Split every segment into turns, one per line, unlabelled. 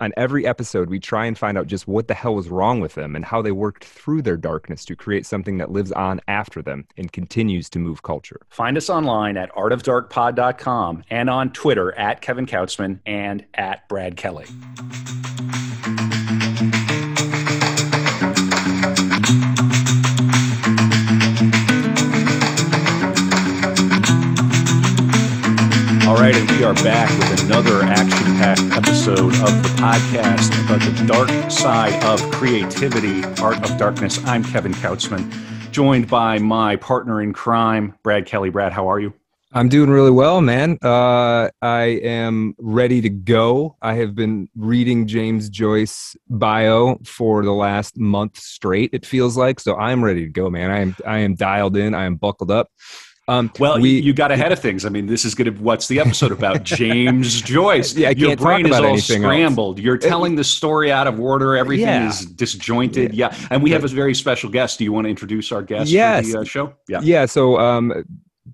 On every episode, we try and find out just what the hell was wrong with them and how they worked through their darkness to create something that lives on after them and continues to move culture.
Find us online at artofdarkpod.com and on Twitter at Kevin Kautzman and at Brad Kelly. All right, and we are back with another action packed episode of the podcast about the dark side of creativity, Art of Darkness. I'm Kevin Kautzman, joined by my partner in crime, Brad Kelly. Brad, how are you?
I'm doing really well, man. Uh, I am ready to go. I have been reading James Joyce bio for the last month straight. It feels like so. I'm ready to go, man. I am I am dialed in. I am buckled up.
Um, well, we, you got ahead of things. I mean, this is going to. What's the episode about? James Joyce.
Yeah, I
Your brain is all scrambled.
Else.
You're telling the story out of order. Everything
yeah.
is disjointed. Yeah. yeah. and we have a very special guest. Do you want to introduce our guest
yes.
for the uh, show?
Yeah, yeah. So, um,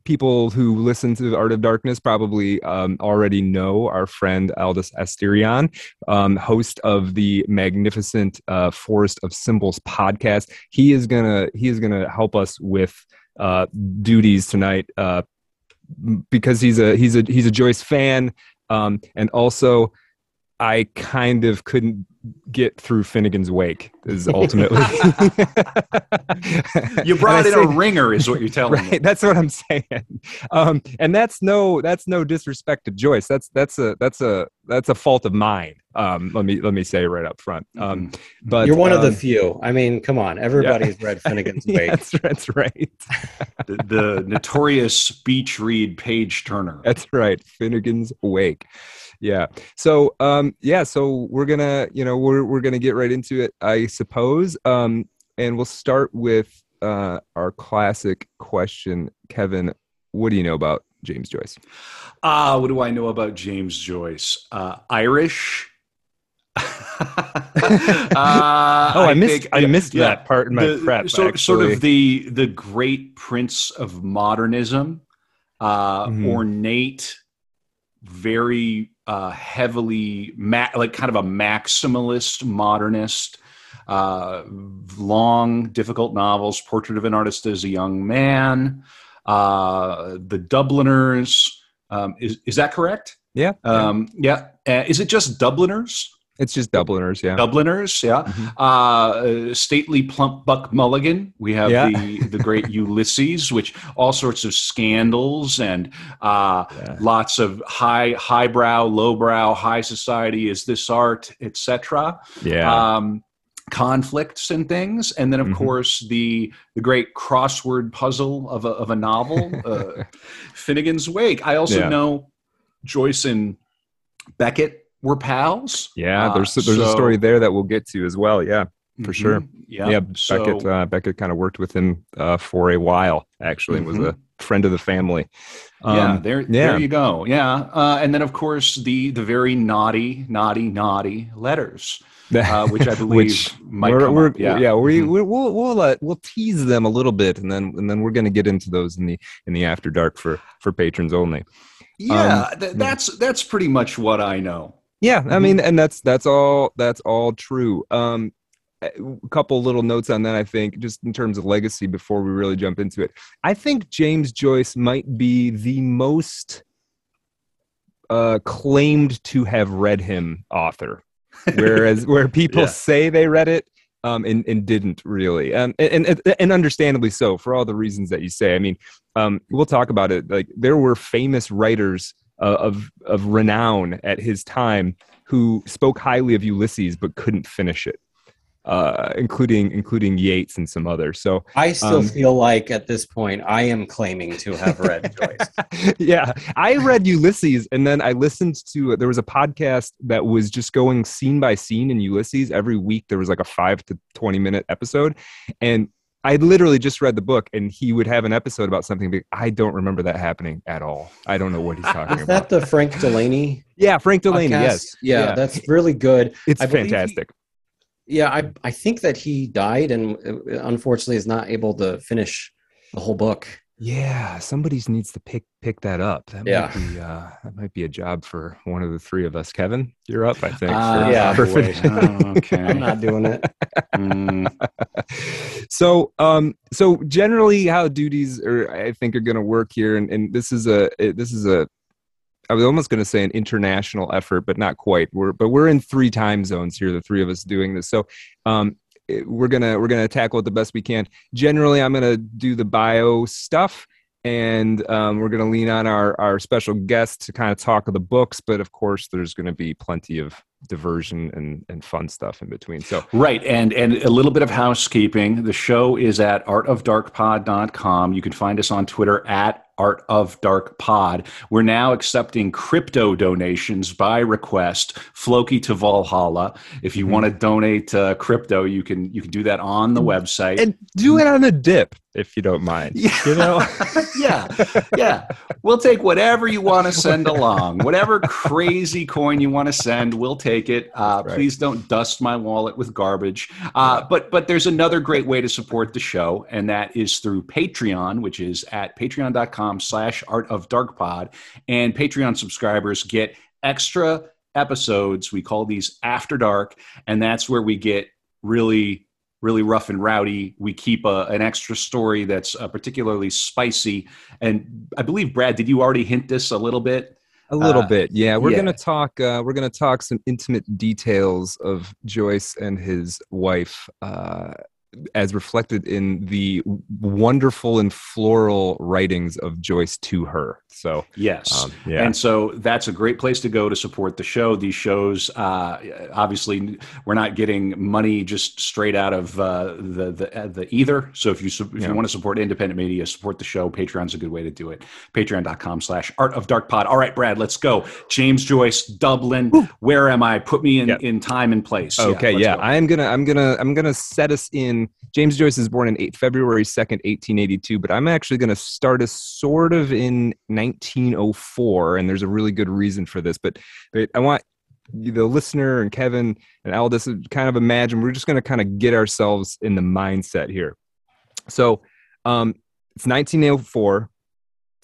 people who listen to the Art of Darkness probably um, already know our friend Aldous Asterion, um, host of the magnificent uh, Forest of Symbols podcast. He is gonna he is gonna help us with uh, duties tonight uh, because he's a he's a he's a Joyce fan, um, and also I kind of couldn't get through Finnegans Wake is ultimately.
You brought in say, a ringer is what you're telling
right,
me
that's what i'm saying. Um, and that's no that's no disrespect to joyce. That's that's a that's a that's a fault of mine. Um, let me let me say right up front. Um,
mm-hmm. but you're one of the um, few. I mean come on. Everybody's yeah. read Finnegans Wake.
yeah, that's, that's right.
The, the notorious speech read page turner.
That's right. Finnegans Wake yeah. So um yeah so we're gonna you know we're we're gonna get right into it i suppose. Um and we'll start with uh our classic question. Kevin what do you know about james joyce?
Ah uh, what do i know about james joyce? Uh irish? Uh,
oh, I, I missed think, I missed yeah, that part in my
the,
prep.
Sort, sort, of the the great prince of modernism, uh, mm-hmm. ornate, very uh, heavily ma- like kind of a maximalist modernist uh, long difficult novels portrait of an artist as a young man uh, the dubliners um, is, is that correct?
Yeah
um, yeah. Uh, is it just dubliners
it's just Dubliners, yeah.
Dubliners, yeah. Mm-hmm. Uh, stately plump Buck Mulligan. We have yeah. the the great Ulysses, which all sorts of scandals and uh, yeah. lots of high highbrow, lowbrow, high society. Is this art, etc.
Yeah. Um,
conflicts and things, and then of mm-hmm. course the the great crossword puzzle of a of a novel, uh, Finnegans Wake. I also yeah. know Joyce and Beckett we're pals.
Yeah, there's uh, there's so, a story there that we'll get to as well. Yeah, for mm-hmm, sure. Yeah, yeah. So, Beckett uh, Beckett kind of worked with him uh, for a while. Actually, mm-hmm. was a friend of the family.
Um, yeah, there yeah. there you go. Yeah, uh, and then of course the the very naughty, naughty, naughty letters. Uh, which I believe which might we're,
we're.
Yeah,
yeah we mm-hmm. we'll we'll we'll, uh, we'll tease them a little bit, and then and then we're going to get into those in the in the after dark for for patrons only.
Yeah, um, th- that's that's pretty much what I know.
Yeah, I mean, mm-hmm. and that's that's all that's all true. Um, a couple little notes on that. I think just in terms of legacy before we really jump into it. I think James Joyce might be the most uh, claimed to have read him author, whereas where people yeah. say they read it. Um, and, and didn't really, um, and, and and understandably so for all the reasons that you say. I mean, um, we'll talk about it. Like there were famous writers uh, of of renown at his time who spoke highly of Ulysses but couldn't finish it, uh, including including Yeats and some others. So
I still um, feel like at this point I am claiming to have read Joyce.
yeah, I read Ulysses, and then I listened to there was a podcast that was just going scene by scene in Ulysses every week. There was like a five to twenty minute episode, and I literally just read the book, and he would have an episode about something. I don't remember that happening at all. I don't know what he's talking
Is
about.
that the Frank Delaney?
yeah, Frank Delaney.
podcast?
Yes,
Yeah,
Yeah.
that's really good.
it's
I believe he-
fantastic.
Yeah, I I think that he died and uh, unfortunately is not able to finish the whole book.
Yeah, somebody needs to pick pick that up. That
Yeah.
might be uh, that might be a job for one of the three of us. Kevin, you're up. I think.
Ah,
for-
yeah.
for
boy. Oh, okay.
I'm not doing it.
Mm.
so um so generally how duties are i think are going to work here and, and this is a this is a i was almost going to say an international effort but not quite we're but we're in three time zones here the three of us doing this so um we're gonna we're gonna tackle it the best we can. Generally i'm gonna do the bio stuff and um, we're to lean on our, our special guest to kind of talk of the books but of course there's to be plenty of diversion and, and fun stuff in between so
Right, and and a little bit of housekeeping. The show is at artofdarkpod.com. You can find us on Twitter at Art of Dark Pod. We're now accepting crypto donations by request. Floki to Valhalla. If you
Mhm.
want to donate uh, crypto, you can you can do that on the website.
and do it on a dip if you don't mind
yeah,
you know
yeah, yeah. We'll take whatever you want to send along, whatever crazy coin you want to send. We'll take it. Uh,
Right.
Please don't dust my wallet with garbage. Uh, but but there's another great way to support the show, and that is through Patreon, which is at patreon.com/slash Art of Dark Pod. And Patreon subscribers get extra episodes. We call these After Dark, and that's where we get really really rough and rowdy. We keep a, an extra story that's uh, particularly spicy. And I believe, Brad, did you already hint this a little bit?
A little
Uh,
bit yeah we're
yeah.
gonna talk uh, we're gonna talk some intimate details of joyce and his wife uh, as reflected in the wonderful and floral writings of joyce to her so
Yes.
um, yeah
And so that's a great place to go to support the show. These shows, uh, obviously, we're not getting money just straight out of uh, the the, uh, the either. So if you if
Yeah.
you want to support independent media, support the show. Patreon's a good way to do it. Patreon.com slash Art of Dark Pod. All right, Brad, let's go. James Joyce, Dublin. Where am I? Put me in
Yeah.
in time and place.
okay
let's
yeah i'm gonna i'm gonna i'm gonna set us in james joyce is born in eight, february 2nd 1882 but i'm actually gonna start us sort of in 1904 and there's a really good reason for this but, but i want the listener and kevin and aldous to kind of imagine we're just gonna kind of get ourselves in the mindset here so um it's 1904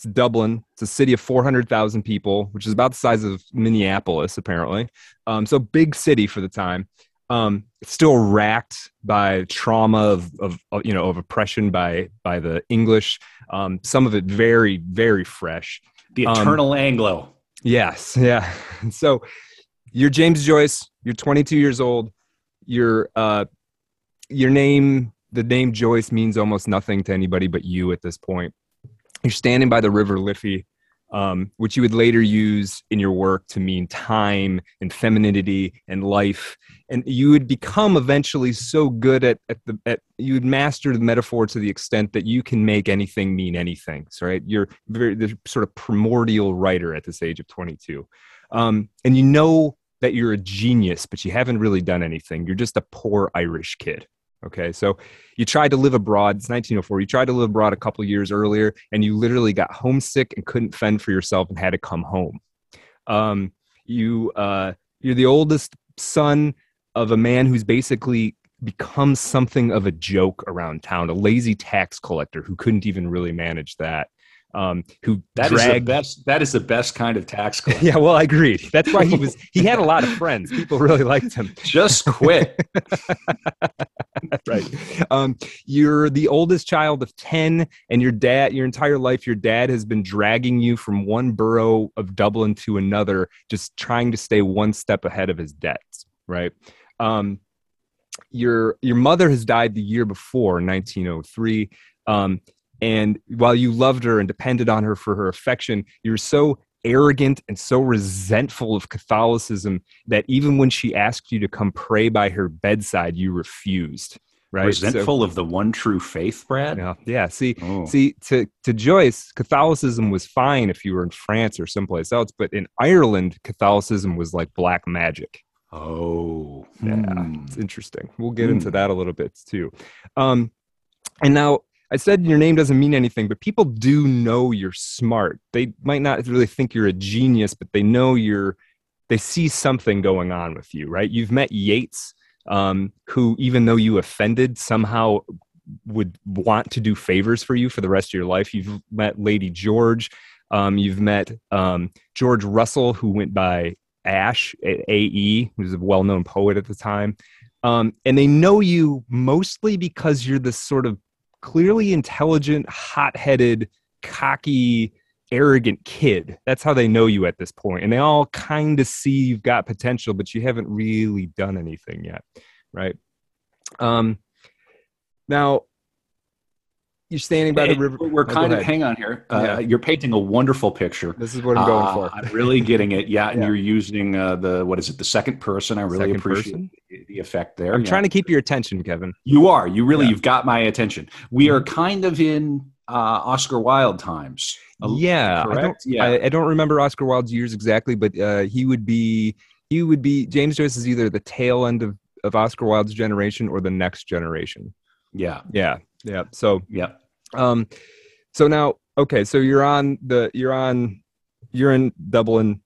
it's Dublin. It's a city of 400,000 people, which is about the size of Minneapolis, apparently. Um, so big city for the time. Um, still racked by trauma of, of, of, you know of oppression by by the English. Um, some of it very very fresh.
the
um,
Eternal Anglo.
Yes, yeah. So you're James Joyce. You're 22 years old. Your uh, your name, the name Joyce, means almost nothing to anybody but you at this point. You're standing by the River Liffey, um, which you would later use in your work to mean time and femininity and life. And you would become eventually so good at, at the at you would master the metaphor to the extent that you can make anything mean anything. So, right? You're very the sort of primordial writer at this age of 22, um, and you know that you're a genius, but you haven't really done anything. You're just a poor Irish kid. Okay, so you tried to live abroad. It's 1904. You tried to live abroad a couple years earlier, and you literally got homesick and couldn't fend for yourself and had to come home. Um, you uh, you're the oldest son of a man who's basically become something of a joke around town, a lazy tax collector who couldn't even really manage that. Um, who
That is the best. That is the best kind of tax collector.
yeah, well, I agreed. That's why he was. He had a lot of friends. People really liked him.
Just quit.
right. Um, you're the oldest child of ten, and your dad, your entire life, your dad has been dragging you from one borough of Dublin to another, just trying to stay one step ahead of his debts. Right. Um, your your mother has died the year before, 1903. Um, and while you loved her and depended on her for her affection, you're so arrogant and so resentful of Catholicism that even when she asked you to come pray by her bedside, you refused. Right? So-
Resentful of the one true faith, Brad.
yeah, yeah. See,
Oh.
see, to to Joyce, Catholicism was fine if you were in France or someplace else, but in Ireland, Catholicism was like black magic.
Oh,
Yeah,
Hmm.
it's interesting. We'll get into that a little bit too. Um, and now I said your name doesn't mean anything, but people do know you're smart. They might not really think you're a genius, but they know you're, they see something going on with you, right? You've met Yeats, um, who, even though you offended, somehow would want to do favors for you for the rest of your life. You've met Lady George. Um, you've met um, George Russell, who went by Ash, A.E., who's a well known poet at the time. Um, and they know you mostly because you're this sort of clearly intelligent, hot headed, cocky, arrogant kid. That's how they know you at this point. And they all kind of see you've got potential, but you haven't really done anything yet. Right. Um, now, you're standing by the river.
We're oh, kind of hang on here. Uh, yeah. You're painting a wonderful picture.
This is what I'm going uh, for.
I'm really getting it. Yeah, and yeah. you're using uh, the what is it? The second person. I really second appreciate person? the effect there.
I'm
yeah.
trying to keep your attention, Kevin.
You are. You really. You've got my attention. We are kind of in uh, Oscar Wilde times.
Yeah, I don't, yeah. I, I, don't remember Oscar Wilde's years exactly, but uh, he would be. He would be. James Joyce is either the tail end of of Oscar Wilde's generation or the next generation.
Yeah.
Yeah. Yeah. So
yeah.
Um, so now, okay, so you're on the you're on you're in Dublin,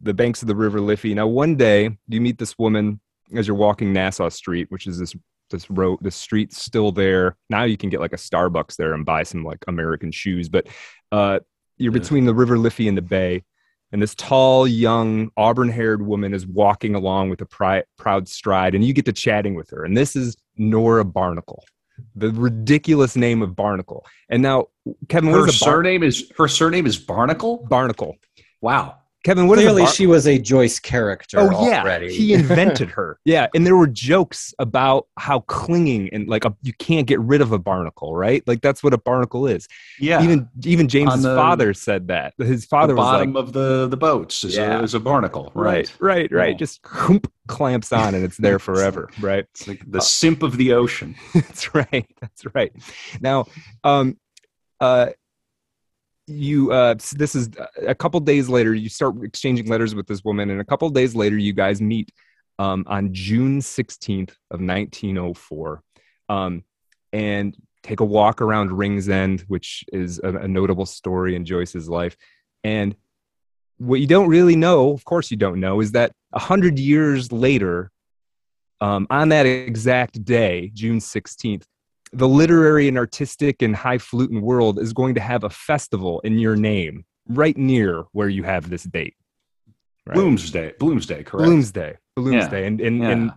the banks of the River Liffey. Now, one day you meet this woman as you're walking Nassau Street, which is this this road, the street's still there. Now you can get like a Starbucks there and buy some like American shoes, but uh, you're between the River Liffey and the bay. And this tall, young, auburn-haired woman is walking along with a pri- proud stride, and you get to chatting with her. And this is Nora Barnacle the ridiculous name of Barnacle. And now, Kevin,
her surname is her surname is Barnacle.
Barnacle.
Wow.
Kevin, what
clearly
bar-
she was a Joyce character.
Oh yeah,
already.
he invented her. Yeah, and there were jokes about how clinging and like a, you can't get rid of a barnacle, right? Like that's what a barnacle is.
Yeah.
Even even James's the, father said that. His father
the
bottom
like, of the the boats is, yeah. a, is a barnacle.
Right, right, right. right. Just whoop, clamps on and it's there forever. right.
It's like the uh, simp of the ocean.
that's right. That's right. Now, um, uh, you uh this is a couple days later you start exchanging letters with this woman and a couple days later you guys meet um, on june 16th of 1904 um, and take a walk around ringsend which is a, a notable story in joyce's life. And what you don't really know of course you don't know is that a hundred years later um, on that exact day june 16th the literary and artistic and highfalutin world is going to have a festival in your name right near where you have this date.
Right? Bloomsday, Bloomsday, correct?
Bloomsday, Bloomsday, yeah. and and, yeah. and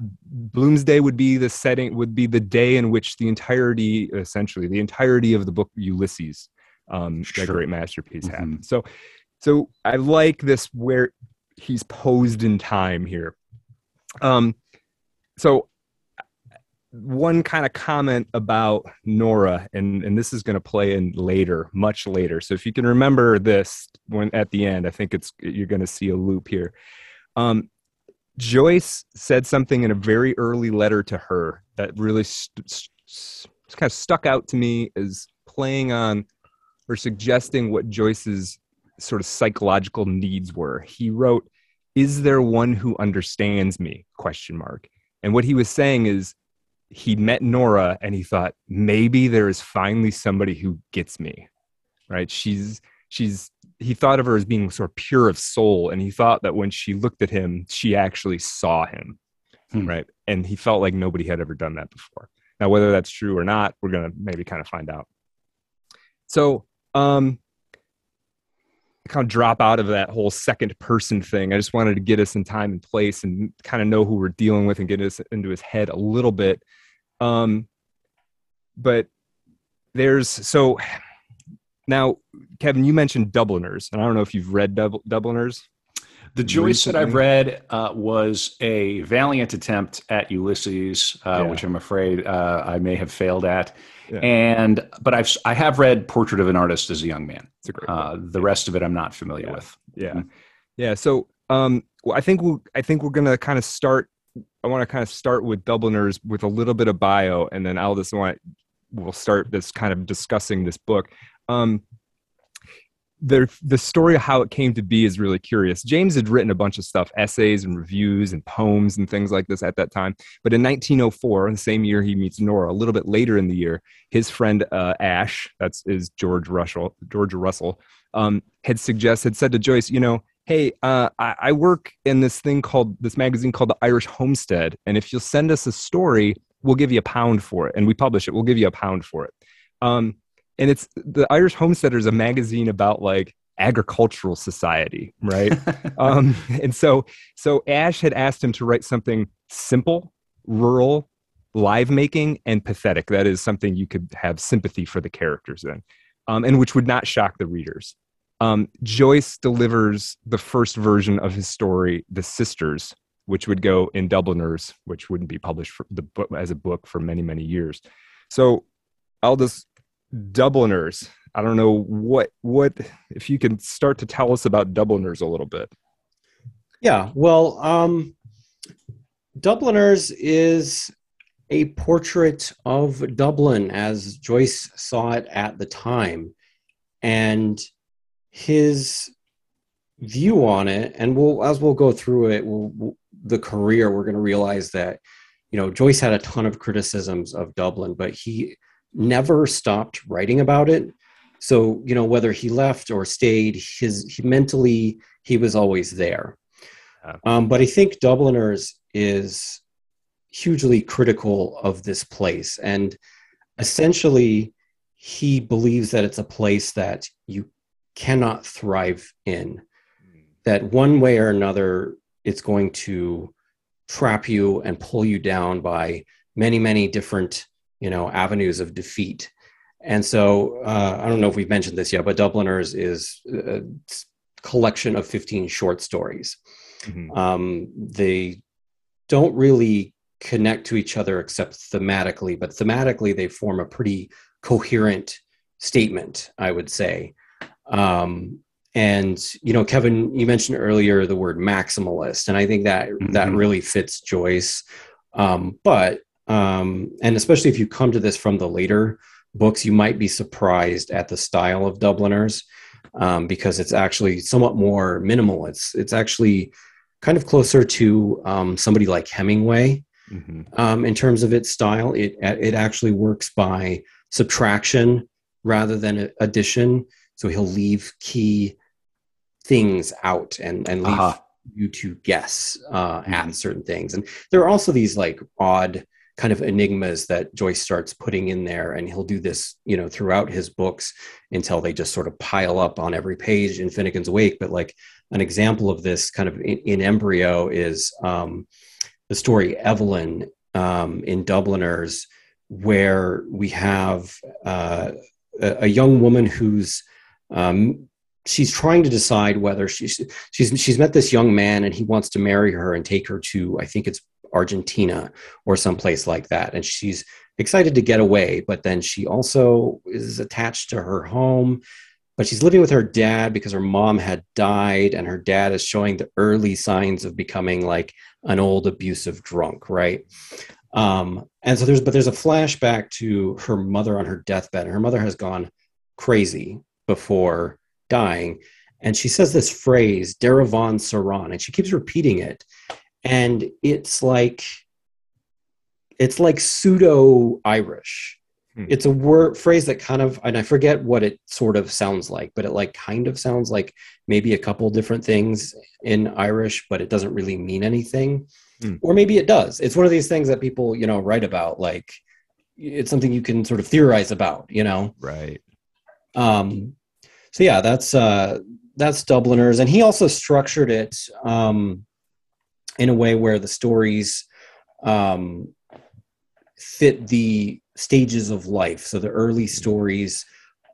Bloomsday would be the setting, would be the day in which the entirety, essentially, the entirety of the book Ulysses, um, sure. that great masterpiece, mm-hmm. happened. So, so I like this where he's posed in time here. Um, so one kind of comment about Nora, and, and this is going to play in later, much later. So if you can remember this when at the end, I think it's you're going to see a loop here. Um, Joyce said something in a very early letter to her that really st- st- kind of stuck out to me as playing on or suggesting what Joyce's sort of psychological needs were. He wrote, "Is there one who understands me?" question mark. And what he was saying is he met Nora and he thought maybe there is finally somebody who gets me. Right? She's she's he thought of her as being sort of pure of soul and he thought that when she looked at him she actually saw him. Hmm. Right? And he felt like nobody had ever done that before. Now whether that's true or not, we're going to maybe kind of find out. So, um kind of drop out of that whole second person thing. I just wanted to get us in time and place and kind of know who we're dealing with and get us into his head a little bit. Um, but there's so now, Kevin, you mentioned Dubliners, and I don't know if you've read Dub- Dubliners.
The Joyce that I've read uh, was a valiant attempt at Ulysses, uh, yeah. which I'm afraid uh, I may have failed at. Yeah. And but I've I have read Portrait of an Artist as a Young Man. It's a great. Uh, the rest of it I'm not familiar
yeah.
with.
Yeah, mm-hmm. yeah. So um, well, I think we we'll, I think we're gonna kind of start I want to kind of start with Dubliners with a little bit of bio, and then Aldous want we'll start this kind of discussing this book. Um, the the story of how it came to be is really curious. James had written a bunch of stuff, essays and reviews and poems and things like this at that time. But in 1904, the same year he meets Nora, a little bit later in the year, his friend uh, Ash, that's is George Russell, George Russell, um, had suggested, said to Joyce, you know, hey, uh, I, I work in this thing called this magazine called the Irish Homestead, and if you'll send us a story, we'll give you a pound for it, and we publish it. We'll give you a pound for it. Um, and it's the Irish Homesteader is a magazine about like agricultural society, right? um, and so so Ash had asked him to write something simple, rural, live making, and pathetic. That is something you could have sympathy for the characters in, um, and which would not shock the readers. Um, Joyce delivers the first version of his story, The Sisters, which would go in Dubliners, which wouldn't be published the as a book for many, many years. So I'll just Dubliners. I don't know what what if you can start to tell us about Dubliners a little bit.
Yeah, well, um, Dubliners is a portrait of Dublin as Joyce saw it at the time, and his view on it. And we'll as we'll go through it, we'll, we'll the career, we're going to realize that you know Joyce had a ton of criticisms of Dublin, but he never stopped writing about it. So, you know, whether he left or stayed, his he, mentally he was always there. Um, but I think Dubliners is hugely critical of this place, and essentially, he believes that it's a place that you cannot thrive in. That one way or another, it's going to trap you and pull you down by many, many different you know avenues of defeat and so uh, i don't know if we've mentioned this yet but dubliners is a collection of 15 short stories mm-hmm. um, they don't really connect to each other except thematically but thematically they form a pretty coherent statement i would say um, and you know kevin you mentioned earlier the word maximalist and i think that mm-hmm. that really fits joyce um, but um, and especially if you come to this from the later books, you might be surprised at the style of Dubliners um, because it's actually somewhat more minimal. It's it's actually kind of closer to um, somebody like Hemingway mm-hmm. Um, in terms of its style. It it actually works by subtraction rather than addition. So he'll leave key things out and and leave uh-huh. you to guess uh, mm-hmm. at certain things. And there are also these like odd kind of enigmas that Joyce starts putting in there. And he'll do this, you know, throughout his books until they just sort of pile up on every page in Finnegans Wake. But like an example of this kind of in, in embryo is um, the story Eveline um, in Dubliners, where we have uh, a, a, young woman who's um, she's trying to decide whether she's she's she's met this young man and he wants to marry her and take her to I think it's Argentina or someplace like that. And she's excited to get away, but then she also is attached to her home. But she's living with her dad because her mom had died, and her dad is showing the early signs of becoming like an old abusive drunk, right? Um, and so there's, but there's a flashback to her mother on her deathbed. Her mother has gone crazy before dying, and she says this phrase, "Derevaun Seraun," and she keeps repeating it and it's like it's like pseudo Irish. Hmm. It's a word phrase that kind of and I forget what it sort of sounds like, but it like kind of sounds like maybe a couple different things in Irish, but it doesn't really mean anything. Hmm. Or maybe it does. It's one of these things that people, you know, write about like it's something you can sort of theorize about, you know.
Right.
Um so yeah, that's uh that's Dubliners and he also structured it um in a way where the stories um, fit the stages of life. So the early stories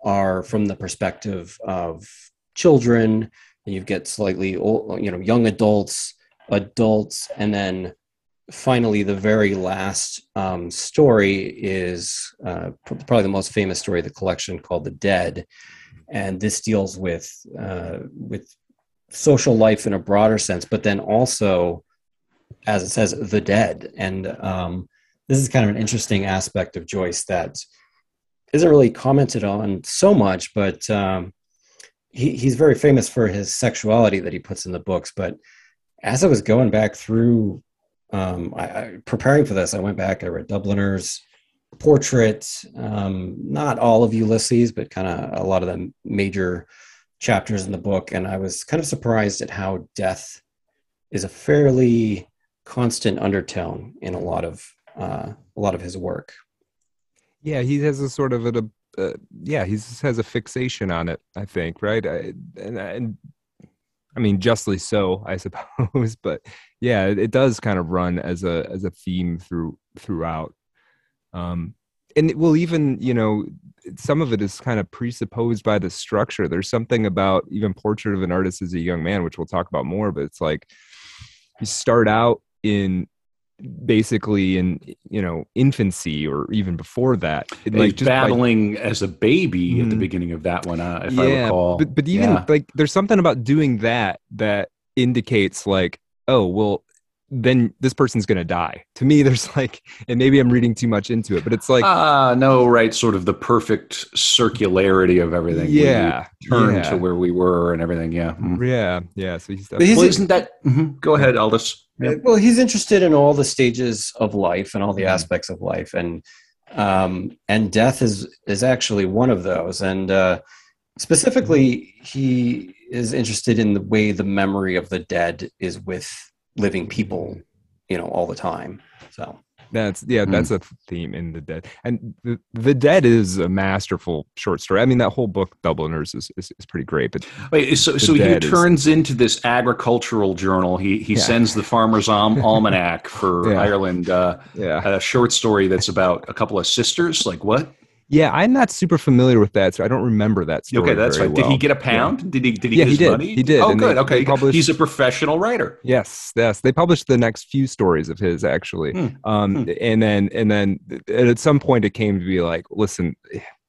are from the perspective of children, and you get slightly old, you know, young adults, adults, and then finally the very last um, story is uh, probably the most famous story of the collection called "The Dead," and this deals with uh, with social life in a broader sense, but then also as it says, the dead. And um, this is kind of an interesting aspect of Joyce that isn't really commented on so much, but um, he, he's very famous for his sexuality that he puts in the books. But as I was going back through, um, I, I, preparing for this, I went back. I read Dubliners portrait, um, not all of Ulysses, but kind of a lot of the major chapters in the book, and I was kind of surprised at how death is a fairly constant undertone in a lot of uh, a lot of his work.
Yeah, he has a sort of a, uh, yeah, he has a fixation on it. I think, right? I, and, and I mean, justly so, I suppose. But yeah, it, it, does kind of run as a as a theme through throughout. Um, and it will even, you know, some of it is kind of presupposed by the structure. There's something about even Portrait of an Artist as a Young Man, which we'll talk about more. But it's like you start out in basically in you know infancy or even before that
like just battling by, as a baby mm, at the mm-hmm. beginning of that one uh, if yeah, i recall
but, but even yeah. like there's something about doing that that indicates like oh well then this person's going to die. To me, there's like, and maybe I'm reading too much into it, but it's like,
ah, uh, no, right, sort of the perfect circularity of everything.
Yeah,
turn
yeah.
to where we were and everything. Yeah,
mm. yeah, yeah. So he's,
but well, isn't that? Mm-hmm. Go ahead, Aldous.
Yeah. Well, he's interested in all the stages of life and all the mm-hmm. aspects of life, and um, and death is is actually one of those. And uh, specifically, he is interested in the way the memory of the dead is with living people, you know, all the time. So
that's yeah, mm. that's a theme in the dead, and the, the dead is a masterful short story. I mean, that whole book, Dubliners, is, is, is pretty great. But
wait, so so he turns is, into this agricultural journal. He he yeah. sends the Farmer's Almanac for yeah. Ireland. Uh, yeah, a short story that's about a couple of sisters. Like what?
Yeah, I'm not super familiar with that, so I don't remember that story.
Okay, that's right.
Well.
Did he get a pound?
Yeah.
Did he? Did he
yeah,
get
he did.
money?
He did.
Oh, and good. They, okay,
they
he's a professional writer.
Yes, yes. They published the next few stories of his actually, hmm. Um, hmm. and then and then at some point it came to be like, listen,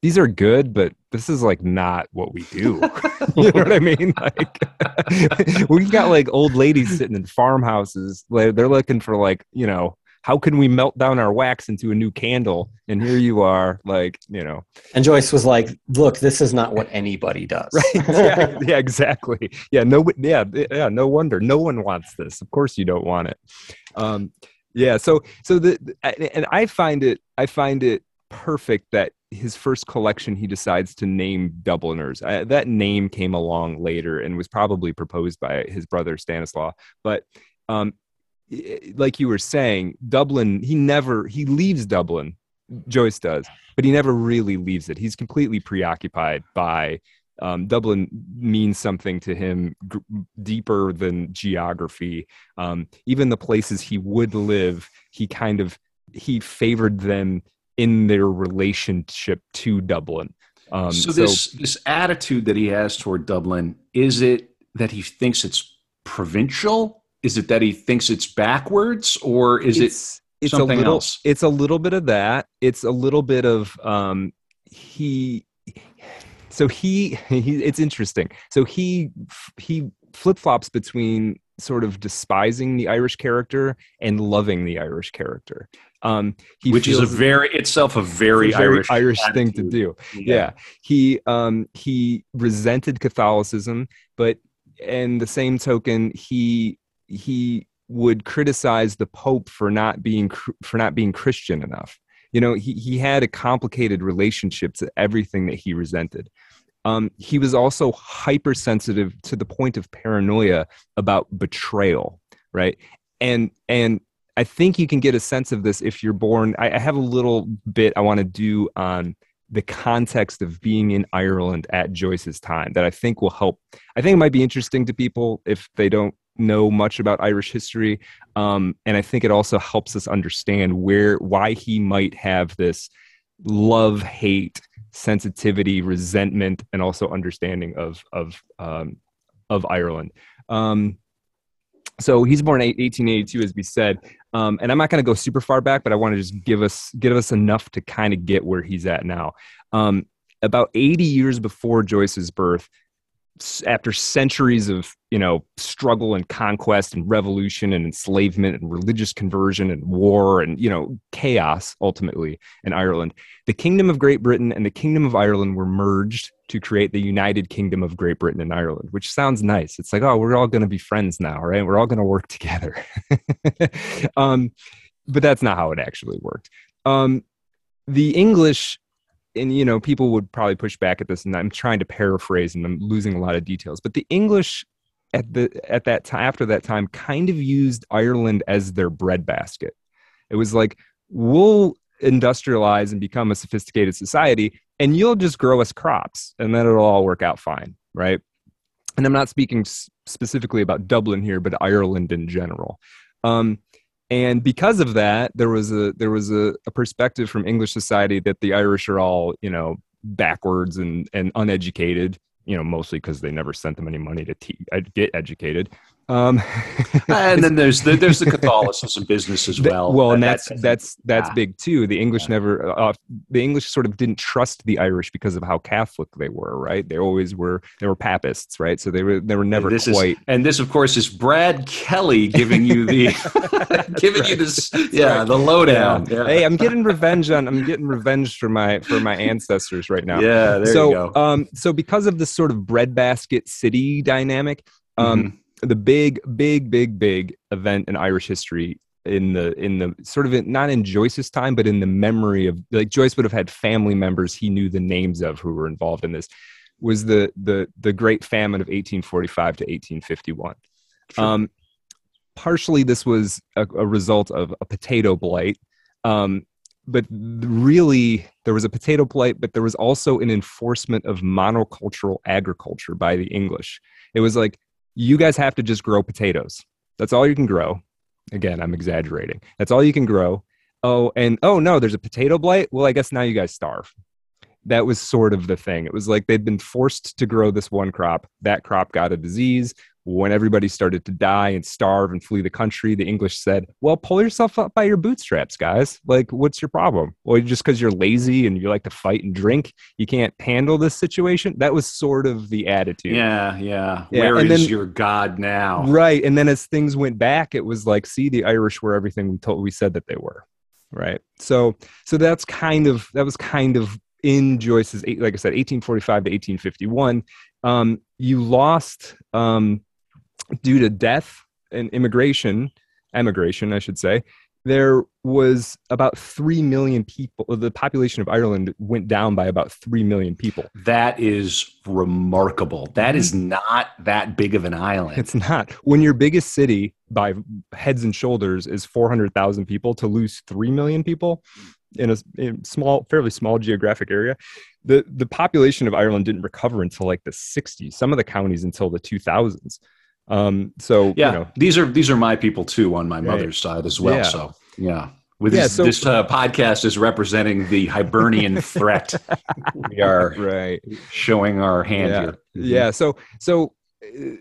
these are good, but this is like not what we do. you know what I mean? Like we've got like old ladies sitting in farmhouses. They're looking for like you know how can we melt down our wax into a new candle? And here you are, like, you know.
And Joyce was like, look, this is not what anybody does.
right. Yeah, yeah, exactly. Yeah. No, yeah. Yeah. No wonder. No one wants this. Of course you don't want it. Um, yeah. So, so the, and I find it, I find it perfect that his first collection he decides to name Dubliners. I, that name came along later and was probably proposed by his brother Stanislaus. But um, like you were saying, Dublin, he never he leaves Dublin. Joyce does, but he never really leaves it. He's completely preoccupied by um, Dublin means something to him g- deeper than geography. Um, even the places he would live, he kind of he favored them in their relationship to Dublin.
Um, so, so this this attitude that he has toward Dublin is it that he thinks it's provincial is it that he thinks it's backwards or is it's, it it's something
little,
else?
It's a little bit of that. It's a little bit of um, he. So he, he it's interesting. So he he flip flops between sort of despising the Irish character and loving the Irish character. Um,
Which is a very itself a very, a very Irish
Irish thing to do. Yeah. yeah. He um, he resented Catholicism, but in the same token, he he would criticize the pope for not being for not being christian enough. You know he, he had a complicated relationship to everything that he resented. Um, he was also hypersensitive to the point of paranoia about betrayal right? And and i think you can get a sense of this if you're born i, I have a little bit i want to do on the context of being in ireland at joyce's time that i think will help. I think it might be interesting to people if they don't know much about Irish history, um, and I think it also helps us understand where why he might have this love hate sensitivity resentment and also understanding of of um, of Ireland. Um, so he's born in 1882, as we said, um, and I'm not going to go super far back, but I want to just give us give us enough to kind of get where he's at now. Um, about 80 years before Joyce's birth, after centuries of you know struggle and conquest and revolution and enslavement and religious conversion and war and you know chaos ultimately in Ireland the kingdom of Great Britain and the kingdom of Ireland were merged to create the United Kingdom of Great Britain and Ireland which sounds nice. It's like oh we're all going to be friends now right? We're all going to work together. Um, but that's not how it actually worked. Um, the English and you know people would probably push back at this and i'm trying to paraphrase and i'm losing a lot of details but the english at the at that time after that time kind of used ireland as their breadbasket. It was like we'll industrialize and become a sophisticated society and you'll just grow us crops and then it'll all work out fine right? And i'm not speaking specifically about dublin here but ireland in general. Um, and because of that there was a there was a, a, perspective from english society that the irish are all you know backwards and and uneducated you know mostly because they never sent them any money to te- uh, get educated um,
and then there's the, there's the Catholicism business as well.
well, and that's that's that's, that's yeah. big too. The English yeah. never uh, uh, the English sort of didn't trust the Irish because of how Catholic they were. Right? They always were they were Papists. Right? So they were they were never
this
quite.
Is, and this, of course, is Brad Kelly giving you the giving right. you this yeah right. the lowdown.
Yeah. Hey, I'm getting revenge on I'm getting revenge for my for my ancestors right now.
Yeah. There
so,
you go.
Um, so because of this sort of breadbasket city dynamic. Um, mm-hmm the big, big, big, big event in Irish history in the in the sort of in, not in Joyce's time, but in the memory of like Joyce would have had family members he knew the names of who were involved in this was the the the Great Famine of 1845 to 1851. Sure. Um, partially, this was a, a, result of a potato blight. Um, but really, there was a potato blight, but there was also an enforcement of monocultural agriculture by the English. It was like you guys have to just grow potatoes. That's all you can grow. Again, I'm exaggerating. That's all you can grow. Oh, and oh no, there's a potato blight. Well, I guess now you guys starve. That was sort of the thing. It was like they'd been forced to grow this one crop. That crop got a disease when everybody started to die and starve and flee the country, the English said, Well, pull yourself up by your bootstraps, guys. Like, what's your problem? Well, just because you're lazy and you like to fight and drink, you can't handle this situation. That was sort of the attitude.
Yeah, yeah. yeah. Where is then, your God now?
Right. And then as things went back, it was like, see, the Irish were everything we told we said that they were. Right. So so that's kind of that was kind of in Joyce's like I said, 1845 to 1851. Um, you lost um, due to death and immigration, emigration, I should say, there was about 3 million people. The population of Ireland went down by about 3 million people.
That is remarkable. That is mm-hmm. not that big of an island.
It's not. When your biggest city by heads and shoulders is 400,000 people, to lose 3 million people in a, in a small, fairly small geographic area, the, the population of Ireland didn't recover until like the 60s, some of the counties until the 2000s. Um, so
yeah,
you know.
these are these are my people too on my right. mother's side as well. Yeah. So yeah. With yeah, this, so, this uh, podcast is representing the Hibernian threat. we are
right
showing our hand
yeah.
here.
Mm-hmm. Yeah. So so uh,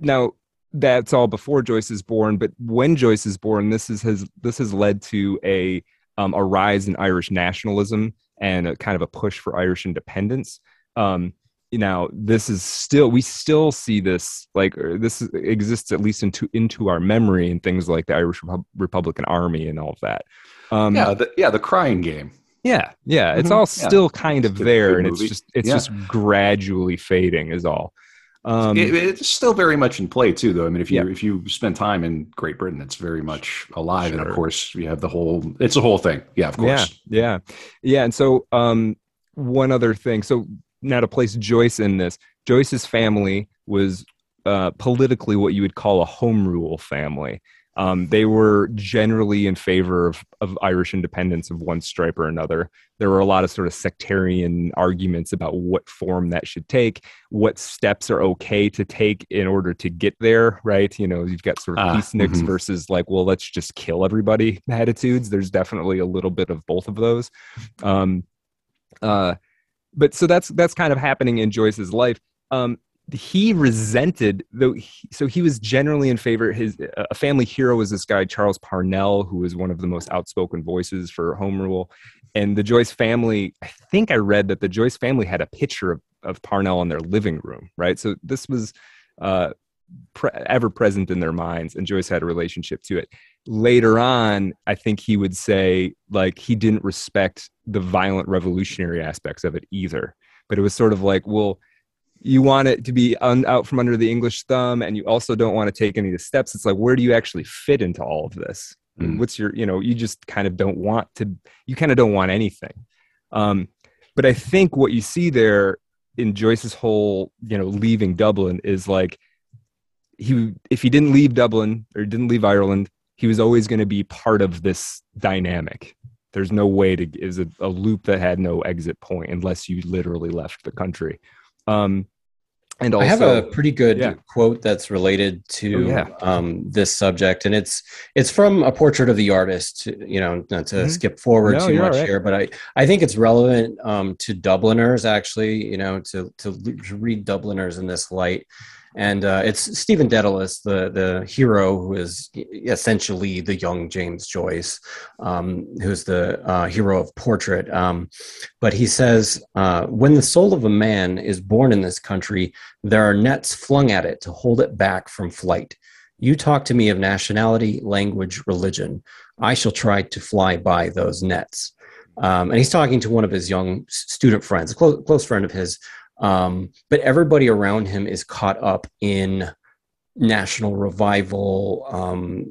now that's all before Joyce is born, but when Joyce is born, this is has this has led to a um, a rise in Irish nationalism and a kind of a push for Irish independence. Um, you know this is still we still see this like this exists at least into into our memory and things like the irish Repu- republican army and all of that
um, yeah the, yeah the crying game
yeah yeah it's mm-hmm. all still yeah. kind of there and it's just it's yeah. just gradually fading is all
um, it, it's still very much in play too though i mean if you yeah. if you spend time in great britain it's very much alive sure. and of course you have the whole it's a whole thing yeah of
course yeah yeah yeah and so um one other thing so now to place Joyce in this, Joyce's family was uh, politically what you would call a home rule family. Um, they were generally in favor of, of Irish independence of one stripe or another. There were a lot of sort of sectarian arguments about what form that should take, what steps are okay to take in order to get there, right? You know, you've got sort of uh, peaceniks mm-hmm. versus like, well, let's just kill everybody attitudes. There's definitely a little bit of both of those. Um, uh, but so that's that's kind of happening in Joyce's life. Um, he resented though he, so he was generally in favor his a family hero was this guy charles parnell who was one of the most outspoken voices for home rule and the Joyce family, I think I read that the Joyce family had a picture of, of Parnell in their living room, right? So this was uh, pre- ever present in their minds, and Joyce had a relationship to it. Later on, I think he would say like he didn't respect the violent revolutionary aspects of it either. But it was sort of like, well, you want it to be un- out from under the English thumb, and you also don't want to take any of the steps. It's like, where do you actually fit into all of this? Mm. What's your, you know, you just kind of don't want to, you kind of don't want anything. Um, but I think what you see there in Joyce's whole, you know, leaving Dublin is like he, if he didn't leave Dublin or didn't leave Ireland, he was always going to be part of this dynamic. There's no way to is a, a loop that had no exit point unless you literally left the country. Um,
and also, I have a pretty good yeah. quote that's related to oh, yeah. um, this subject, and it's it's from a portrait of the artist. You know, not to mm-hmm. skip forward no, too much right. here, but I I think it's relevant um, to Dubliners actually. You know, to to read Dubliners in this light and uh, it's Stephen Dedalus, the the hero who is essentially the young James Joyce, um, who's the uh, hero of Portrait. Um, but he says, uh, when the soul of a man is born in this country, there are nets flung at it to hold it back from flight. You talk to me of nationality, language, religion. I shall try to fly by those nets. Um, and he's talking to one of his young student friends, a close, close friend of his, um, but everybody around him is caught up in national revival, um,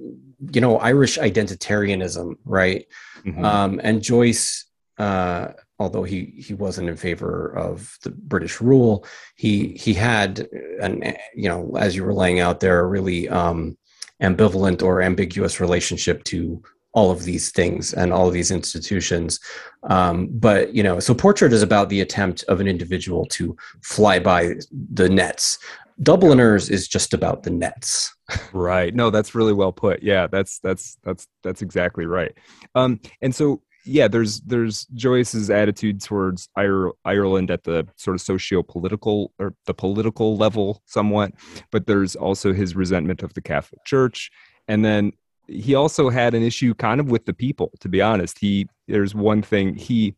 you know, Irish identitarianism, right? Mm-hmm. Um, and Joyce, uh, although he he wasn't in favor of the British rule, he he had an you know, as you were laying out there, a really um, ambivalent or ambiguous relationship to all of these things and all of these institutions. Um, but you know, so portrait is about the attempt of an individual to fly by the nets. Dubliners is just about the nets.
right. No, that's really well put. Yeah, that's that's that's that's exactly right. Um, and so yeah, there's there's Joyce's attitude towards Ireland at the sort of socio-political or the political level somewhat, but there's also his resentment of the Catholic Church, and then he also had an issue kind of with the people to be honest. He there's one thing he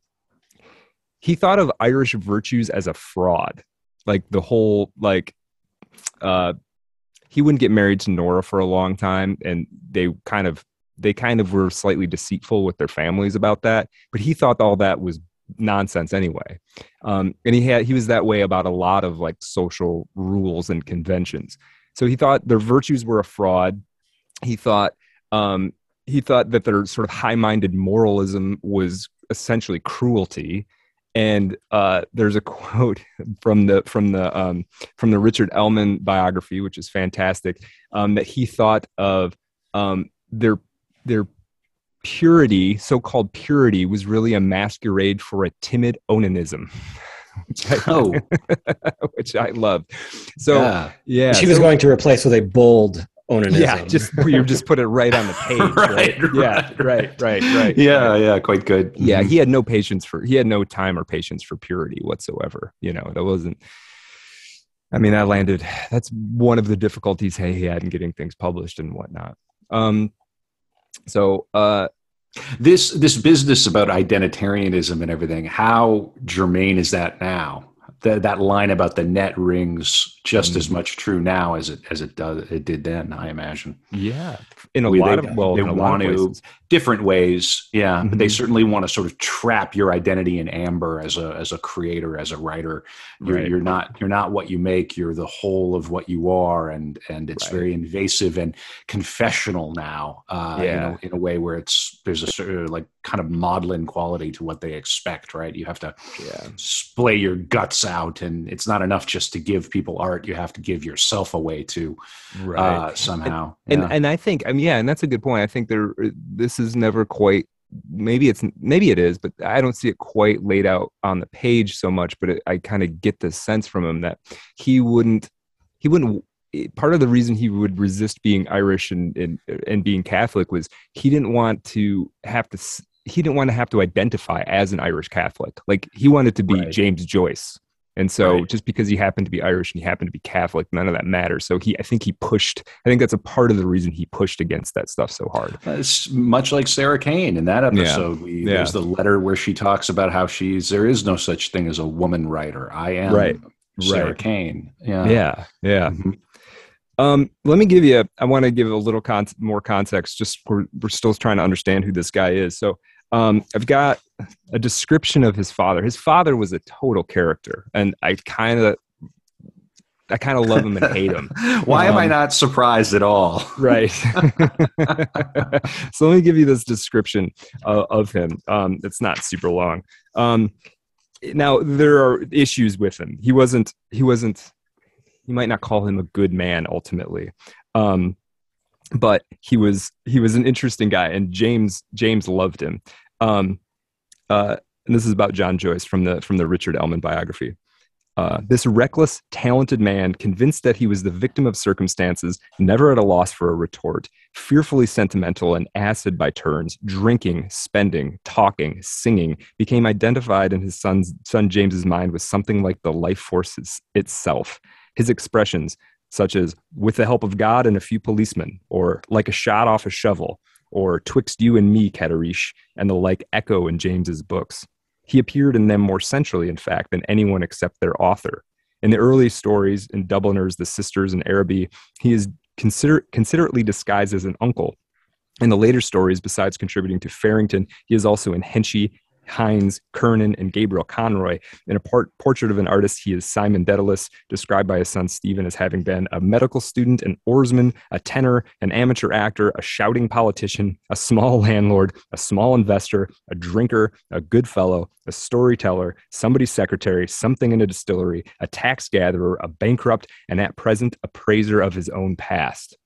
he thought of irish virtues as a fraud. Like the whole like uh he wouldn't get married to nora for a long time and they kind of they kind of were slightly deceitful with their families about that but he thought all that was nonsense anyway. Um and he had he was that way about a lot of like social rules and conventions. So he thought their virtues were a fraud. He thought um, he thought that their sort of high-minded moralism was essentially cruelty. And uh, there's a quote from the from the um, from the Richard Ellmann biography, which is fantastic, um, that he thought of um, their their purity, so-called purity, was really a masquerade for a timid onanism. which I, oh. which I loved. So yeah,
yeah she was going to replace with a bold onanism.
Yeah, just you just put it right on the page. right, right, Yeah, right, right, right.
Yeah,
right.
yeah, quite good.
Yeah, mm-hmm. he had no patience for he had no time or patience for purity whatsoever. You know, that wasn't. I mean, that landed. That's one of the difficulties hey, he had in getting things published and whatnot. Um, so uh,
this this business about identitarianism and everything, how germane is that now? That that line about the net rings just mm. as much true now as it as it does it did then. I imagine.
Yeah, in a we, lot they, of well,
they want to different ways. Yeah, mm-hmm. but they mm-hmm. certainly want to sort of trap your identity in amber as a as a creator, as a writer. You're, right. you're not you're not what you make. You're the whole of what you are, and and it's right. very invasive and confessional now. Uh, yeah. you know, in a way where it's there's a sort of like kind of maudlin quality to what they expect. Right, you have to yeah. splay your guts out, and it's not enough just to give people art art you have to give yourself away to right. uh, somehow
and, yeah. and, and i think i mean yeah and that's a good point i think there this is never quite maybe it's maybe it is but i don't see it quite laid out on the page so much but it, i kind of get the sense from him that he wouldn't he wouldn't part of the reason he would resist being irish and, and and being catholic was he didn't want to have to he didn't want to have to identify as an irish catholic like he wanted to be right. james joyce And so
Right.
just because he happened to be Irish and he happened to be Catholic, none of that matters. So he I think he pushed I think that's a part of the reason he pushed against that stuff so hard.
It's much like Sarah Kane in that episode. We,
Yeah.
There's the letter where she talks about how she's there is no such thing as a woman writer. I am
Right.
Sarah
Right.
Kane. Yeah.
Yeah. Yeah.
Mhm.
Um, let me give you. I want to give a little con- more context. Just we're we're still trying to understand who this guy is. So, um, I've got a description of his father. His father was a total character, and I kind of, I kind of love him and hate him.
Why am I
Um,
not surprised at all?
Right. so let me give you this description uh, of him. Um, it's not super long. Um, now there are issues with him. He wasn't. He wasn't. You might not call him a good man ultimately, um, but he was. He was an interesting guy, and James James loved him. Um, uh, and this is about John Joyce from the from the Richard Ellmann biography. Uh, this reckless, talented man, convinced that he was the victim of circumstances, never at a loss for a retort, fearfully sentimental and acid by turns, drinking, spending, talking, singing, became identified in his son's, son James's mind with something like the life force itself. His expressions, such as "with the help of God and a few policemen," or "like a shot off a shovel," or "twixt you and me, Caddereesh," and the like, echo in James's books. He appeared in them more centrally, in fact, than anyone except their author. In the early stories, in Dubliners, The Sisters, and Araby, he is consider- considerately disguised as an uncle. In the later stories, besides contributing to Farrington, he is also in Henchy, Hines, Kernan, and Gabriel Conroy. In a part, portrait of an artist, he is Simon Dedalus, described by his son Stephen as having been a medical student, an oarsman, a tenor, an amateur actor, a shouting politician, a small landlord, a small investor, a drinker, a good fellow, a storyteller, somebody's secretary, something in a distillery, a tax gatherer, a bankrupt, and at present a praiser of his own past.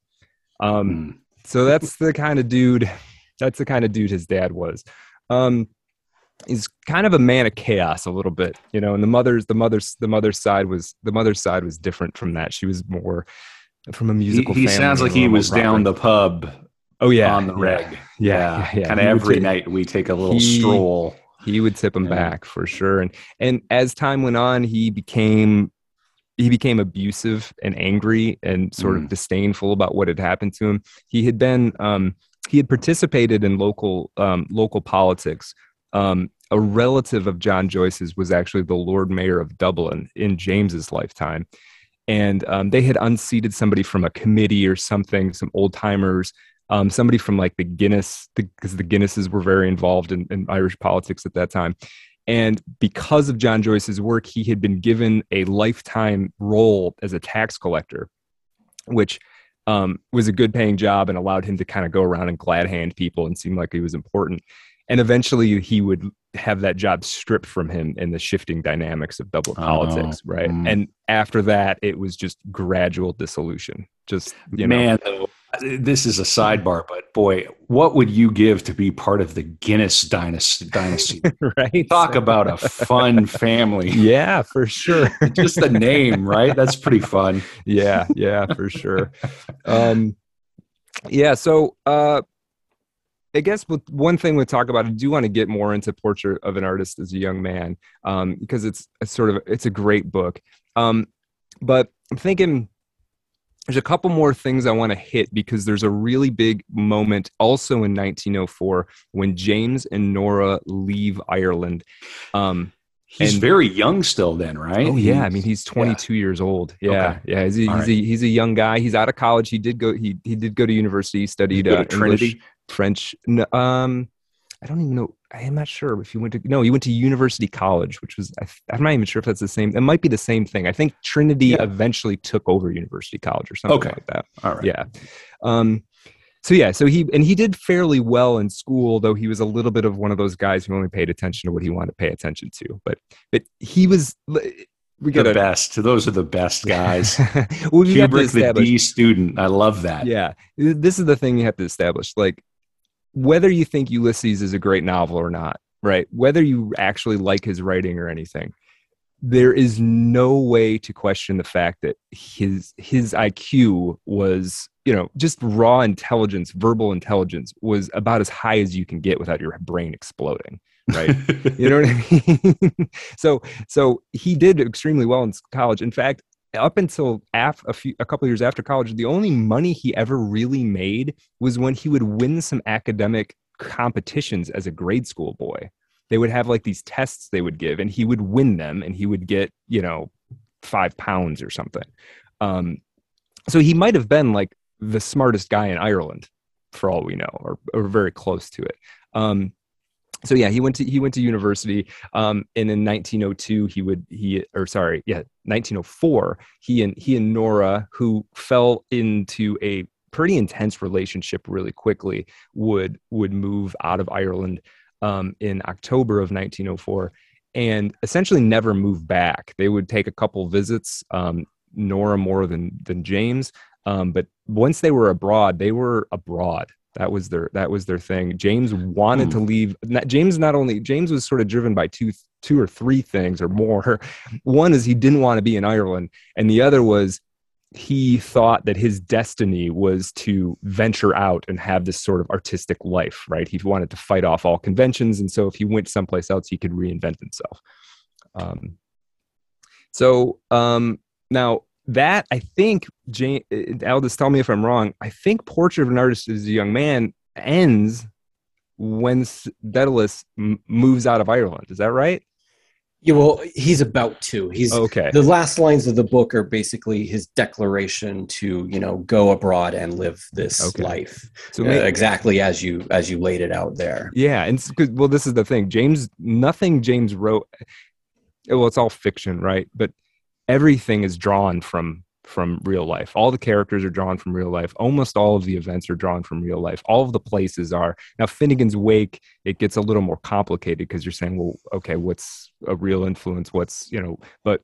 Um,
Mm.
so that's the kind of dude. That's the kind of dude his dad was. Um, he's kind of a man of chaos a little bit, you know. And the mother's the mother's the mother's side was the mother's side was different from that. She was more from a
He,
musical.
he
family,
sounds like he was down the pub
oh yeah
on the
yeah,
reg.
Yeah, yeah, yeah.
Kind of every
take-
night we take a little
He-
stroll.
he would tip him
Yeah.
back for sure and and as time went on he became he became abusive and angry and sort
Mm.
of disdainful about what had happened to him he had been um he had participated in local um local politics um a relative of john joyce's was actually the lord mayor of dublin in james's lifetime and um, they had unseated somebody from a committee or something some old timers um, somebody from like the Guinness, because the, Guinnesses were very involved in, in Irish politics at that time. And because of John Joyce's work, he had been given a lifetime role as a tax collector, which um, was a good paying job and allowed him to kind of go around and glad hand people and seem like he was important. And eventually he would have that job stripped from him in the shifting dynamics of Dublin
Oh,
politics, right?
mm.
And after that, it was just gradual dissolution. Just, you know,
Man, though, this is a sidebar, but boy, what would you give to be part of the Guinness dynasty? dynasty?
right?
Talk about a fun family.
yeah, for sure.
Just the name, right? That's pretty fun.
yeah, yeah, for sure. Um, yeah, so uh, I guess with one thing we talk about, I do want to get more into Portrait of an Artist as a Young Man um, because it's a sort of it's a great book. Um, but I'm thinking there's a couple more things I want to hit because there's a really big moment also in 1904 when James and Nora leave Ireland. Um,
He's
And-
very young still, then, right?
Oh yeah, I mean
He's-
he's 22 years old. Yeah,
Okay.
yeah, he's, a, he's,
All
a, he's a young guy. He's out of college. He did go. He he did go to university. He studied uh,
Trinity?
English, French. No, um, I don't even know. I am not sure if you went to. No, you went to University College, which was. I, I'm not even sure if that's the same. It might be the same thing. I think Trinity
Yeah.
eventually took over University College or something
Okay.
like that.
All right.
Yeah. Um, so yeah, so he and he did fairly well in school, though he was a little bit of one of those guys who only paid attention to what he wanted to pay attention to. But but he was we got The
best. Those are the best guys.
well, we
Kubrick, the. D student. I love that.
Yeah, this is the thing you have to establish. Like whether you think Ulysses is a great novel or not, right? Whether you actually like his writing or anything, there is no way to question the fact that his his IQ was, you know, just raw intelligence, verbal intelligence was about as high as you can get without your brain exploding, right? you know what I mean? so so he did extremely well in college. In fact, up until af- a few a couple years after college, the only money he ever really made was when he would win some academic competitions as a grade school boy. They would have like these tests they would give, and he would win them, and he would get you know five pounds or something. Um, so he might have been like the smartest guy in Ireland, for all we know, or, or very close to it. Um, so yeah, he went to he went to university, um, and in 1902 he would he or sorry, yeah, 1904 he and he and Nora, who fell into a pretty intense relationship really quickly, would would move out of Ireland um, in October of 1904, and essentially never move back. They would take a couple visits, um, Nora more than than James, um, but once they were abroad, they were abroad. That was their that was their thing. James wanted to hmm. leave. James not only James was sort of driven by two two or three things or more. One is he didn't want to be in Ireland, and the other was he thought that his destiny was to venture out and have this sort of artistic life. Right? He wanted to fight off all conventions, and so if he went someplace else, he could reinvent himself. Um, so um, now that I think Jane uh, Aldous, tell me if I'm wrong. I think Portrait of an Artist as a Young Man ends when Dedalus m- moves out of Ireland. Is that right?
Yeah, well, he's about to. He's okay. The last lines of the book are basically his declaration to, you know, go abroad and live this okay. life. So uh, maybe, exactly as you as you laid it out there.
Yeah, and well, this is the thing. James, nothing James wrote. Well, it's all fiction, right? But everything is drawn from from real life. All the characters are drawn from real life. Almost all of the events are drawn from real life. All of the places are. Now, Finnegans Wake, it gets a little more complicated because you're saying, well, okay, what's a real influence? What's, you know, but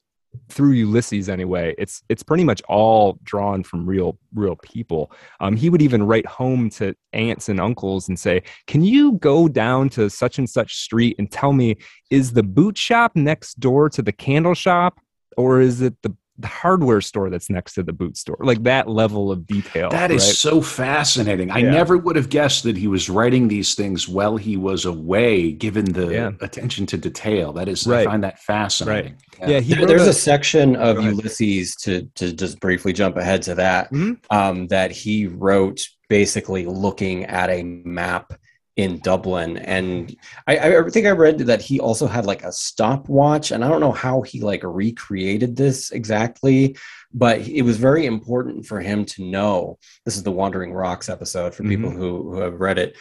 through Ulysses anyway, it's it's pretty much all drawn from real real people. Um, he would even write home to aunts and uncles and say, "Can you go down to such and such street and tell me is the boot shop next door to the candle shop?" Or is it the the hardware store that's next to the boot store like that level of detail
That is right? so fascinating yeah. i never would have guessed that he was writing these things while he was away given the yeah. attention to detail that is right. i find that fascinating
right. yeah, yeah there, there's a, a, section of ulysses to to just briefly jump ahead to that mm-hmm. um, that he wrote basically looking at a map in Dublin. And I, I, think I read that he also had like a stopwatch, and I don't know how he like recreated this exactly, but it was very important for him to know. This is the Wandering Rocks episode for mm-hmm. people who, who have read it.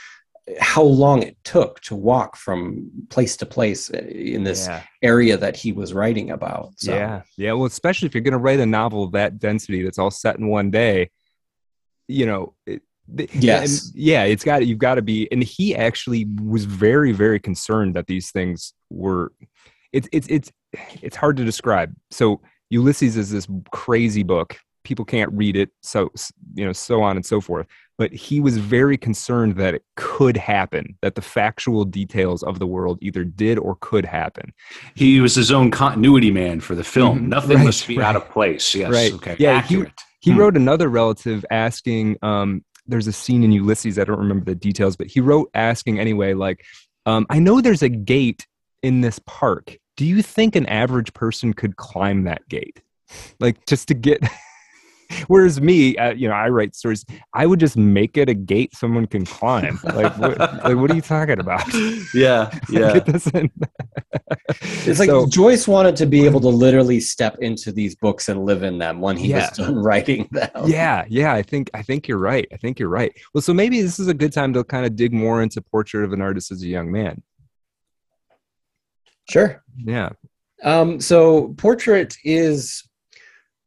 How long it took to walk from place to place uh, in this yeah. area that he was writing about.
So. Yeah, yeah. Well, especially if you're going to write a novel of that density that's all set in one day, you know, it,
yes.
yeah it's got you've got to be and he actually was very very concerned that these things were it's it's it's it's hard to describe. So ulysses is this crazy book. People can't read it so you know so on and so forth. But he was very concerned that it could happen that the factual details of the world either did or could happen.
He was his own continuity man for the film. Mm-hmm. nothing right, must be right. out of place. Yes right. okay. Yeah Accurate.
he, he hmm. wrote another relative asking um, there's a scene in Ulysses. I don't remember the details, but he wrote asking anyway, like, um, I know there's a gate in this park. Do you think an average person could climb that gate? Like, just to get. Whereas me, uh, you know, I write stories. I would just make it a gate someone can climb. Like, what, like, what are you talking about?
Yeah, yeah.
it's like so, Joyce wanted to be able to literally step into these books and live in them when he yeah. was done writing them.
Yeah, yeah. I think I think you're right. I think you're right. Well, so maybe this is a good time to kind of dig more into Portrait of an Artist as a Young Man.
Sure.
Yeah.
Um, so, Portrait is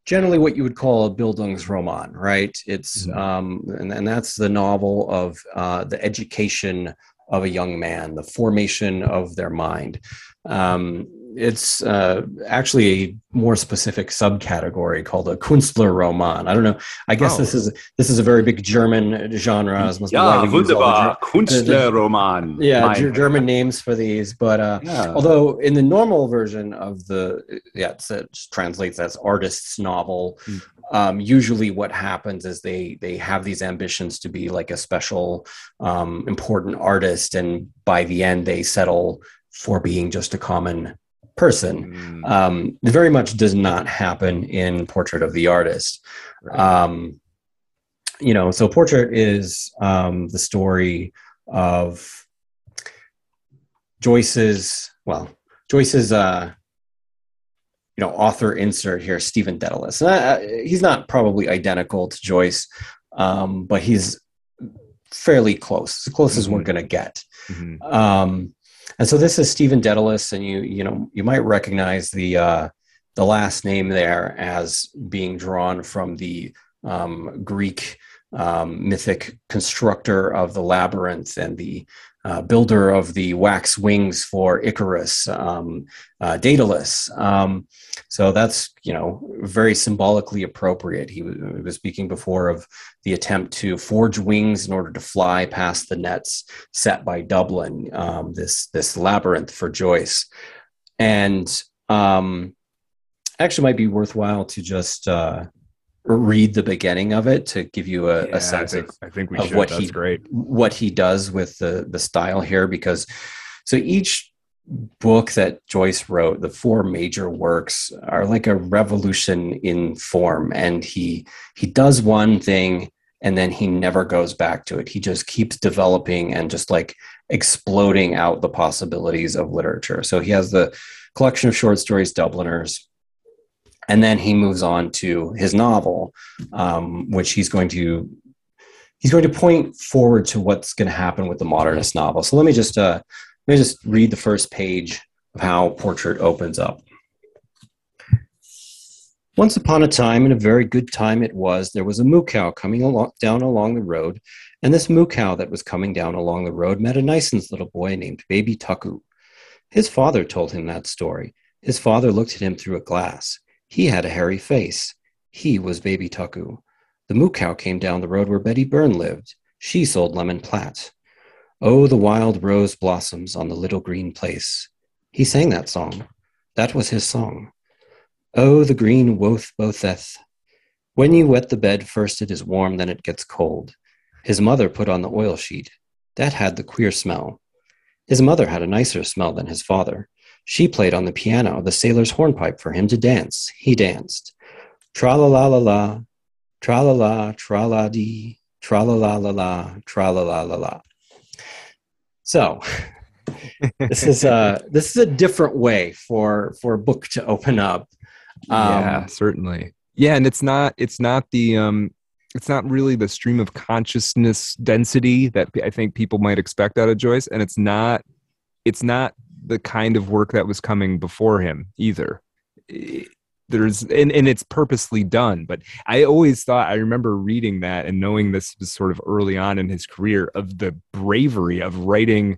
generally what you would call a Bildungsroman, right? It's mm-hmm. um, and, and that's the novel of uh, the education of a young man, the formation of their mind. Um, it's uh, actually a more specific subcategory called a Künstlerroman. I don't know. I guess oh. this is this is a very big German genre.
As yeah, wunderbar. Künstlerroman.
Yeah, German names for these. But uh, yeah. although in the normal version of the yeah, it translates as artist's novel. Mm. Um, usually, what happens is they they have these ambitions to be like a special, um, important artist, and by the end, they settle for being just a common person. Mm. Um, it very much does not happen in Portrait of the Artist. Right. Um, you know, so Portrait is um, the story of Joyce's, well, Joyce's, uh, you know, author insert here, Stephen Dedalus. Uh, he's not probably identical to Joyce, um, but he's fairly close, as close mm-hmm. as we're going to get. Mm-hmm. Um, and so this is Stephen Dedalus, and you you know you might recognize the uh, the last name there as being drawn from the um, Greek um, mythic constructor of the labyrinth and the uh, builder of the wax wings for Icarus, um, uh, Daedalus. Um, so that's you know very symbolically appropriate. He, he, was speaking before of the attempt to forge wings in order to fly past the nets set by Dublin, um, this this labyrinth for Joyce, and um, actually might be worthwhile to just. Uh, read the beginning of it to give you a, yeah, a sense
I
think,
of, I think we
of
should.
what
That's
he
great.
what he does with the the style here because so each book that Joyce wrote the four major works are like a revolution in form. And he he does one thing and then he never goes back to it. He just keeps developing and just like exploding out the possibilities of literature. So he has the collection of short stories dubliners and then he moves on to his novel, um, which he's going to he's going to point forward to what's going to happen with the modernist novel. So let me just uh, let me just read the first page of how Portrait opens up. Once upon a time, and a very good time it was, there was a moo cow coming along, down along the road, and this moo cow that was coming down along the road met a nice little boy named Baby Tuckoo. His father told him that story. His father looked at him through a glass. He had a hairy face. He was Baby Tuckoo. The moo cow came down the road where Betty Byrne lived. She sold lemon platt. Oh, the wild rose blossoms on the little green place. He sang that song. That was his song. Oh, the green woth botheth. When you wet the bed, first it is warm, then it gets cold. His mother put on the oil sheet. That had the queer smell. His mother had a nicer smell than his father. She played on the piano the sailor's hornpipe for him to dance. He danced. Tra la la la la, tra la la, tra la dee, tra la la la la, tra la la la la. So, this is a this is a different way for for a book to open up.
Um, yeah, certainly. Yeah, and it's not it's not the um it's not really the stream of consciousness density that I think people might expect out of Joyce, and it's not it's not the kind of work that was coming before him either there's and, and it's purposely done but i always thought i remember reading that and knowing this was sort of early on in his career of the bravery of writing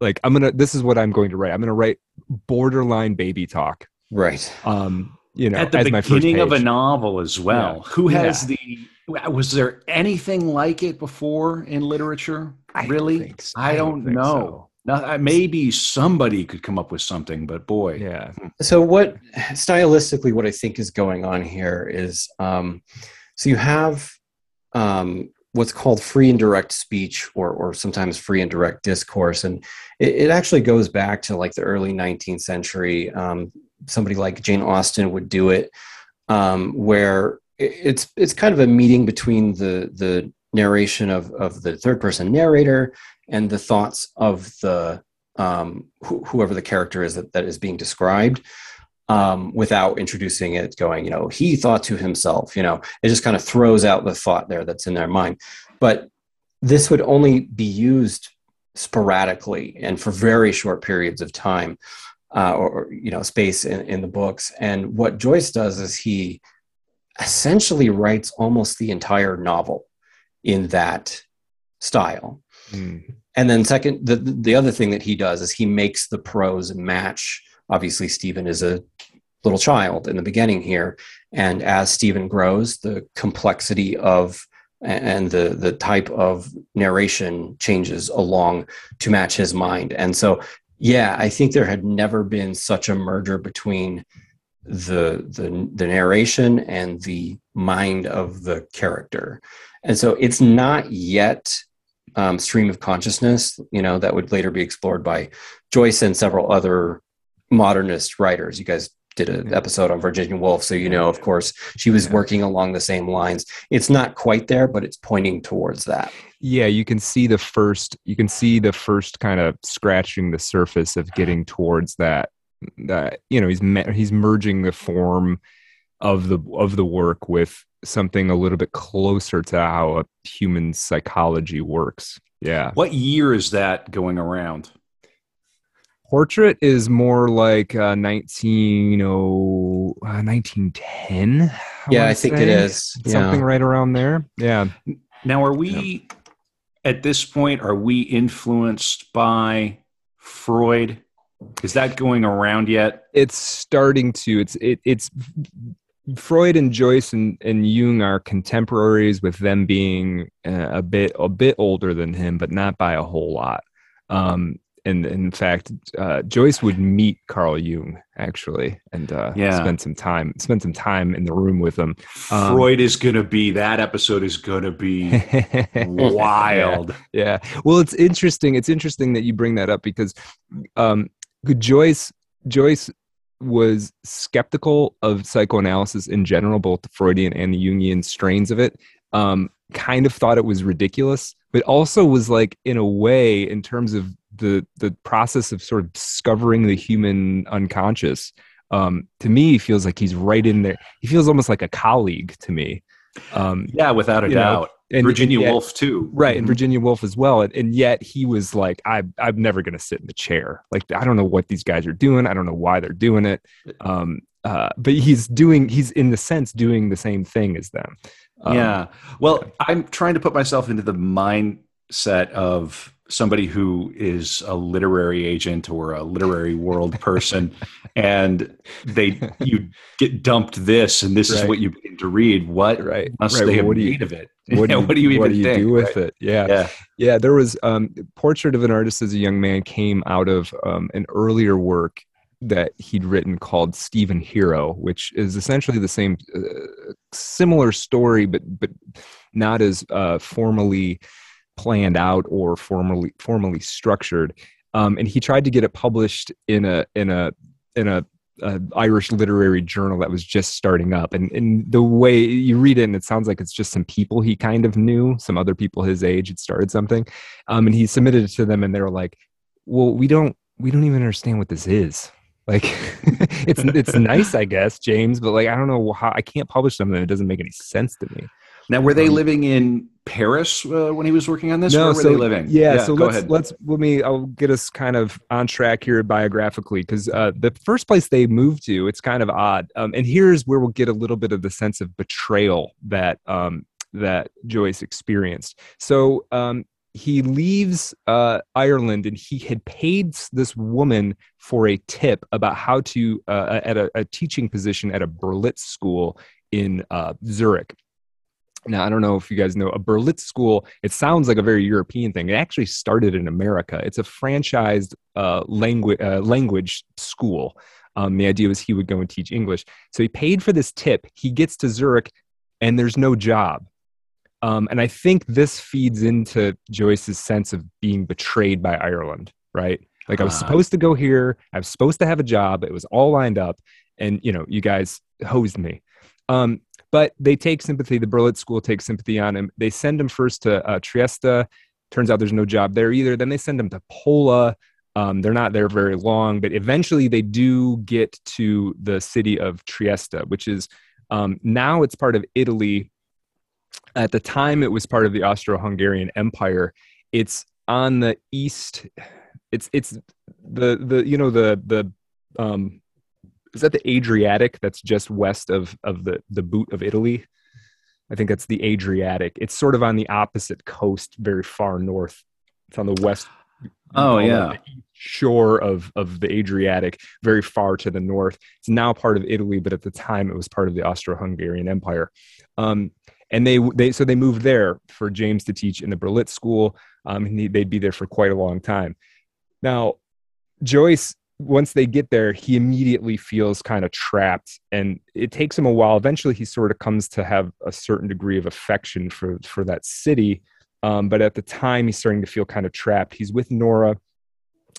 like i'm gonna this is what i'm going to write i'm gonna write borderline baby talk
right
um you know
at the beginning of a novel as well yeah. who has yeah. the was there anything like it before in literature really
i don't,
so. I don't, I don't know so. Now, maybe somebody could come up with something, but boy,
yeah.
So, what stylistically, what I think is going on here is, um, so you have um, what's called free indirect speech, or or sometimes free indirect discourse, and it, it actually goes back to like the early 19th century. Um, somebody like Jane Austen would do it, um, where it's it's kind of a meeting between the the narration of of the third person narrator and the thoughts of the um, wh- whoever the character is that, that is being described um, without introducing it going you know he thought to himself you know it just kind of throws out the thought there that's in their mind. But this would only be used sporadically and for very short periods of time uh, or you know space in, in the books. And what joyce does is he essentially writes almost the entire novel in that style Mm. And then second, the the other thing that he does is he makes the prose match. Obviously, Stephen is a little child in the beginning here, and as Stephen grows, the complexity of and the the type of narration changes along to match his mind. And so, yeah, I think there had never been such a merger between the the the narration and the mind of the character. And so it's not yet um, stream of consciousness, you know, that would later be explored by Joyce and several other modernist writers. You guys did an episode on Virginia Woolf, so you know, of course, she was working along the same lines. It's not quite there, but it's pointing towards that.
Yeah, you can see the first. You can see the first kind of scratching the surface of getting towards that. That you know, he's he's merging the form of the of the work with something a little bit closer to how a human psychology works. Yeah.
What year is that going around?
Portrait is more like uh, 19, oh, uh, 1910. I
yeah, I think
say.
it is.
Something
yeah.
right around there. Yeah.
Now, are we, yeah. at this point, are we influenced by Freud? Is that going around yet?
It's starting to. It's it, it's Freud and Joyce and, and Jung are contemporaries, with them being uh, a bit a bit older than him, but not by a whole lot. Um, and in fact, uh, Joyce would meet Carl Jung actually, and uh, yeah. spend some time spend some time in the room with him.
Um, Freud is going to be that episode is going to be wild.
Yeah, yeah, Well, it's interesting. It's interesting that you bring that up because um, Joyce Joyce was skeptical of psychoanalysis in general, both the Freudian and the Jungian strains of it. Um, kind of thought it was ridiculous, but also was like, in a way, in terms of the the process of sort of discovering the human unconscious. Um, to me, feels like he's right in there. He feels almost like a colleague to me.
Um, yeah, without a doubt. Know, and Virginia and yet, Woolf too,
right? And mm-hmm. Virginia Woolf as well. And, and yet he was like, I, I'm never going to sit in the chair. Like I don't know what these guys are doing. I don't know why they're doing it. Um, uh, but he's doing, he's in the sense doing the same thing as them.
Um, yeah. Well, I'm trying to put myself into the mindset of somebody who is a literary agent or a literary world person and they you get dumped this and this right. is what you begin to read what
right
must
right.
they
well,
have made
you,
of it
what, do you, what do you even
what do
you
think,
do with right? it yeah. yeah yeah there was um portrait of an artist as a young man came out of um, an earlier work that he'd written called Stephen Hero, which is essentially the same, uh, similar story, but but not as uh, formally planned out or formally formally structured. Um, and he tried to get it published in a in a in a, a, Irish literary journal that was just starting up. And, and the way you read it, and it sounds like it's just some people he kind of knew, some other people his age had started something. Um, and he submitted it to them, and they were like, "Well, we don't we don't even understand what this is." Like, it's it's nice, I guess, James, but like I don't know how I can't publish something that doesn't make any sense to me.
Now, were they um, living in Paris uh, when he was working on this?
No,
Where were
so,
they living?
Yeah, yeah so let's ahead. let's let me. I'll get us kind of on track here biographically because uh, the first place they moved to, it's kind of odd. Um, and here's where we'll get a little bit of the sense of betrayal that um, that Joyce experienced. So um, he leaves uh, Ireland and he had paid this woman for a tip about how to uh, at a, a, teaching position at a Berlitz school in uh, Zurich. Now, I don't know if you guys know a Berlitz school. It sounds like a very European thing. It actually started in America. It's a franchised uh, language uh, language school. Um, the idea was he would go and teach English. So he paid for this tip. He gets to Zurich, and there's no job. Um, and I think this feeds into Joyce's sense of being betrayed by Ireland. Right? Like I was uh, supposed to go here. I was supposed to have a job. It was all lined up, and you know, you guys hosed me. Um, but they take sympathy. The Berlitz School takes sympathy on him. They send him first to uh, Trieste. Turns out there's no job there either. Then they send him to Pola. Um, they're not there very long, but eventually they do get to the city of Trieste, which is um, now it's part of Italy. At the time, it was part of the Austro-Hungarian Empire. It's on the east. It's it's the the you know the the um, is that the Adriatic that's just west of of the the boot of Italy? I think that's the Adriatic. It's sort of on the opposite coast, very far north. It's on the west.
Oh yeah,
shore of of the Adriatic, very far to the north. It's now part of Italy, but at the time it was part of the Austro-Hungarian Empire. Um, and they they so they moved there for James to teach in the Berlitz school, um, and he, they'd be there for quite a long time. Now, Joyce once they get there, he immediately feels kind of trapped, and it takes him a while. Eventually, he sort of comes to have a certain degree of affection for for that city, Um, but at the time, he's starting to feel kind of trapped. He's with Nora.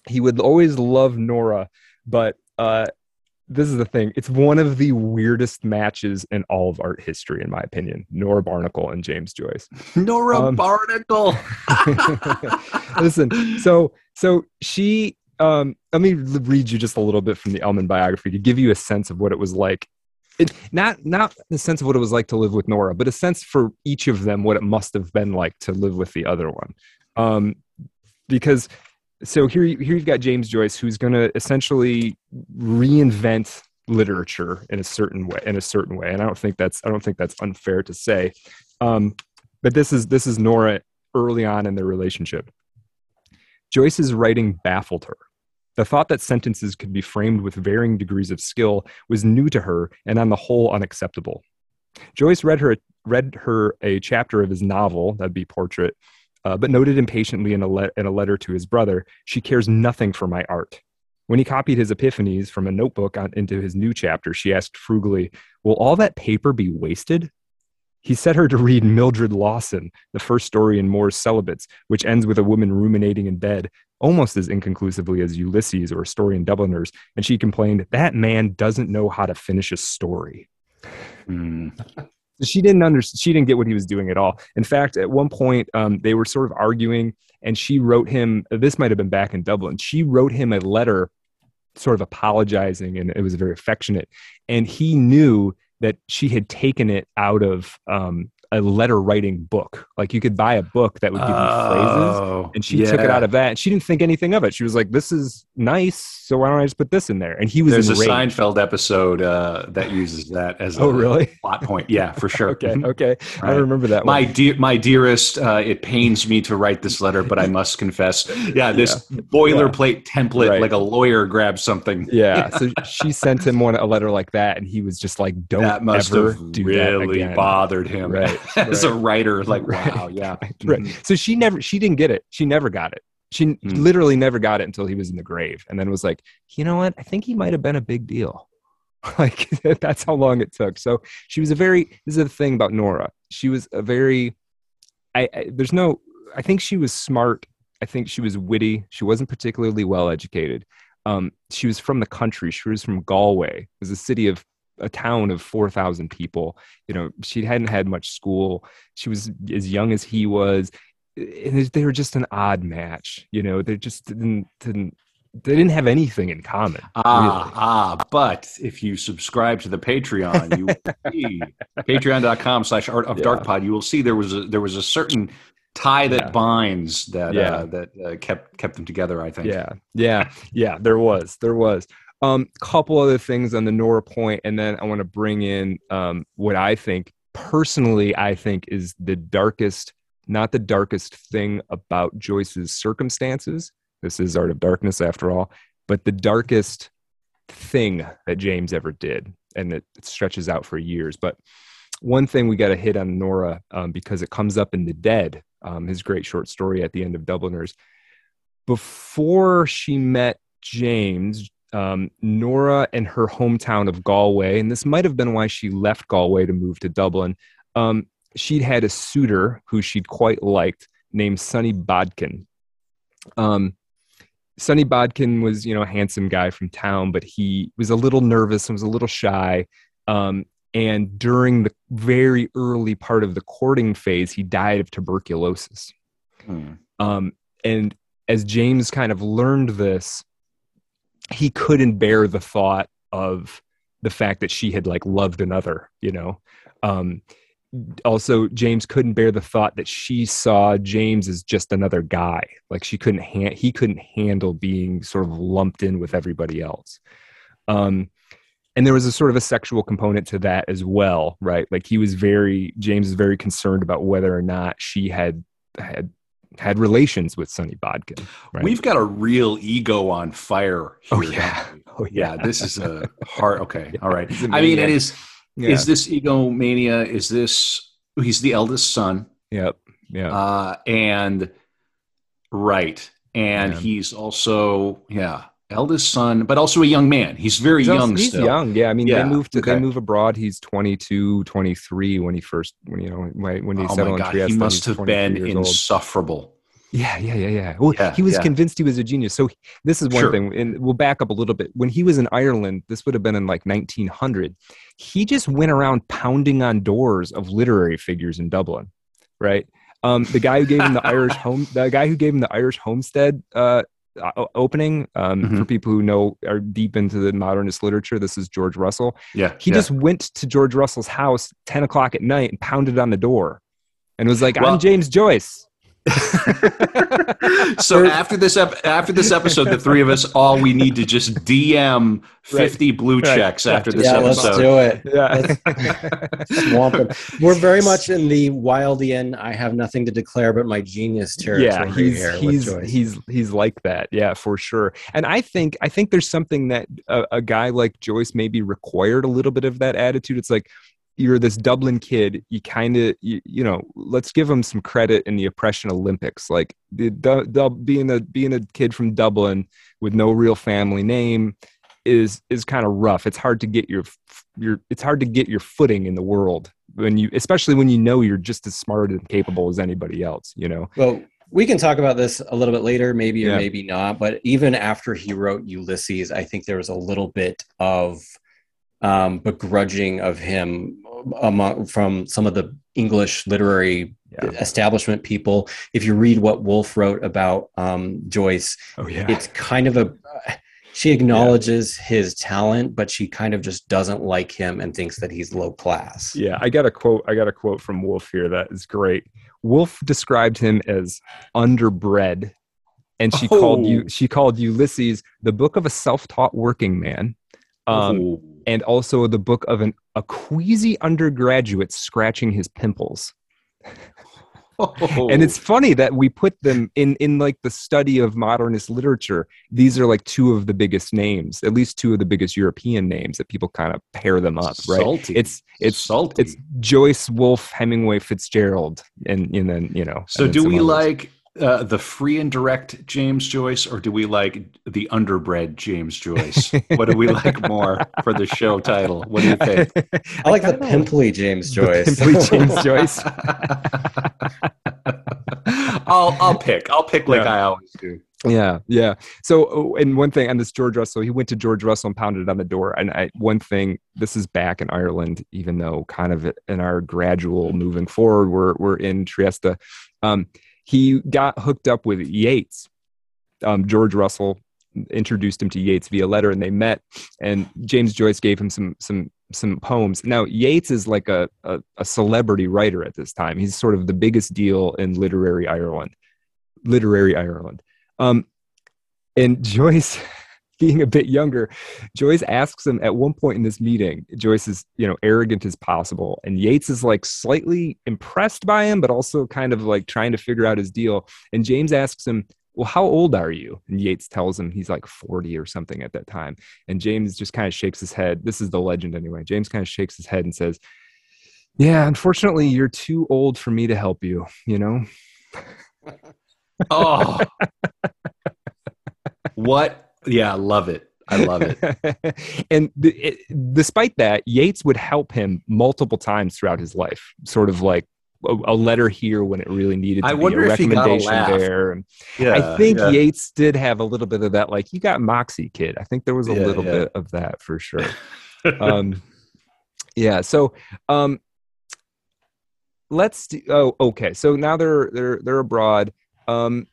He would always love Nora, but uh, this is the thing. It's one of the weirdest matches in all of art history, in my opinion. Nora Barnacle and James Joyce.
Nora um, Barnacle.
listen, so so she um let me read you just a little bit from the Ellmann biography to give you a sense of what it was like. It, not not the sense of what it was like to live with Nora, but a sense for each of them what it must have been like to live with the other one. Um, because so here, here you've got James Joyce, who's going to essentially reinvent literature in a certain way. In a certain way, and I don't think that's I don't think that's unfair to say. Um, but this is this is Nora early on in their relationship. Joyce's writing baffled her. The thought that sentences could be framed with varying degrees of skill was new to her and on the whole unacceptable. Joyce read her read her a chapter of his novel, that'd be Portrait, uh, but noted impatiently in a, le- in a letter to his brother, she cares nothing for my art. When he copied his epiphanies from a notebook on, into his new chapter, she asked frugally, Will all that paper be wasted? He set her to read Mildred Lawson, the first story in Moore's Celibates, which ends with a woman ruminating in bed, almost as inconclusively as Ulysses or a story in Dubliners, and she complained, That man doesn't know how to finish a story. Mm she didn't understand she didn't get what he was doing at all. In fact at one point um, they were sort of arguing and she wrote him this might have been back in dublin she wrote him a letter sort of apologizing and it was very affectionate. And he knew that she had taken it out of um, a letter writing book. Like you could buy a book that would give you oh, phrases, and she yeah. took it out of that. And she didn't think anything of it. She was like, "This is nice, so why don't I just put this in there?" And he was.
There's enraged. a Seinfeld episode uh, that uses that as
oh
a
really
plot point. Yeah, for sure.
okay, okay, right. I remember that.
My dear, my dearest, uh, it pains me to write this letter, but I must confess, yeah, this yeah. boilerplate yeah. template, right. like a lawyer grabs something.
Yeah, so she sent him one a letter like that, and he was just like, "Don't that must ever have do
really bothered him." Right. as a writer like right. wow yeah.
right. Mm-hmm. so she never she didn't get it. She never got it. She mm. literally never got it until he was in the grave and then was like you know what? I think he might have been a big deal. Like that's how long it took. So she was a very this is the thing about nora. She was a very I, I there's no i think she was smart. I think she was witty. She wasn't particularly well educated. Um, she was from the country. She was from galway. It was a city of a town of 4,000 people. You know, she hadn't had much school. She was as young as he was. And they were just an odd match. You know, they just didn't, didn't they didn't have anything in common.
Ah, really. ah, but if you subscribe to the Patreon, you will see patreon.com slash art of yeah. dark pod, you will see there was a there was a certain tie that yeah. binds that yeah. uh, that uh, kept kept them together, I think.
Yeah. Yeah. Yeah, there was. There was. Um, couple other things on the Nora point, and then I want to bring in um, what I think personally, I think is the darkest, not the darkest thing about Joyce's circumstances. This is Art of Darkness, after all, but the darkest thing that James ever did, and it, it stretches out for years. But one thing we got to hit on Nora um, because it comes up in The Dead, um, his great short story at the end of Dubliners. Before she met James, um, Nora and her hometown of Galway, and this might have been why she left Galway to move to Dublin. Um, she'd had a suitor who she'd quite liked named Sonny Bodkin. Um, Sonny Bodkin was, you know, a handsome guy from town, but he was a little nervous and was a little shy. Um, and during the very early part of the courting phase, he died of tuberculosis. Hmm. Um, and as James kind of learned this, he couldn't bear the thought of the fact that she had like loved another you know? Um also james couldn't bear the thought that she saw james as just another guy. Like she couldn't ha- he couldn't handle being sort of lumped in with everybody else. Um and there was a sort of a sexual component to that as well right? Like he was very james is very concerned about whether or not she had had had relations with Sonny Bodkin.
Right? We've got a real ego on fire
here. Oh yeah.
Oh yeah. yeah. This is a heart. Okay. All right. I mean, it is. Yeah. Is this egomania? Is this? He's the eldest son.
Yep. Yeah.
Uh, and right, and he's also yeah. Eldest son, but also a young man. He's very
he's
young
he's
still.
young. Yeah, I mean,
Yeah,
they moved to
okay.
they move abroad. He's 22, 23 when he first when you know when when he
Oh
settled
my
in
god,
Trieste.
he must have been
years old.
insufferable.
Yeah, yeah, yeah, yeah. Well,
Yeah,
he was
yeah.
convinced he was a genius. So this is one
Sure.
thing, and we'll back up a little bit. When he was in Ireland, this would have been in like 1900. He just went around pounding on doors of literary figures in Dublin, right? Um, the guy who gave him the Irish home, the guy who gave him the Irish homestead uh, opening. Um,
Mhm.
For people who know are deep into the modernist literature, this is George Russell.
Yeah,
He
yeah.
just went to George Russell's house 10 o'clock at night and pounded on the door, and was like,
Well-
"I'm James Joyce."
so after this ep- after this episode, the three of us all we need to just DM fifty blue
Right.
checks after this
yeah, let's do it.
Yeah.
Swamp him. We're very much in the Wildean. I have nothing to declare but my genius territory
yeah he's
here
he's he's he's like that yeah for sure and i think i think there's something that a, a guy like joyce maybe required a little bit of that attitude it's like you're this dublin kid you kind of you, you know let's give him some credit in the oppression olympics like the, the, the being a being a kid from dublin with no real family name is is kind of rough it's hard to get your your it's hard to get your footing in the world when you especially when you know you're just as smart and capable as anybody else you know
Well, we can talk about this a little bit later, maybe or
Yeah.
maybe not. But even after he wrote Ulysses, I think there was a little bit of um, begrudging of him among, from some of the English literary
Yeah.
establishment people. If you read what Woolf wrote about um, Joyce,
oh yeah
it's kind of a she acknowledges his talent, but she kind of just doesn't like him and thinks that he's low class.
Yeah, I got a quote. I got a quote from Woolf here that is great. Woolf described him as underbred, and she called
Oh.
you. She called Ulysses the book of a self-taught working man, um,
Ooh.
And also the book of an a queasy undergraduate scratching his pimples. Oh. And it's oh. funny that we put them in in like the study of modernist literature. These are like two of the biggest names, at least two of the biggest European names that people kind of pair them up, right?
Salty.
It's it's
salty.
it's Joyce, Woolf, Hemingway, Fitzgerald, and and then you know.
so do we
others.
like uh, the free and direct James Joyce, or do we like the underbred James Joyce? what do we like more for the show title? What do you think?
I like the
kinda
pimply James
the
Joyce.
pimply James Joyce.
I'll I'll pick. I'll pick like
Yeah.
I always do.
Yeah, yeah. So, oh, and one thing on this George Russell, he went to George Russell and pounded on the door. And I, one thing, this is back in Ireland, even though kind of in our gradual moving forward, we're we're in Trieste. Um, he got hooked up with Yeats. Um, George Russell introduced him to Yeats via letter, and they met. And James Joyce gave him some some some poems. Now Yeats is like a, a a celebrity writer at this time. He's sort of the biggest deal in literary Ireland. Literary Ireland. Um, and Joyce, being a bit younger, Joyce asks him at one point in this meeting. Joyce is, you know, arrogant as possible, and Yeats is like slightly impressed by him, but also kind of like trying to figure out his deal. And James asks him, "Well, how old are you?" And Yeats tells him he's like forty or something at that time. And James just kind of shakes his head. This is the legend anyway. James kind of shakes his head and says, "Yeah, unfortunately, you're too old for me to help you. You know."
Oh, what? Yeah, I love it. I love it.
and th- it, despite that, Yeats would help him multiple times throughout his life, sort of like a, a letter here when it really needed to
I
be,
wonder
a
if he got a
recommendation
laugh.
there. And
Yeah,
I think
yeah.
Yeats did have a little bit of that, like, you got moxie, kid. I think there was a
Yeah,
little
yeah.
bit of that for sure. um, yeah. So, um, let's do, oh, okay. So now they're, they're, they're abroad. Um,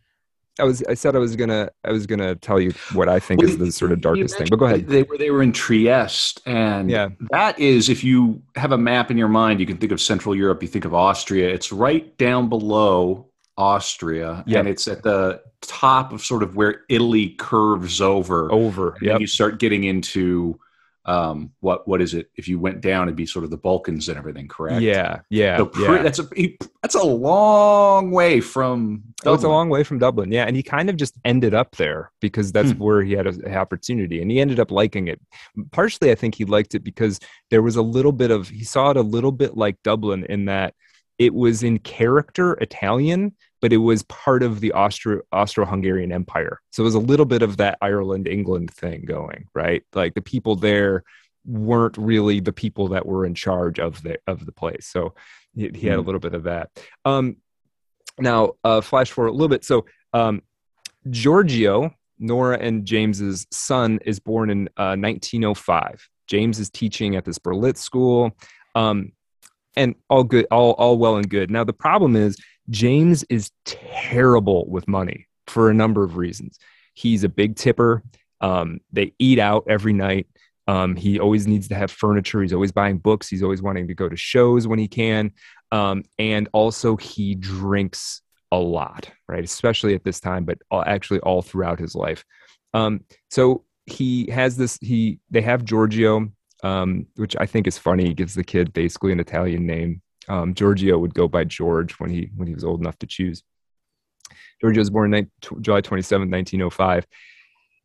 I was, I said I was gonna, I was gonna tell you what I think
Well,
is the sort of darkest thing, but go ahead.
They were they were in Trieste, and
Yeah.
that is if you have a map in your mind, you can think of Central Europe. You think of Austria. It's right down below Austria,
Yep.
and it's at the top of sort of where Italy curves over.
Over. yeah.
you start getting into um, what what is it? If you went down, it'd be sort of the Balkans and everything. Correct.
Yeah. Yeah.
So pre-
yeah.
that's a that's a long way from.
It's a long way from Dublin. Yeah. And he kind of just ended up there because that's
Hmm.
where he had an opportunity and he ended up liking it. Partially, I think he liked it because there was a little bit of, he saw it a little bit like Dublin in that it was in character Italian, but it was part of the Austro Austro-Hungarian Empire. So it was a little bit of that Ireland England thing going, right? Like the people there weren't really the people that were in charge of the of the place. So he, he had a hmm. little bit of that. Um, now, uh, flash forward a little bit. So um, Giorgio, Nora and James's son, is born in uh, 1905. James is teaching at this Berlitz school. Um, and all good, all, all well and good. Now, the problem is James is terrible with money for a number of reasons. He's a big tipper. Um, they eat out every night. Um, he always needs to have furniture. He's always buying books. He's always wanting to go to shows when he can. Um, and also, he drinks a lot, right? Especially at this time, but actually all throughout his life. Um, so he has this. He they have Giorgio um, which I think is funny. He gives the kid basically an Italian name. Um, Giorgio would go by George when he when he was old enough to choose. Giorgio was born in July 27, 1905.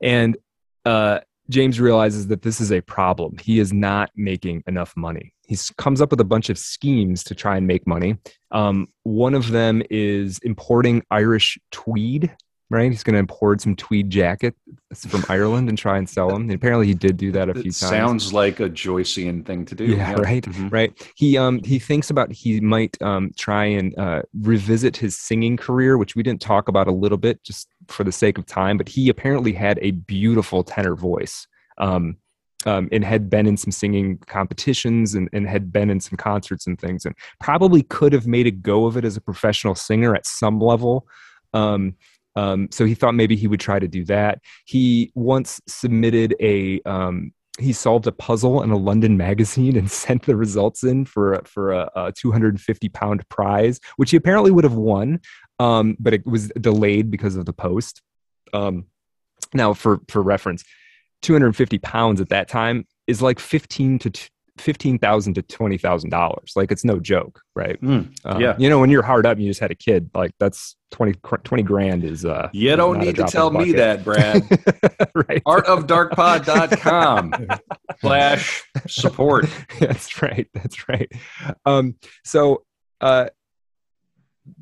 And uh, James realizes that this is a problem. He is not making enough money. He comes up with a bunch of schemes to try and make money. Um, one of them is importing Irish tweed right? He's going to import some tweed jacket from Ireland and try and sell them. And apparently, he did do that a few times.
Sounds like a Joycean thing to do.
Yeah, yeah. right, mm-hmm. right. He um he thinks about he might um try and uh, revisit his singing career, which we didn't talk about a little bit just for the sake of time. But he apparently had a beautiful tenor voice. Um, um, and had been in some singing competitions and, and had been in some concerts and things and probably could have made a go of it as a professional singer at some level um, um, so he thought maybe he would try to do that. He once submitted a um, he solved a puzzle in a London magazine and sent the results in for for a, a 250 pound prize, which he apparently would have won, um, but it was delayed because of the post. Um, now, for for reference, 250 pounds at that time is like 15 to fifteen thousand to twenty thousand dollars. Like it's no joke, right?
Mm, yeah.
You know, when you're hard up, and you just had a kid. Like that's 20, 20 grand is. uh
You don't need to tell me that, Brad. right. Artofdarkpod.com slash support.
that's right. That's right. Um. So, uh,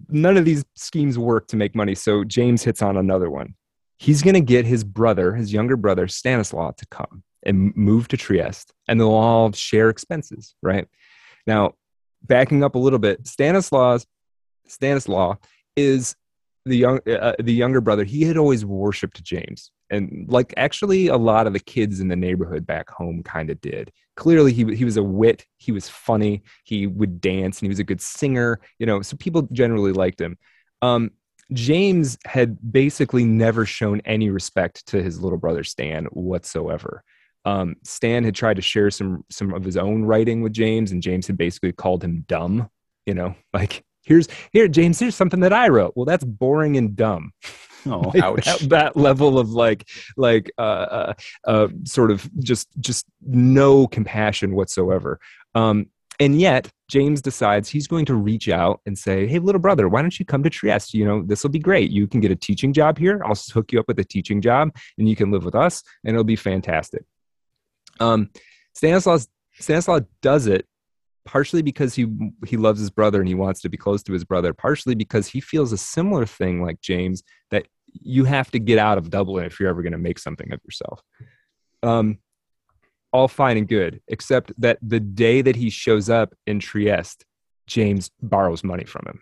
none of these schemes work to make money. So James hits on another one. He's going to get his brother, his younger brother Stanislaus, to come and move to Trieste, and they'll all share expenses, right? Now, backing up a little bit, Stanislaus, Stanislaw is the young, uh, the younger brother. He had always worshipped James, and like actually, a lot of the kids in the neighborhood back home kind of did. Clearly, he he was a wit. He was funny. He would dance, and he was a good singer. You know, so people generally liked him. Um, James had basically never shown any respect to his little brother Stan whatsoever. Um, Stan had tried to share some some of his own writing with James, and James had basically called him dumb. You know, like here's here, James, here's something that I wrote. Well, that's boring and dumb.
Oh,
like ouch! That, that, level of like like uh, uh, uh, sort of just just no compassion whatsoever. Um, and yet James decides he's going to reach out and say, "Hey, little brother, why don't you come to Trieste? You know, this will be great. You can get a teaching job here. I'll hook you up with a teaching job, and you can live with us, and it'll be fantastic." Um, Stanislaus Stanislaus does it partially because he he loves his brother and he wants to be close to his brother. Partially because he feels a similar thing like James that you have to get out of Dublin if you're ever going to make something of yourself. Um, all fine and good, except that the day that he shows up in Trieste, James borrows money from him.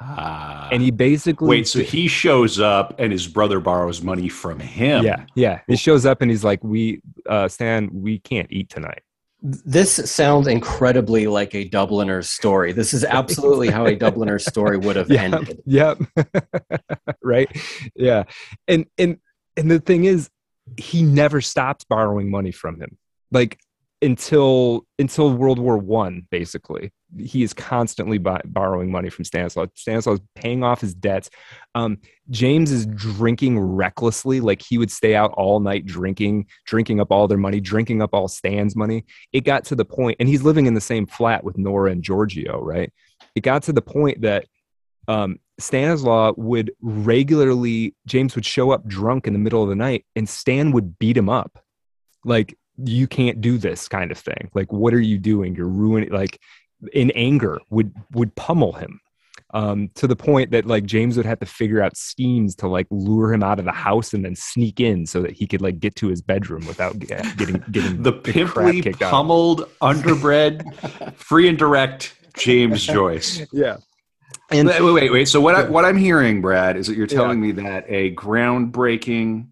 Ah.
And he basically
wait. So he shows up, and his brother borrows money from him.
Yeah, yeah. He shows up, and he's like, "We, uh, Stan, we can't eat tonight."
This sounds incredibly like a Dubliner story. This is absolutely how a Dubliner story would have
yep,
ended.
Yep. right. Yeah. And and and the thing is, he never stops borrowing money from him. Like until until World War One, basically, he is constantly buy, borrowing money from Stanislaus. Stanislaus is paying off his debts. Um, James is drinking recklessly, like he would stay out all night drinking, drinking up all their money, drinking up all Stan's money. It got to the point, and he's living in the same flat with Nora and Giorgio, right? It got to the point that um, Stanislaus would regularly, James would show up drunk in the middle of the night, and Stan would beat him up. Like you can't do this kind of thing like what are you doing you're ruining like in anger would would pummel him um, to the point that like James would have to figure out schemes to like lure him out of the house and then sneak in so that he could like get to his bedroom without getting getting
the pimply pummeled underbred free and direct James Joyce.
Yeah.
And wait, wait, wait. So what I, what I'm hearing, Brad, is that you're telling yeah. me that a groundbreaking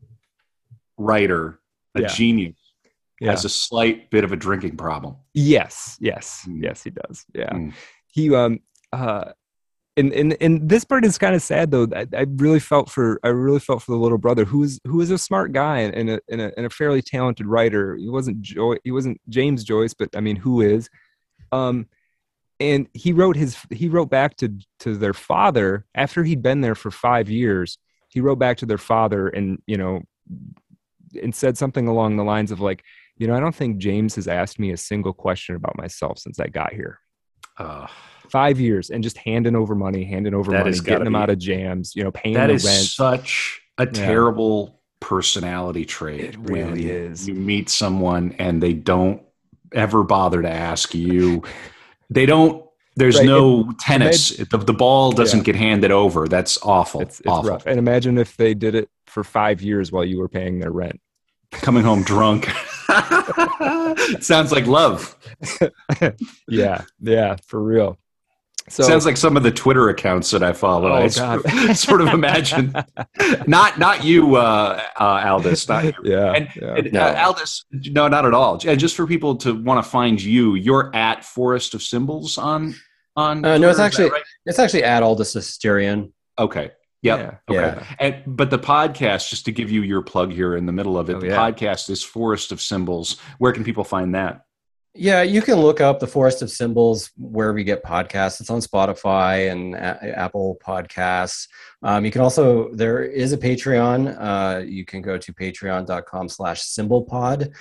writer, a yeah. genius, yeah. has a slight bit of a drinking problem.
Yes, yes, mm. yes, he does. Yeah, mm. he um uh and and and this part is kind of sad though. I, I, really felt for I really felt for the little brother who was who was a smart guy and a and a, and a fairly talented writer. He wasn't Joy he wasn't James Joyce, but I mean who is? Um, and he wrote his he wrote back to to their father after he'd been there for five years. He wrote back to their father and you know and said something along the lines of like, you know, I don't think James has asked me a single question about myself since I got here. Uh five years and just handing over money, handing over money, getting them be, out of jams, you know, paying
that
the
is
rent.
such a yeah. terrible personality trait.
It really is.
You meet someone and they don't ever bother to ask you. They don't. There's right. no tennis. the, the ball doesn't yeah. get handed over. That's awful.
It's, it's
awful.
rough. And imagine if they did it for five years while you were paying their rent.
Coming home drunk. Sounds like love.
yeah, yeah, for real.
So, Sounds like some of the Twitter accounts that I follow. Oh, I God. sort of imagine, not not you, uh, uh, Aldous, not you.
Yeah,
and,
yeah.
and no. Uh, Aldous, no, not at all. And just for people to want to find you, you're at Forest of Symbols on on.
Uh, no, it's actually right? it's actually at Aldous Asterion.
Okay. Yep. Yeah. Okay. Yeah. And but the podcast, just to give you your plug here in the middle of it, oh, the yeah. podcast is Forest of Symbols. Where can people find that?
Yeah, you can look up the Forest of Symbols wherever you get podcasts. It's on Spotify and a- Apple Podcasts. Um, you can also there is a Patreon. Uh, you can go to patreon.com/slash symbolpod.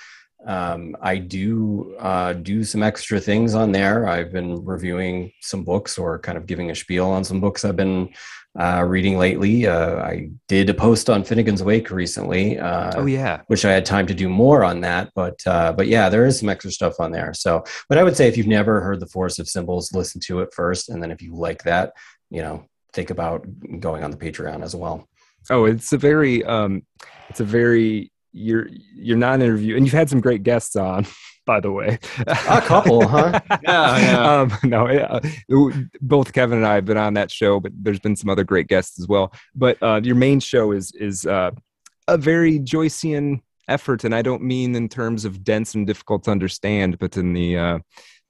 Um, I do uh, do some extra things on there. I've been reviewing some books or kind of giving a spiel on some books I've been uh, reading lately. Uh, I did a post on Finnegans Wake recently.
Uh, oh yeah,
which I had time to do more on that. But uh, but yeah, there is some extra stuff on there. So, but I would say if you've never heard the Forest of Symbols, listen to it first, and then if you like that, you know, think about going on the Patreon as well.
Oh, it's a very um, it's a very you're you're not an interview and you've had some great guests on by the way
a couple huh
yeah, yeah. Um, no yeah. both kevin and i have been on that show but there's been some other great guests as well but uh, your main show is is uh, a very joycean effort and i don't mean in terms of dense and difficult to understand but in the uh,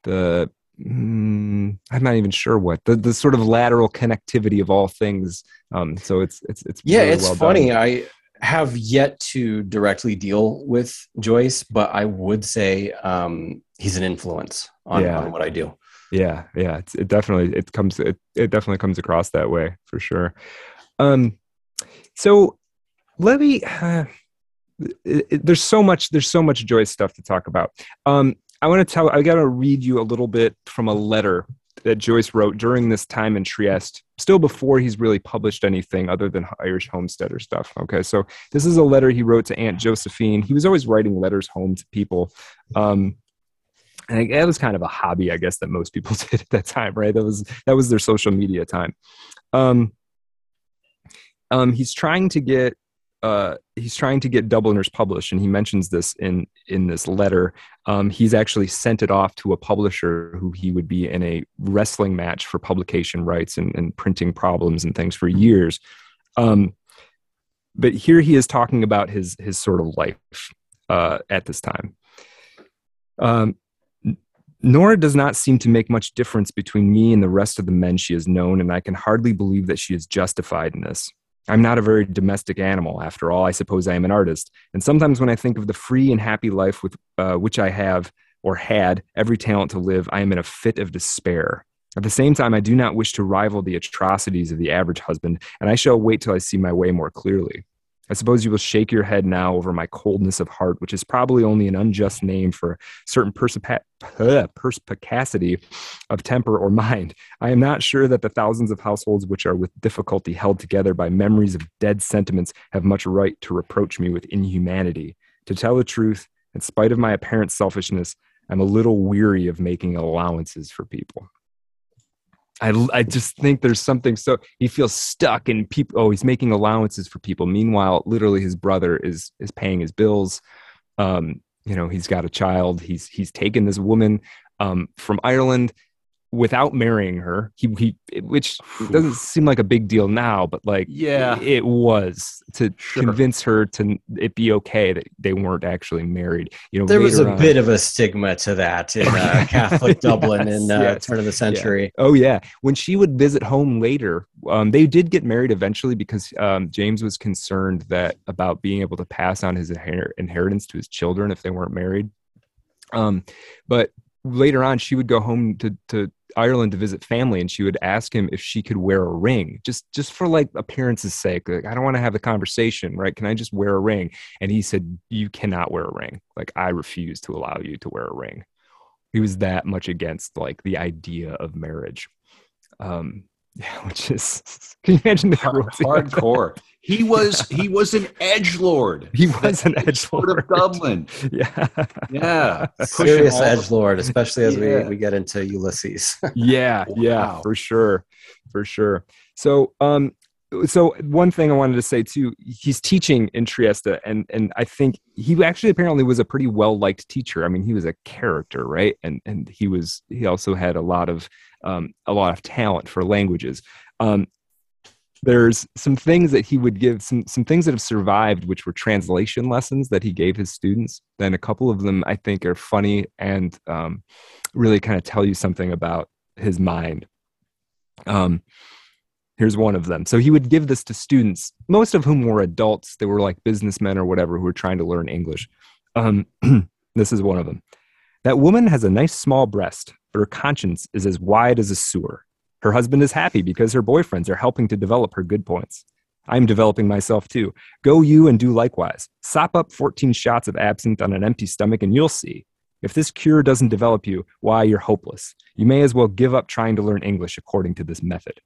the mm, i'm not even sure what the, the sort of lateral connectivity of all things um, so it's it's it's
yeah really it's well funny done. i have yet to directly deal with Joyce, but I would say um, he's an influence on, yeah. on, what I do.
Yeah, yeah, it definitely it comes it, it definitely comes across that way for sure. Um, so let me. Uh, it, it, there's so much there's so much Joyce stuff to talk about. Um, I want to tell I got to read you a little bit from a letter that Joyce wrote during this time in Trieste, still before he's really published anything other than Irish homesteader stuff. Okay, so this is a letter he wrote to Aunt Josephine. He was always writing letters home to people. Um, and that was kind of a hobby, I guess, that most people did at that time, right? That was that was their social media time. Um, um, he's trying to get uh, he's trying to get Dubliners published, and he mentions this in in this letter. Um, he's actually sent it off to a publisher who he would be in a wrestling match for publication rights and, and printing problems and things for years. Um, but here he is talking about his his sort of life uh, at this time. Um, Nora does not seem to make much difference between me and the rest of the men she has known, and I can hardly believe that she is justified in this. I'm not a very domestic animal. After all, I suppose I am an artist. And sometimes when I think of the free and happy life with uh, which I have or had every talent to live, I am in a fit of despair. At the same time, I do not wish to rival the atrocities of the average husband, and I shall wait till I see my way more clearly. I suppose you will shake your head now over my coldness of heart, which is probably only an unjust name for a certain perspicacity of temper or mind. I am not sure that the thousands of households which are with difficulty held together by memories of dead sentiments have much right to reproach me with inhumanity. To tell the truth, in spite of my apparent selfishness, I'm a little weary of making allowances for people. I, I just think there's something so he feels stuck and people oh he's making allowances for people. Meanwhile literally his brother is is paying his bills. Um you know he's got a child. He's he's taken this woman um from Ireland without marrying her he, he which doesn't seem like a big deal now but like
yeah
it, it was to sure. convince her to it be okay that they weren't actually married you know
there was a on, bit of a stigma to that in uh, catholic dublin yes, in uh, yes. turn of the century
yeah. oh yeah when she would visit home later um, they did get married eventually because um, james was concerned that about being able to pass on his inher- inheritance to his children if they weren't married um, but later on she would go home to to Ireland to visit family and she would ask him if she could wear a ring just just for like appearance's sake. Like I don't want to have the conversation right? Can I just wear a ring? And he said you cannot wear a ring. Like I refuse to allow you to wear a ring. He was that much against like the idea of marriage. Um yeah which is can you imagine the
hardcore he was he was an edge lord.
He was an edge lord
of Dublin.
Yeah,
yeah,
serious edge lord, especially as yeah. we we get into Ulysses.
yeah, wow. yeah, for sure, for sure. So, um, so one thing I wanted to say too, he's teaching in Trieste, and and I think he actually apparently was a pretty well liked teacher. I mean, he was a character, right? And and he was he also had a lot of um, a lot of talent for languages. Um, there's some things that he would give some some things that have survived which were translation lessons that he gave his students. Then a couple of them i think are funny and um, really kind of tell you something about his mind. Um, here's one of them. So he would give this to students most of whom were adults. They were like businessmen or whatever who were trying to learn english. Um, this is one of them. That woman has a nice small breast but her conscience is as wide as a sewer her husband is happy because her boyfriends are helping to develop her good points. I'm developing myself too. Go you and do likewise. Sop up 14 shots of absinthe on an empty stomach and you'll see. If this cure doesn't develop you, why, you're hopeless. You may as well give up trying to learn English according to this method.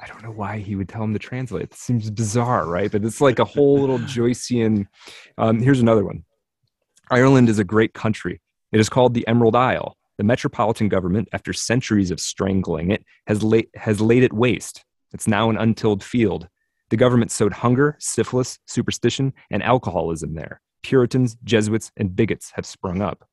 I don't know why he would tell him to translate. It seems bizarre, right? But it's like a whole little Joycean. Um, here's another one Ireland is a great country. It is called the Emerald Isle. The metropolitan government, after centuries of strangling it, has, la- has laid it waste. It's now an untilled field. The government sowed hunger, syphilis, superstition, and alcoholism there. Puritans, Jesuits, and bigots have sprung up.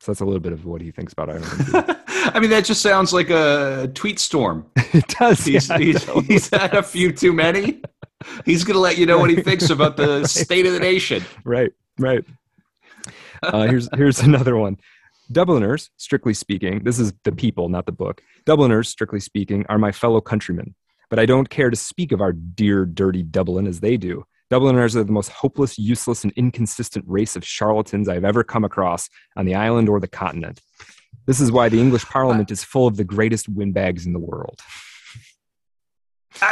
So that's a little bit of what he thinks about Ireland.
I mean, that just sounds like a tweet storm.
it does.
He's,
yeah,
he's, he's had a few too many. He's going to let you know what he thinks about the right. state of the nation.
Right, right. Uh, here's here's another one. Dubliners, strictly speaking, this is the people, not the book. Dubliners, strictly speaking, are my fellow countrymen, but I don't care to speak of our dear, dirty Dublin as they do. Dubliners are the most hopeless, useless, and inconsistent race of charlatans I've ever come across on the island or the continent. This is why the English Parliament is full of the greatest windbags in the world.
Uh,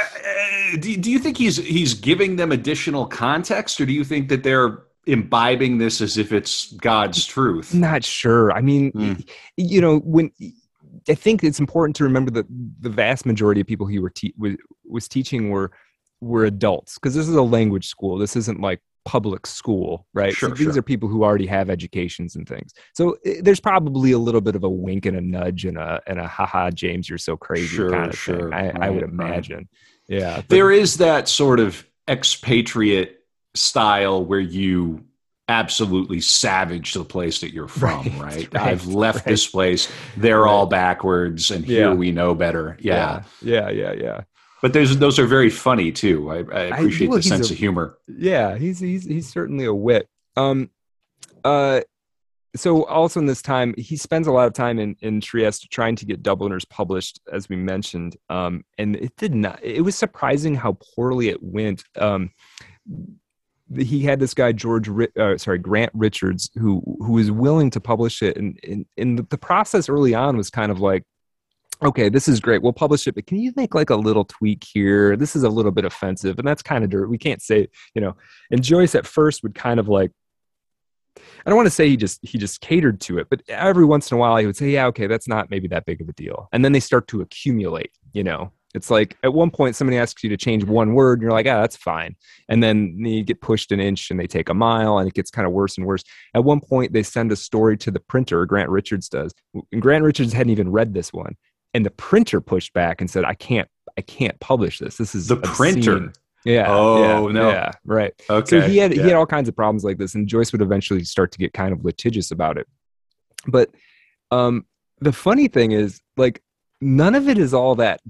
do, do you think he's he's giving them additional context, or do you think that they're imbibing this as if it's God's truth.
Not sure. I mean, mm. you know, when I think it's important to remember that the vast majority of people he were te- was, was teaching were were adults because this is a language school. This isn't like public school, right?
Sure,
so these
sure.
are people who already have educations and things. So it, eh, there's probably a little bit of a wink and a nudge and a and a haha, James, you're so crazy
sure,
kind of
sure.
thing. I, right, I would imagine. Right. Yeah,
there is that sort of expatriate style where you absolutely savage the place that you're from, right? right? right I've left right. this place. They're all backwards, and here yeah. we know better. Yeah.
yeah, yeah, yeah, yeah.
But those those are very funny too. I, I appreciate I, well, the sense
a,
of humor.
Yeah, he's he's he's certainly a wit. Um, uh, so also in this time, he spends a lot of time in in Trieste trying to get Dubliners published, as we mentioned. Um, and it did not. It was surprising how poorly it went. Um, he had this guy George, uh, sorry, Grant Richards, who who was willing to publish it, and in in the process early on was kind of like, okay, this is great, we'll publish it, but can you make like a little tweak here? This is a little bit offensive, and that's kind of dirt. We can't say, you know. And Joyce at first would kind of like, I don't want to say he just he just catered to it, but every once in a while he would say, yeah, okay, that's not maybe that big of a deal, and then they start to accumulate, you know, it's like at one point somebody asks you to change one word and you're like, ah, that's fine. And then you get pushed an inch and they take a mile and it gets kind of worse and worse. At one point they send a story to the printer, Grant Richards does. And Grant Richards hadn't even read this one. and the printer pushed back and said, "I can't, I can't publish this. This is
the
obscene."
printer.
Yeah.
Oh,
yeah,
no.
Yeah. Right.
Okay.
So he had
yeah.
he had all kinds of problems like this, and Joyce would eventually start to get kind of litigious about it. But um, the funny thing is, like, none of it is all that.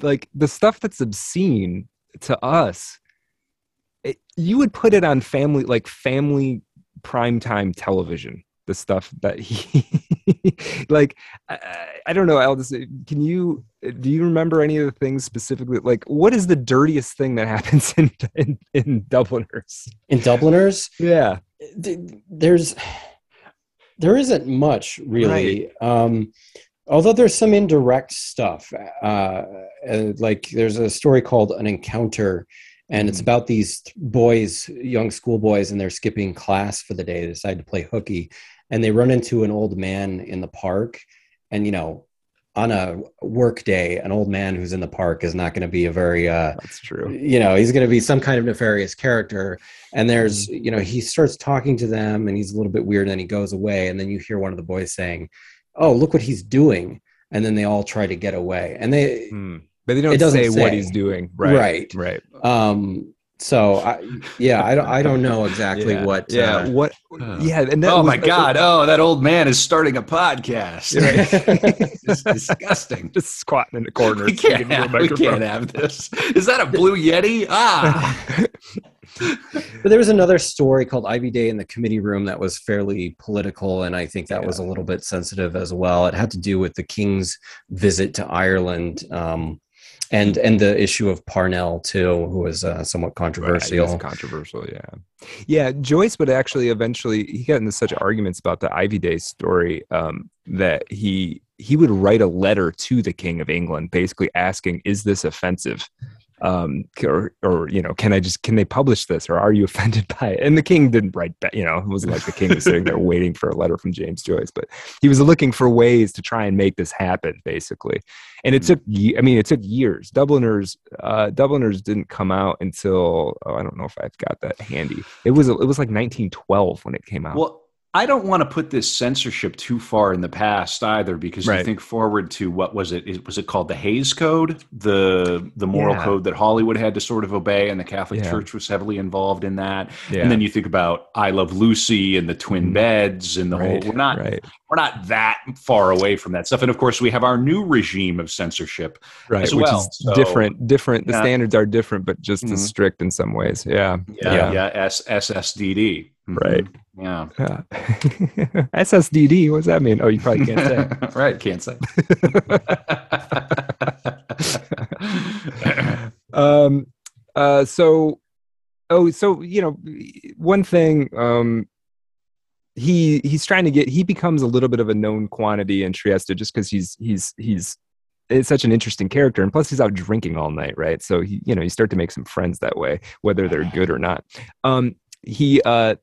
Like the stuff that's obscene to us, it, you would put it on family like family primetime television. The stuff that he like, I, I don't know, Aldous. Can you do you remember any of the things specifically? Like, what is the dirtiest thing that happens in in, in Dubliners?
In Dubliners,
Yeah,
th- there's there isn't much really. Um, although there's some indirect stuff. Uh, uh, like there's a story called An Encounter, and it's
Mhm.
about these th- boys, young schoolboys, and they're skipping class for the day. They decide to play hooky, and they run into an old man in the park. And you know, on a work day, an old man who's in the park is not going to be a very uh,
that's true.
you know he's going to be some kind of nefarious character and there's you know he starts talking to them and he's a little bit weird and then he goes away and then you hear one of the boys saying oh look what he's doing and then they all try to get away and they
Hmm. But they don't
doesn't
say, what he's doing. Right.
Right.
Right.
um so I, yeah i don't i don't know exactly
yeah.
what
Yeah.
uh,
what?
Uh,
Yeah. And that
oh
was-
my God! Oh, that old man is starting a podcast. it's disgusting.
Just squatting in the corner.
We can't, have, we can't have this. Is that a blue yeti? Ah,
but there was another story called ivy day in the committee room that was fairly political and i think that
Yeah.
was a little bit sensitive as well it had to do with the king's visit to ireland um, and and the issue of parnell too who was uh, somewhat controversial
was controversial, yeah. Yeah, Joyce would actually eventually he got into such arguments about the Ivy Day story um, that he he would write a letter to the King of England, basically asking, "Is this offensive?" Um, or, or you know, can I just can they publish this, or are you offended by it? And the king didn't write back. You know, it wasn't like the king was sitting there waiting for a letter from James Joyce, but he was looking for ways to try and make this happen, basically. And it
Hmm.
took, I mean, it took years. Dubliners, uh, Dubliners didn't come out until oh, I don't know if I've got that handy. It was it was like 1912 when it came out.
well, I don't want to put this censorship too far in the past either, because
Right.
you think forward to what was it? Is- Was it called the Hays Code, the the moral
Yeah.
code that Hollywood had to sort of obey, and the Catholic
Yeah.
Church was heavily involved in that.
yeah.
And then you think about I Love Lucy and the twin
Mhm.
beds and the
right,
whole. We're not
right,
we're not that far away from that stuff. And of course, we have our new regime of censorship.
right, which
well,
is
so-
different. Different. The standards are different, but just
Mhm.
as strict in some ways. Yeah,
Yeah, yeah, S- SSDD.
Right.
Yeah.
yeah. SSDD. What does that mean? Oh, you probably can't say.
right, can't say.
um uh so oh so you know one thing um he he's trying to get he becomes a little bit of a known quantity in Trieste just because he's he's he's it's such an interesting character and plus he's out drinking all night right so he you know you start to make some friends that way whether they're good or not um he uh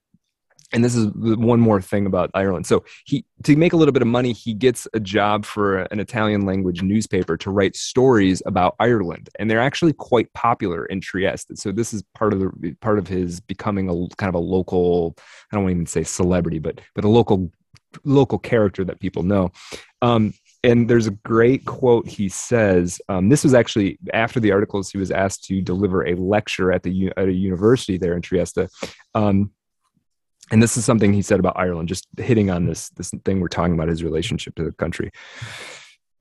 and this is one more thing about Ireland. So he to make a little bit of money, he gets a job for an Italian language newspaper to write stories about Ireland, and they're actually quite popular in Trieste. So this is part of the part of his becoming a kind of a local. I don't want to even say celebrity, but but a local local character that people know. Um, and there's a great quote he says. Um, this was actually after the articles. He was asked to deliver a lecture at the at a university there in Trieste. Um, and this is something he said about Ireland, just hitting on this this thing we're talking about his relationship to the country.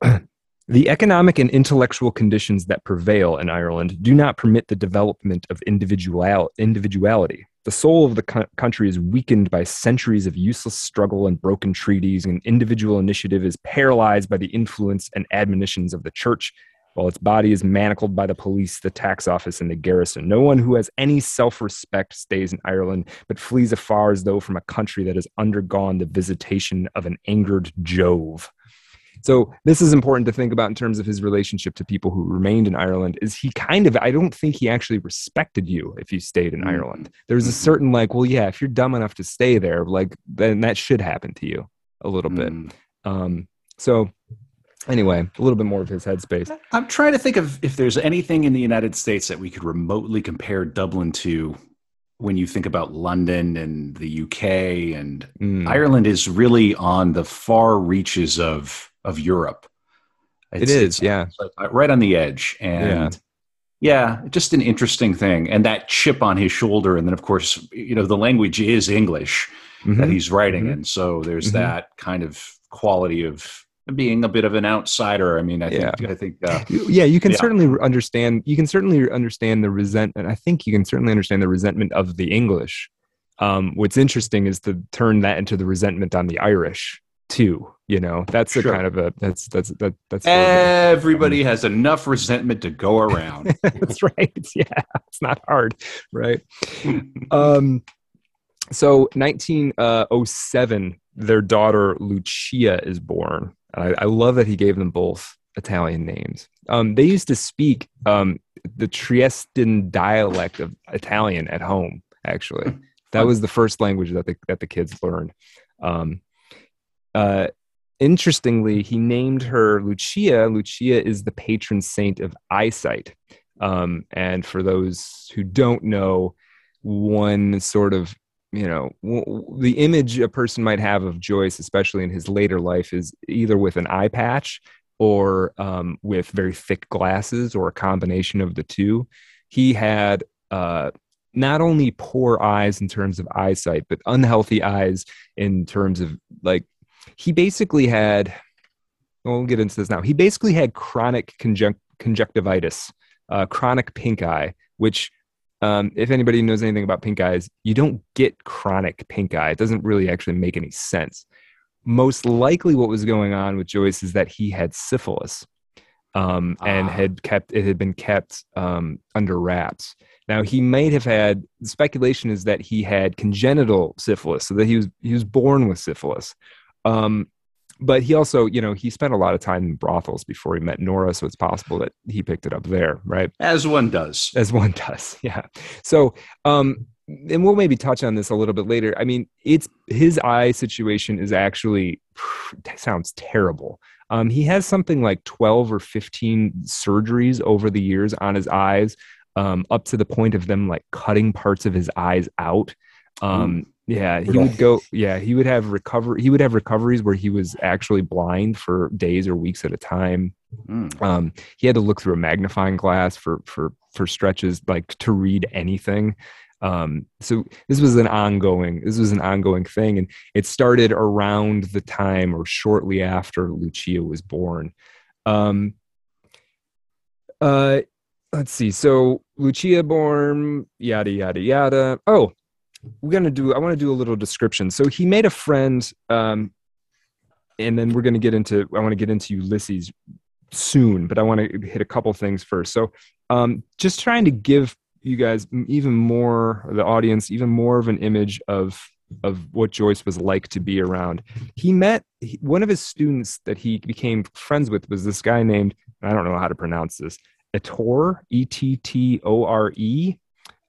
the economic and intellectual conditions that prevail in Ireland do not permit the development of individual individuality. The soul of the co- country is weakened by centuries of useless struggle and broken treaties, and individual initiative is paralyzed by the influence and admonitions of the church, while its body is manacled by the police, the tax office, and the garrison. No one who has any self respect stays in Ireland, but flees afar as though from a country that has undergone the visitation of an angered Jove. So this is important to think about in terms of his relationship to people who remained in Ireland. Is he kind of? I don't think he actually respected you if you stayed in
Mhm.
Ireland. There's a certain like, well, yeah, if you're dumb enough to stay there, like then that should happen to you a little bit.
Mm.
Um, so anyway, a little bit more of his headspace.
I'm trying to think of if there's anything in the United States that we could remotely compare Dublin to when you think about London and the UK and
Mm.
Ireland is really on the far reaches of of Europe.
It's, it is, yeah,
like right on the edge, and yeah. yeah, just an interesting thing. And that chip on his shoulder, and then of course, you know, the language is English mm-hmm. that he's writing mm-hmm. in, so there's mm-hmm. that kind of quality of being a bit of an outsider. I mean, I think yeah. I think uh,
yeah, you can yeah. certainly understand. You can certainly understand the resentment. I think you can certainly understand the resentment of the English. Um, what's interesting is to turn that into the resentment on the Irish too. You know, that's sure. a kind of a that's that's that that's
everybody um, has enough resentment to go around.
that's right. Yeah, it's not hard, right? um, so 1907, their daughter Lucia is born I, I, love that he gave them both Italian names. Um, they used to speak um, the Triestine dialect of Italian at home. Actually, that was the first language that the that the kids learned. Um, uh, interestingly, he named her Lucia. Lucia is the patron saint of eyesight. Um, and for those who don't know, one sort of you know w- the image a person might have of joyce especially in his later life is either with an eye patch or um, with very thick glasses or a combination of the two. He had uh, not only poor eyes in terms of eyesight but unhealthy eyes in terms of like he basically had well, get into this now. He basically had chronic conjunct- conjunctivitis uh, chronic pink eye which um, if anybody knows anything about pink eyes, you don't get chronic pink eye. It doesn't really actually make any sense. Most likely, what was going on with Joyce is that he had syphilis um, and ah. had kept it had been kept um, under wraps. Now he might have had speculation is that he had congenital syphilis, so that he was he was born with syphilis. Um, but he also, you know, he spent a lot of time in brothels before he met Nora, so it's possible that he picked it up there, right?
As one does.
As one does, yeah. So, um, and we'll maybe touch on this a little bit later. I mean, it's his eye situation is actually sounds terrible. Um, he has something like 12 or 15 surgeries over the years on his eyes, um, up to the point of them like cutting parts of his eyes out. Um, yeah, he would go. Yeah, he would have recover. He would have recoveries where he was actually blind for days or weeks at a time. Mm. Um, he had to look through a magnifying glass for for for stretches, like to read anything. Um, so this was an ongoing. This was an ongoing thing, and it started around the time or shortly after Lucia was born. Um, uh, let's see. So Lucia born, yada yada yada. Oh, we're gonna do i want to do a little description. So he made a friend um, and then we're gonna get into i want to get into ulysses soon but i want to hit a couple things first. So um, just trying to give you guys even more the audience even more of an image of of what joyce was like to be around. He met one of his students that he became friends with was this guy named i don't know how to pronounce this ettore e-t-t-o-r-e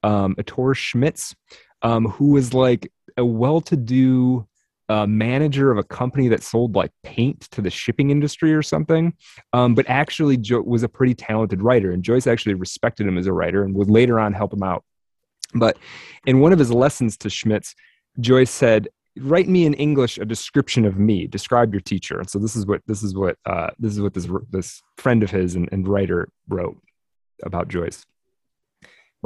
um, ettore schmitz um, who was like a well-to-do uh, manager of a company that sold like paint to the shipping industry or something, um, but actually jo- was a pretty talented writer. And Joyce actually respected him as a writer and would later on help him out. But in one of his lessons to Schmitz, Joyce said, "Write me in English a description of me. Describe your teacher." And so this is what this is what uh, this is what this this friend of his and, and writer wrote about Joyce.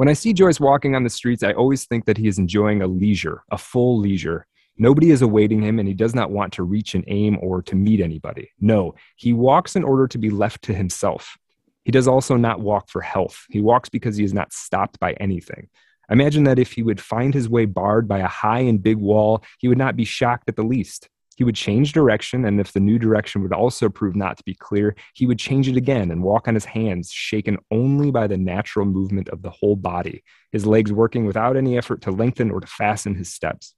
When I see Joyce walking on the streets, I always think that he is enjoying a leisure, a full leisure. Nobody is awaiting him, and he does not want to reach an aim or to meet anybody. No, he walks in order to be left to himself. He does also not walk for health. He walks because he is not stopped by anything. Imagine that if he would find his way barred by a high and big wall, he would not be shocked at the least. He would change direction, and if the new direction would also prove not to be clear, he would change it again and walk on his hands, shaken only by the natural movement of the whole body, his legs working without any effort to lengthen or to fasten his steps.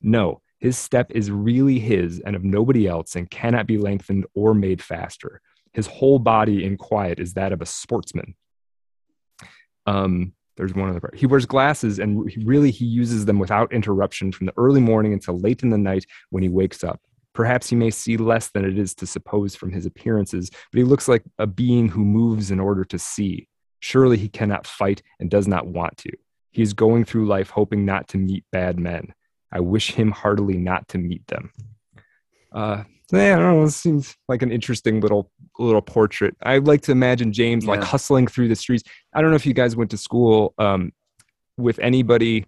No, his step is really his and of nobody else and cannot be lengthened or made faster. His whole body in quiet is that of a sportsman. Um, there's one other part. He wears glasses and really he uses them without interruption from the early morning until late in the night when he wakes up. Perhaps he may see less than it is to suppose from his appearances, but he looks like a being who moves in order to see. Surely he cannot fight and does not want to. He is going through life hoping not to meet bad men. I wish him heartily not to meet them. Uh, yeah, I don't know. It seems like an interesting little little portrait. I like to imagine James like hustling through the streets. I don't know if you guys went to school um, with anybody.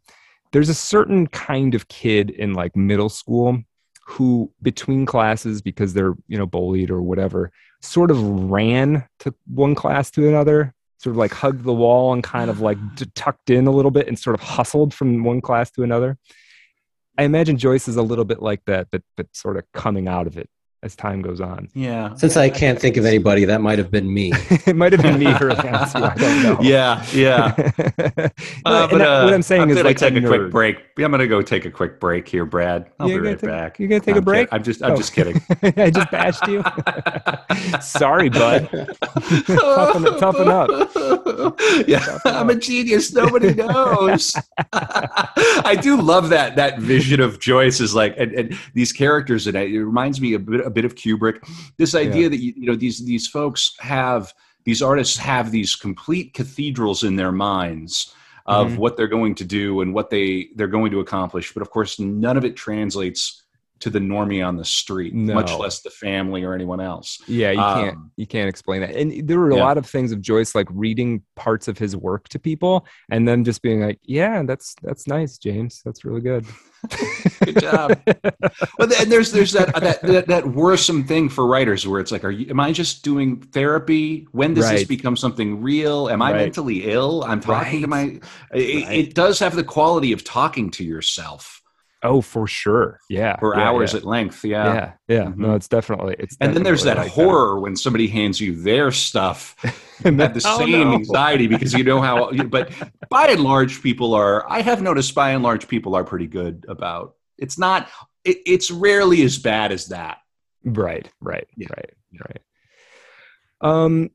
There's a certain kind of kid in like middle school who, between classes, because they're you know bullied or whatever, sort of ran to one class to another. Sort of like hugged the wall and kind of like tucked in a little bit and sort of hustled from one class to another. I imagine Joyce is a little bit like that, but but sort of coming out of it as time goes on.
Yeah.
Since I can't think of anybody, that might have been me.
it might have been me early on too. I don't know.
Yeah, yeah. Uh, but uh,
what I'm saying
I'm
is
gonna
like
take a, quick break. I'm gonna go take a quick break here, Brad. I'll
You're
be
gonna
right
take-
back.
You're gonna take a
I'm
break?
kid- I'm just, I'm
Oh.
just kidding.
I just bashed you. Sorry, bud. toughen, toughen up.
yeah,
Toughen
I'm a genius. Nobody knows. I do love that that vision of Joyce is like, and, and these characters, and it reminds me a bit a bit of Kubrick. This idea
Yeah.
that you, you know these these folks have these artists have these complete cathedrals in their minds of
Mhm.
what they're going to do and what they they're going to accomplish, but of course, none of it translates to the normie on the street, much less the family or anyone else.
Yeah, you can't
Um,
you can't explain that. And there were a
Yeah.
lot of things of Joyce like reading parts of his work to people and then just being like, "Yeah, that's that's nice, James. That's really good."
Good job. Well, and there's there's that, that that that worrisome thing for writers where it's like, are you? Am I just doing therapy? When does this become something real? Am I
Right.
mentally ill? I'm talking to my. It,
Right.
it does have the quality of talking to yourself
oh, for sure. Yeah.
for
yeah,
hours
yeah.
at length. Yeah.
yeah, yeah.
Mhm.
No, it's definitely it's
And then there's that
like
horror when somebody hands you their stuff.
And
have the
oh,
same
no.
anxiety because you know how. But by and large, people are. I have noticed by and large, people are pretty good about. It's not. It, it's rarely as bad as that.
Right, right,
Yeah.
right, right. Um,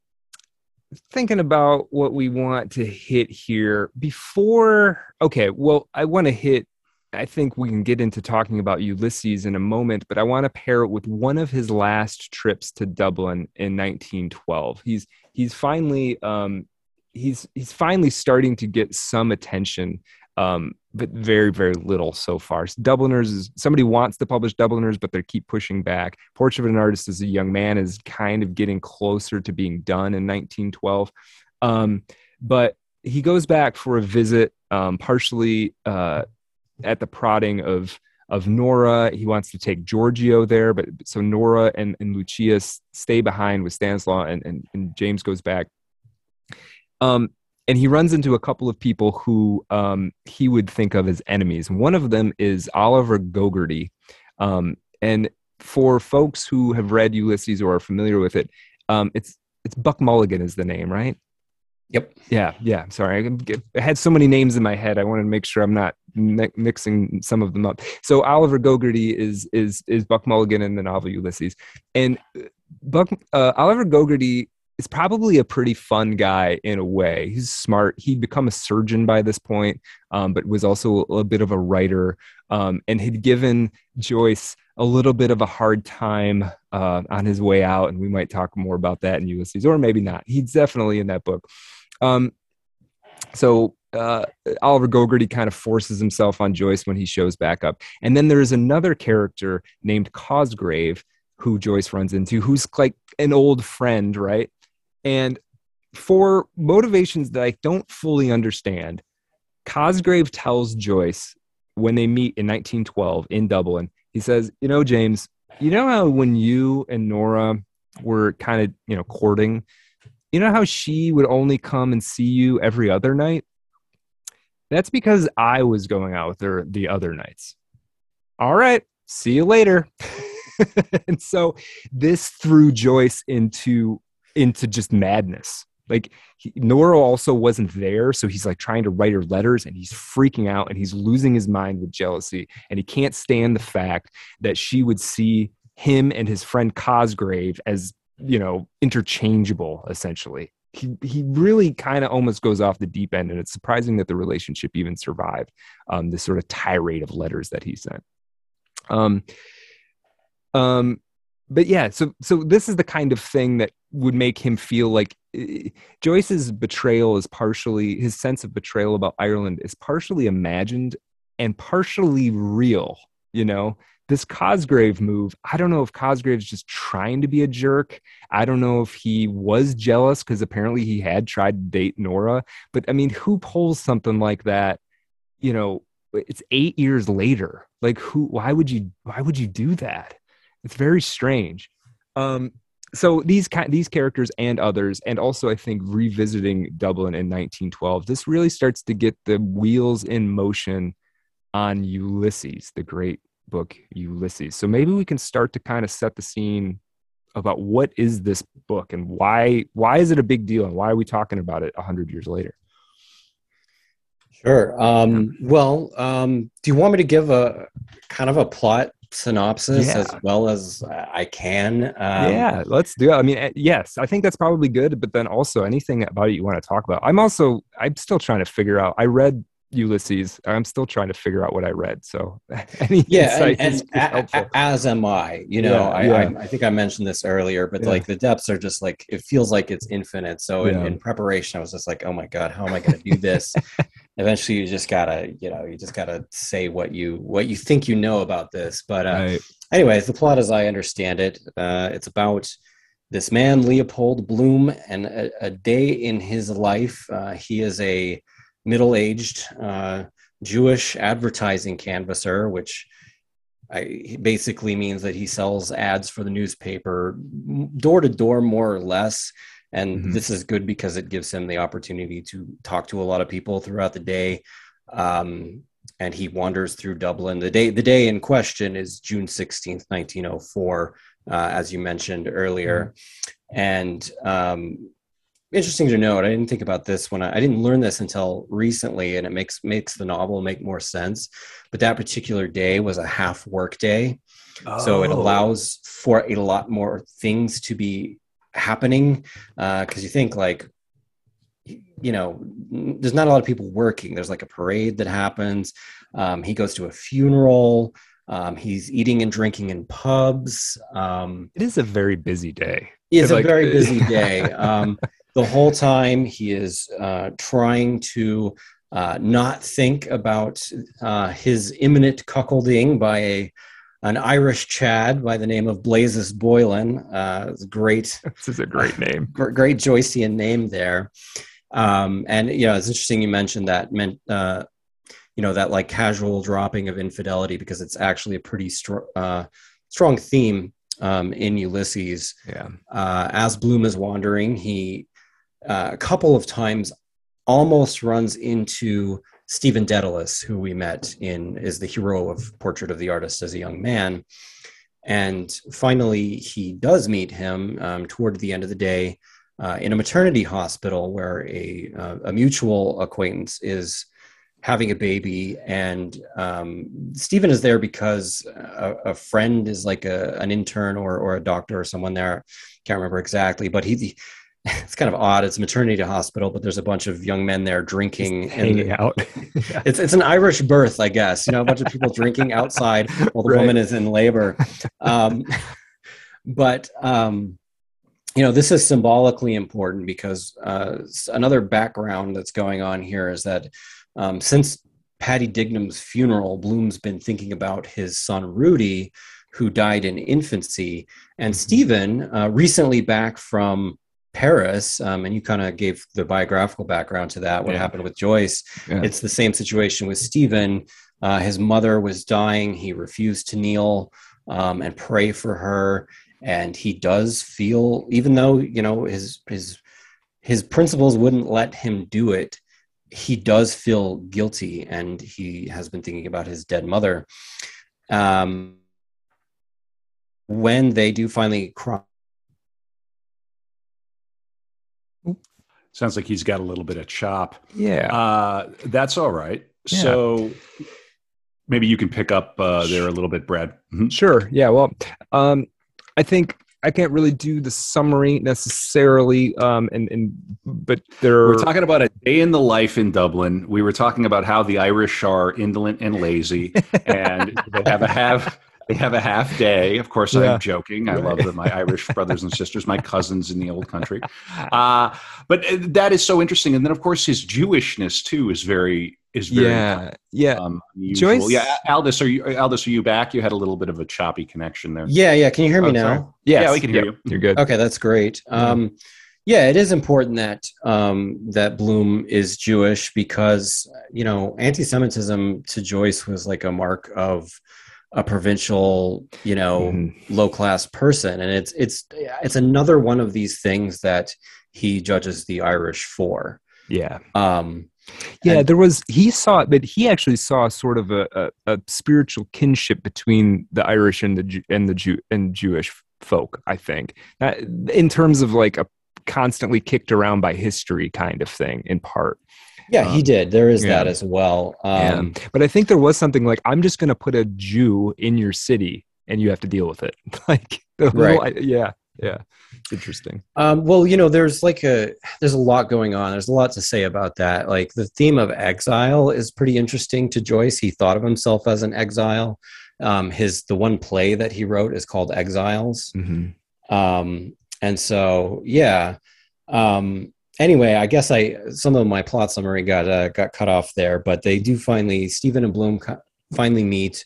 thinking about what we want to hit here before. Okay, well, I want to hit. I think we can get into talking about Ulysses in a moment, but I want to pair it with one of his last trips to Dublin in 1912. He's he's finally um, he's he's finally starting to get some attention um, but very very little so far. So Dubliners is somebody wants to publish Dubliners, but they keep pushing back. Portrait of an Artist as a Young Man is kind of getting closer to being done in 1912, um, but he goes back for a visit, um, partially uh, at the prodding of of Nora. He wants to take Giorgio there, but so Nora and, and Lucia stay behind with Stanislaus, and, and, and James goes back. Um, and he runs into a couple of people who um, he would think of as enemies. One of them is Oliver Gogarty. Um, and for folks who have read Ulysses or are familiar with it, um, it's it's Buck Mulligan is the name, right?
Yep.
Yeah, yeah. Sorry, I had so many names in my head. I wanted to make sure I'm not mi- mixing some of them up. So Oliver Gogarty is is is Buck Mulligan in the novel Ulysses, and uh, Buck uh, Oliver Gogarty is probably a pretty fun guy in a way. He's smart. He'd become a surgeon by this point, um, but was also a, bit of a writer, um, and had given Joyce a little bit of a hard time uh, on his way out. And we might talk more about that in Ulysses, or maybe not. He's definitely in that book. Um, so uh, Oliver Gogarty kind of forces himself on Joyce when he shows back up. And then there is another character named Cosgrave who Joyce runs into, who's like an old friend, right? And for motivations that I don't fully understand, Cosgrave tells Joyce when they meet in 1912 in Dublin, he says, You know, James, you know how when you and Nora were kind of, you know, courting, you know how she would only come and see you every other night? That's because I was going out with her the other nights. All right, see you later. and so this threw Joyce into into just madness. Like he, Nora also wasn't there, so he's like trying to write her letters, and he's freaking out, and he's losing his mind with jealousy, and he can't stand the fact that she would see him and his friend Cosgrave as you know interchangeable, essentially. He he really kind of almost goes off the deep end, and it's surprising that the relationship even survived um, this sort of tirade of letters that he sent. Um, um, but yeah, so so this is the kind of thing that would make him feel like eh, Joyce's betrayal is partially his sense of betrayal about Ireland is partially imagined and partially real, you know, this Cosgrave move, I don't know if Cosgrave's just trying to be a jerk. I don't know if he was jealous because apparently he had tried to date Nora. But I mean, who pulls something like that? You know, it's eight years later. Like, who? Why would you? Why would you do that? It's very strange. Um, so these these characters and others, and also I think revisiting Dublin in 1912, this really starts to get the wheels in motion on Ulysses, the great book Ulysses. So maybe we can start to kind of set the scene about what is this book and why why is it a big deal and why are we talking about it 100 years later?
Sure. Um, well um, do you want me to give a kind of a plot synopsis yeah. as well as i can?
Um, yeah let's do it. I mean eh, yes i think that's probably good but then also anything about it you want to talk about. I'm also i'm still trying to figure out i read Ulysses. I'm still trying to figure out what I read. So,
any yeah, and, and a, as am I. You know, yeah, I, yeah. I, I, think I mentioned this earlier, but yeah. like the depths are just like it feels like it's infinite. So in, in, preparation, I was just like, oh my god, how am I going to do this? Eventually, you just gotta, you know, you just gotta say what you what you think you know about this. But uh, right. anyways, the plot, as I understand it, uh, it's about this man Leopold Bloom and a, a day in his life. Uh, he is a middle-aged uh, Jewish advertising canvasser, which I, basically means that he sells ads for the newspaper door to door, more or less. And mm-hmm. this is good because it gives him the opportunity to talk to a lot of people throughout the day. Um, and he wanders through Dublin. The day the day in question is June sixteenth, nineteen oh four, uh, as you mentioned earlier. Mm-hmm. And um, interesting to note. I didn't think about this when I, I, didn't learn this until recently, and it makes makes the novel make more sense. But that particular day was a half work day, oh. so it oh. allows for a lot more things to be happening. Because uh, you think like, you know, there's not a lot of people working. There's like a parade that happens. Um, he goes to a funeral. Um, he's eating and drinking in pubs. Um,
it is a very busy day.
It's a like, very busy day. Um, the whole time he is uh, trying to uh, not think about uh, his imminent cuckolding by a an Irish Chad by the name of Blazes Boylan. Uh, great.
This is a great name.
great Joycean name there. Um, and know, it's interesting you mentioned that meant uh, you know that like casual dropping of infidelity because it's actually a pretty str- uh, strong theme um, in Ulysses.
Yeah.
Uh, as Bloom is wandering, he uh, a couple of times almost runs into Stephen Dedalus, who we met in is the hero of Portrait of the Artist as a young man. And finally, he does meet him um, toward the end of the day uh, in a maternity hospital where a, uh, a mutual acquaintance is having a baby. And um, Stephen is there because a, a friend is like a, an intern or, or a doctor or someone there. Can't remember exactly, but he it's kind of odd. It's a maternity hospital, but there's a bunch of young men there drinking
and, out.
yeah. It's it's an Irish birth, I guess. You know, a bunch of people drinking outside while the right. woman is in labor. Um, but um, you know, this is symbolically important because uh, another background that's going on here is that um, since Paddy Dignam's funeral, Bloom's been thinking about his son Rudy, who died in infancy, and mm-hmm. Stephen, uh, recently back from Paris, um, and you kind of gave the biographical background to that, what yeah. happened with Joyce. Yeah. It's the same situation with Stephen. Uh, his mother was dying. He refused to kneel um, and pray for her. And he does feel, even though, you know, his, his, his principles wouldn't let him do it, he does feel guilty and he has been thinking about his dead mother. Um, when they do finally cross
Sounds like he's got a little bit of chop.
Yeah.
Uh, that's all right. Yeah. So maybe you can pick up uh, there a little bit, Brad.
Mm-hmm. Sure. Yeah. Well, um, I think I can't really do the summary necessarily, um, and, and but there.
We're talking about a day in the life in Dublin. We were talking about how the Irish are indolent and lazy, and they have a have they have a half day. Of course, yeah. I'm joking. I right. love that my Irish brothers and sisters, my cousins in the old country. Uh, but uh, that is so interesting. And then, of course, his Jewishness too is very is very
yeah yeah.
Um, Joyce, yeah. Aldous, are you Aldous? Are you back? You had a little bit of a choppy connection there.
Yeah, yeah. Can you hear me oh, now?
Yes. Yeah, we can hear
you. You're good.
Okay, that's great. Um, yeah, it is important that um, that Bloom is Jewish because you know anti-Semitism to Joyce was like a mark of a provincial, you know, mm-hmm. low-class person, and it's it's it's another one of these things that he judges the Irish for.
Yeah. Um, yeah, and, there was he saw but he actually saw sort of a, a, a, spiritual kinship between the Irish and the and the Jew and Jewish folk. I think in terms of like a constantly kicked around by history kind of thing in part
yeah um, he did. There is yeah. that as well.
Um, yeah. but i think there was something like i'm just going to put a jew in your city and you have to deal with it. Like right. yeah yeah. Interesting.
Um, well you know there's like a there's a lot going on. There's a lot to say about that. Like the theme of exile is pretty interesting to joyce. He thought of himself as an exile. Um, his the one play that he wrote is called exiles. Mm-hmm. um, and so yeah. Um anyway i guess i some of my plot summary got uh, got cut off there but they do finally stephen and bloom finally meet.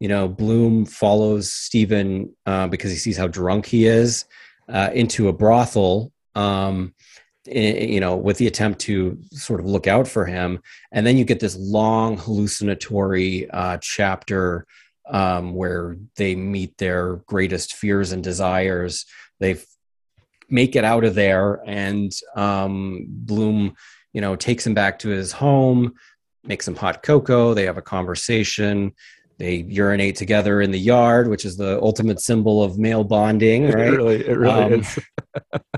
You know bloom follows stephen uh, because he sees how drunk he is uh, into a brothel um, you know with the attempt to sort of look out for him. And then you get this long hallucinatory uh, chapter um, where they meet their greatest fears and desires. They make it out of there and um, bloom you know takes him back to his home makes him hot cocoa they have a conversation they urinate together in the yard which is the ultimate symbol of male bonding right?
it really, it really um, is.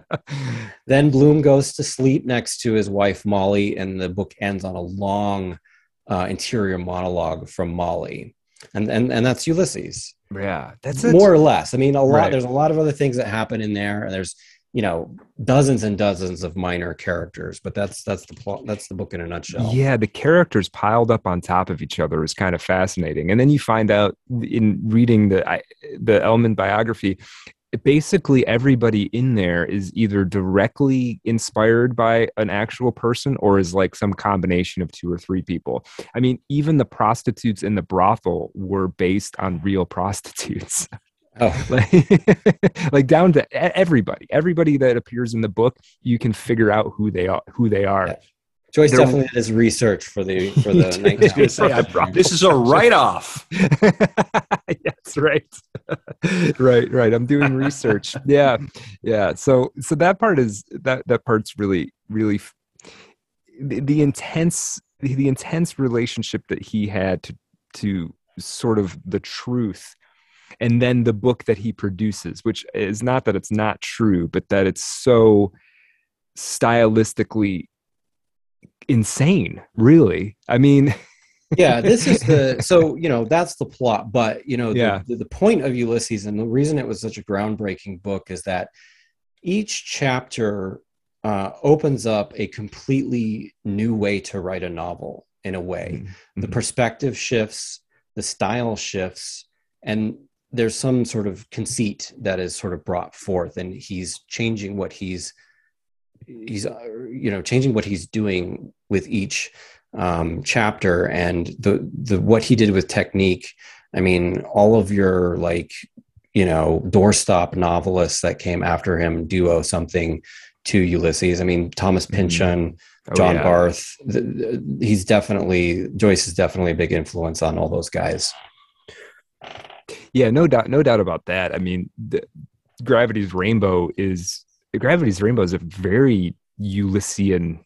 then bloom goes to sleep next to his wife molly and the book ends on a long uh, interior monologue from molly. And and, and that's ulysses.
Yeah
that's more or less. I mean a lot right. there's a lot of other things that happen in there. And there's you know dozens and dozens of minor characters but that's that's the plot that's the book in a nutshell
yeah the characters piled up on top of each other is kind of fascinating and then you find out in reading the the Ellmann biography basically everybody in there is either directly inspired by an actual person or is like some combination of two or three people. I mean, even the prostitutes in the brothel were based on real prostitutes. Oh. like, like down to everybody, everybody that appears in the book, you can figure out who they are. Who they are. Yeah.
Joyce They're, definitely does research for the for the night.
Say, this is a write off.
That's right. right, right. I'm doing research. yeah, yeah. So, so that part is that that part's really, really the, the intense the, the intense relationship that he had to to sort of the truth and then the book that he produces which is not that it's not true but that it's so stylistically insane really i mean
yeah this is the so you know that's the plot but you know yeah. the, the point of ulysses and the reason it was such a groundbreaking book is that each chapter uh, opens up a completely new way to write a novel in a way mm-hmm. the perspective shifts the style shifts and there's some sort of conceit that is sort of brought forth and he's changing what he's he's uh, you know changing what he's doing with each um, chapter and the the what he did with technique i mean all of your like you know doorstop novelists that came after him do owe something to ulysses i mean thomas mm-hmm. pynchon oh, john yeah. barth the, the, he's definitely joyce is definitely a big influence on all those guys
yeah, no doubt, no doubt about that. I mean, the, Gravity's Rainbow is Gravity's Rainbow is a very Ulyssian.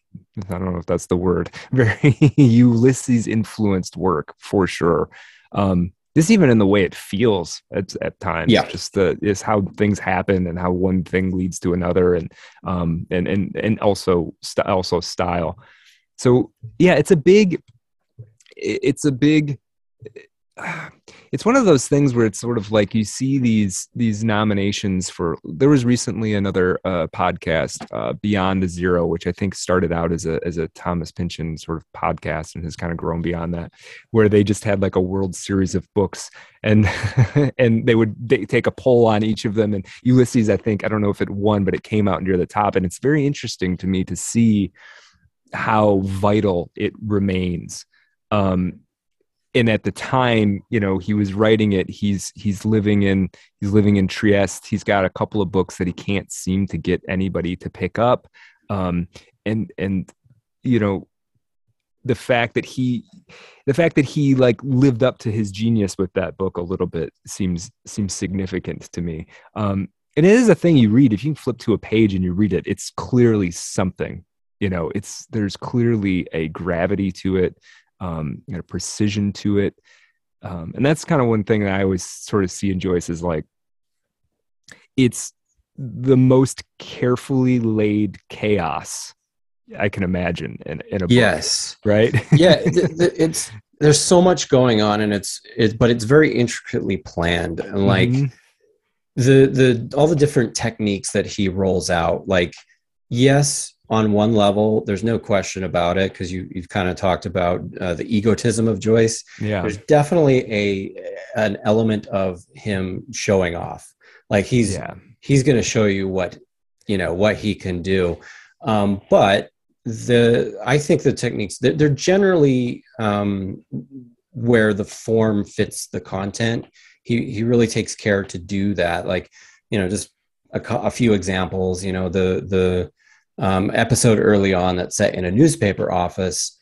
I don't know if that's the word. Very Ulysses influenced work for sure. Um, this even in the way it feels at, at times.
Yeah,
just the is how things happen and how one thing leads to another, and um, and and and also st- also style. So yeah, it's a big, it's a big it's one of those things where it's sort of like you see these these nominations for there was recently another uh, podcast uh, beyond zero which i think started out as a as a thomas pynchon sort of podcast and has kind of grown beyond that where they just had like a world series of books and and they would take a poll on each of them and ulysses i think i don't know if it won but it came out near the top. And it's very interesting to me to see how vital it remains. Um, and at the time you know he was writing it he's he's living in he's living in trieste. He's got a couple of books that he can't seem to get anybody to pick up. Um, and and you know the fact that he the fact that he like lived up to his genius with that book a little bit seems seems significant to me. Um, and it is a thing you read. If you can flip to a page and you read it it's clearly something you know it's there's clearly a gravity to it um, you know, precision to it. Um, and that's kind of one thing that I always sort of see in Joyce is like, it's the most carefully laid chaos I can imagine in, in a book,
yes,
right?
yeah, it's there's so much going on, and it's it, but it's very intricately planned, and like mm-hmm. the the all the different techniques that he rolls out. Like, yes, on one level there's no question about it because you, you've kind of talked about uh, the egotism of joyce.
Yeah.
There's definitely a an element of him showing off. Like he's yeah. he's going to show you what you know what he can do. Um, but the i think the techniques they're, they're generally um, where the form fits the content. He he really takes care to do that. Like you know just a, a few examples you know the the um, episode early on that's set in a newspaper office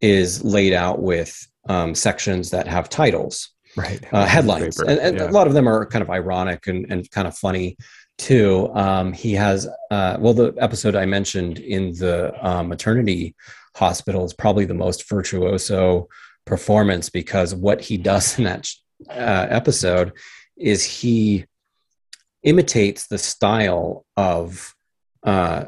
is laid out with um, sections that have titles,
right?
Uh, headlines, and, and yeah. a lot of them are kind of ironic and, and kind of funny too. Um, he has, uh, well, the episode I mentioned in the um, maternity hospital is probably the most virtuoso performance because what he does in that uh, episode is he imitates the style of uh,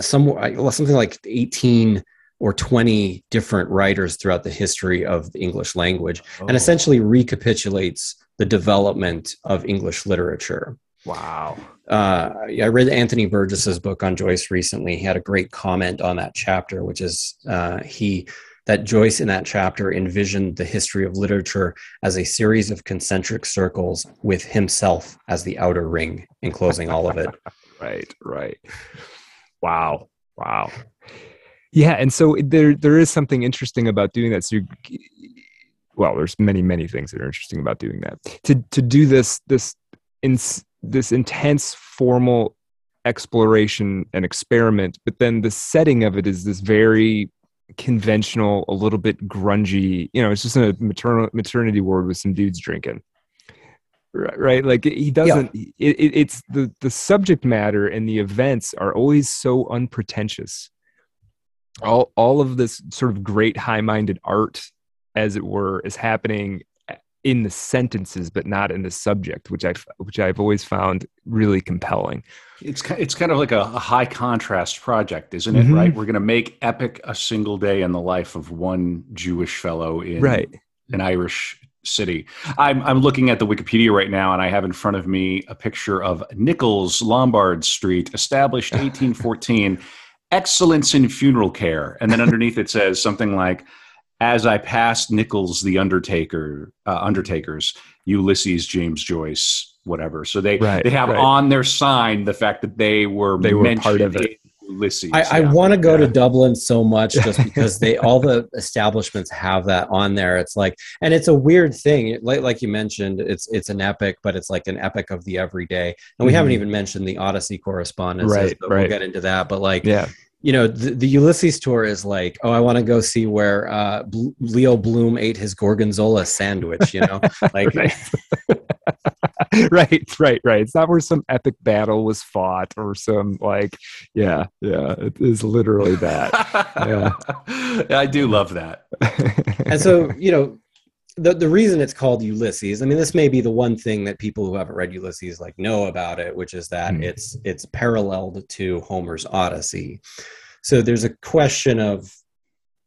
some something like 18 or 20 different writers throughout the history of the English language oh. and essentially recapitulates the development of English literature.
Wow.
Uh, I read Anthony Burgess's book on Joyce recently. He had a great comment on that chapter, which is uh, he that Joyce in that chapter envisioned the history of literature as a series of concentric circles with himself as the outer ring, enclosing all of it.
right, right. Wow. Wow. Yeah, and so there there is something interesting about doing that. So, well, there's many many things that are interesting about doing that. To to do this this in this intense formal exploration and experiment, but then the setting of it is this very conventional, a little bit grungy. You know, it's just a maternal maternity ward with some dudes drinking right? Like he doesn't yeah. it, it, it's the the subject matter and the events are always so unpretentious. All all of this sort of great high-minded art as it were is happening in the sentences but not in the subject which i which i've always found really compelling.
It's it's kind of like a, a high contrast project isn't it mm-hmm. right? We're going to make epic a single day in the life of one jewish fellow in
right.
an irish city. I'm, I'm looking at the Wikipedia right now, and I have in front of me a picture of Nichols Lombard Street, established 1814, excellence in funeral care. And then underneath it says something like, as I passed Nichols the Undertaker, uh, Undertakers, Ulysses James Joyce, whatever. So they right, they have right. on their sign the fact that they were
they were part of it.
Ulysses. I, I want to go yeah. to Dublin so much just because they all the establishments have that on there. It's like, and it's a weird thing. Like, like you mentioned, it's it's an epic, but it's like an epic of the everyday. And we mm-hmm. haven't even mentioned the Odyssey correspondence.
Right,
but
right.
We'll get into that. But like,
yeah.
You know, the, the Ulysses tour is like, oh, I want to go see where uh, Leo Bloom ate his gorgonzola sandwich. You know, like
right, right, right. It's not where some epic battle was fought or some like, yeah, yeah. It is literally that.
yeah, I do love that.
and so, you know, the the reason it's called Ulysses, I mean, this may be the one thing that people who haven't read Ulysses like know about it, which is that mm. it's it's paralleled to Homer's Odyssey. So there's a question of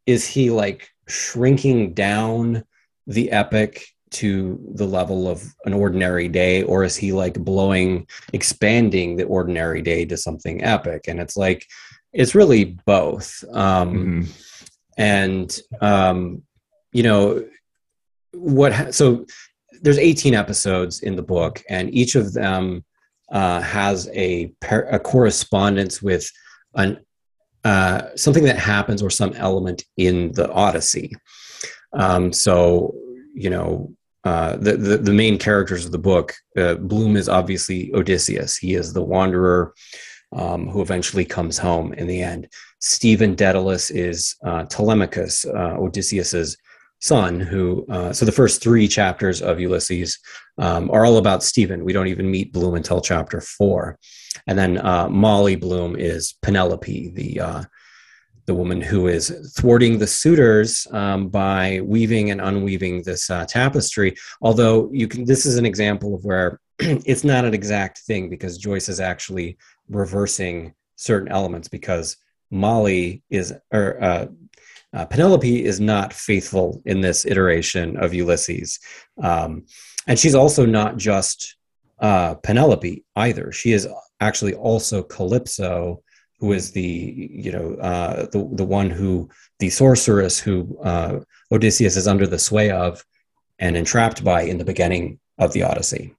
is he like shrinking down the epic to the level of an ordinary day or is he like blowing expanding the ordinary day to something epic and it's like it's really both um mm-hmm. and um you know what so there's 18 episodes in the book and each of them uh, has a, a correspondence with an uh, something that happens or some element in the Odyssey. Um, so, you know, uh, the, the, the main characters of the book, uh, Bloom is obviously Odysseus. He is the wanderer um, who eventually comes home in the end. Stephen Dedalus is uh, Telemachus, uh, Odysseus's son. Who uh, so the first three chapters of Ulysses um, are all about Stephen. We don't even meet Bloom until chapter four, and then uh, Molly Bloom is Penelope, the the woman who is thwarting the suitors um, by weaving and unweaving this uh, tapestry. Although you can, this is an example of where it's not an exact thing because Joyce is actually reversing certain elements because Molly is or uh, uh, Penelope is not faithful in this iteration of Ulysses, um, and she's also not just uh, Penelope either. She is actually also Calypso who is the you know uh, the the one who the sorceress who uh, Odysseus is under the sway of and entrapped by in the beginning of the Odyssey.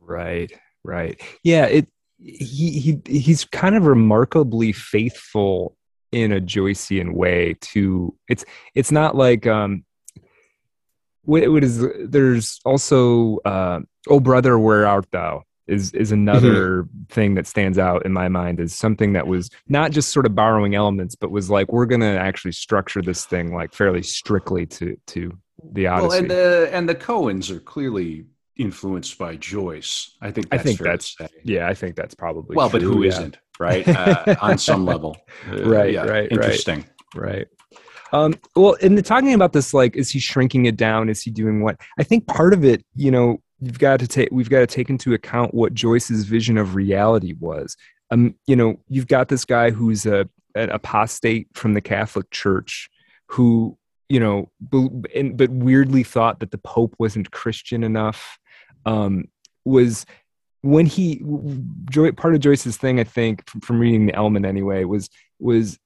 Right, right, yeah. It he he he's kind of remarkably faithful in a Joycean way to it's it's not like um what, what is there's also uh oh brother where art thou is is another mm-hmm. thing that stands out in my mind is something that was not just sort of borrowing elements but was like we're going to actually structure this thing like fairly strictly to to the odyssey well,
and the and the coens are clearly influenced by joyce i think
i think that's yeah i think that's probably
well true, but who yeah. not right uh, on some level
uh, right yeah, right
interesting
right, right. Um, well, in the talking about this, like, is he shrinking it down? Is he doing what? I think part of it, you know, you've got to take we've got to take into account what Joyce's vision of reality was. Um, you know, you've got this guy who's a an apostate from the Catholic Church who you know, but weirdly thought that the Pope wasn't Christian enough. Um, was when he Joy, part of Joyce's thing, I think, from, from reading the Ellmann anyway, was was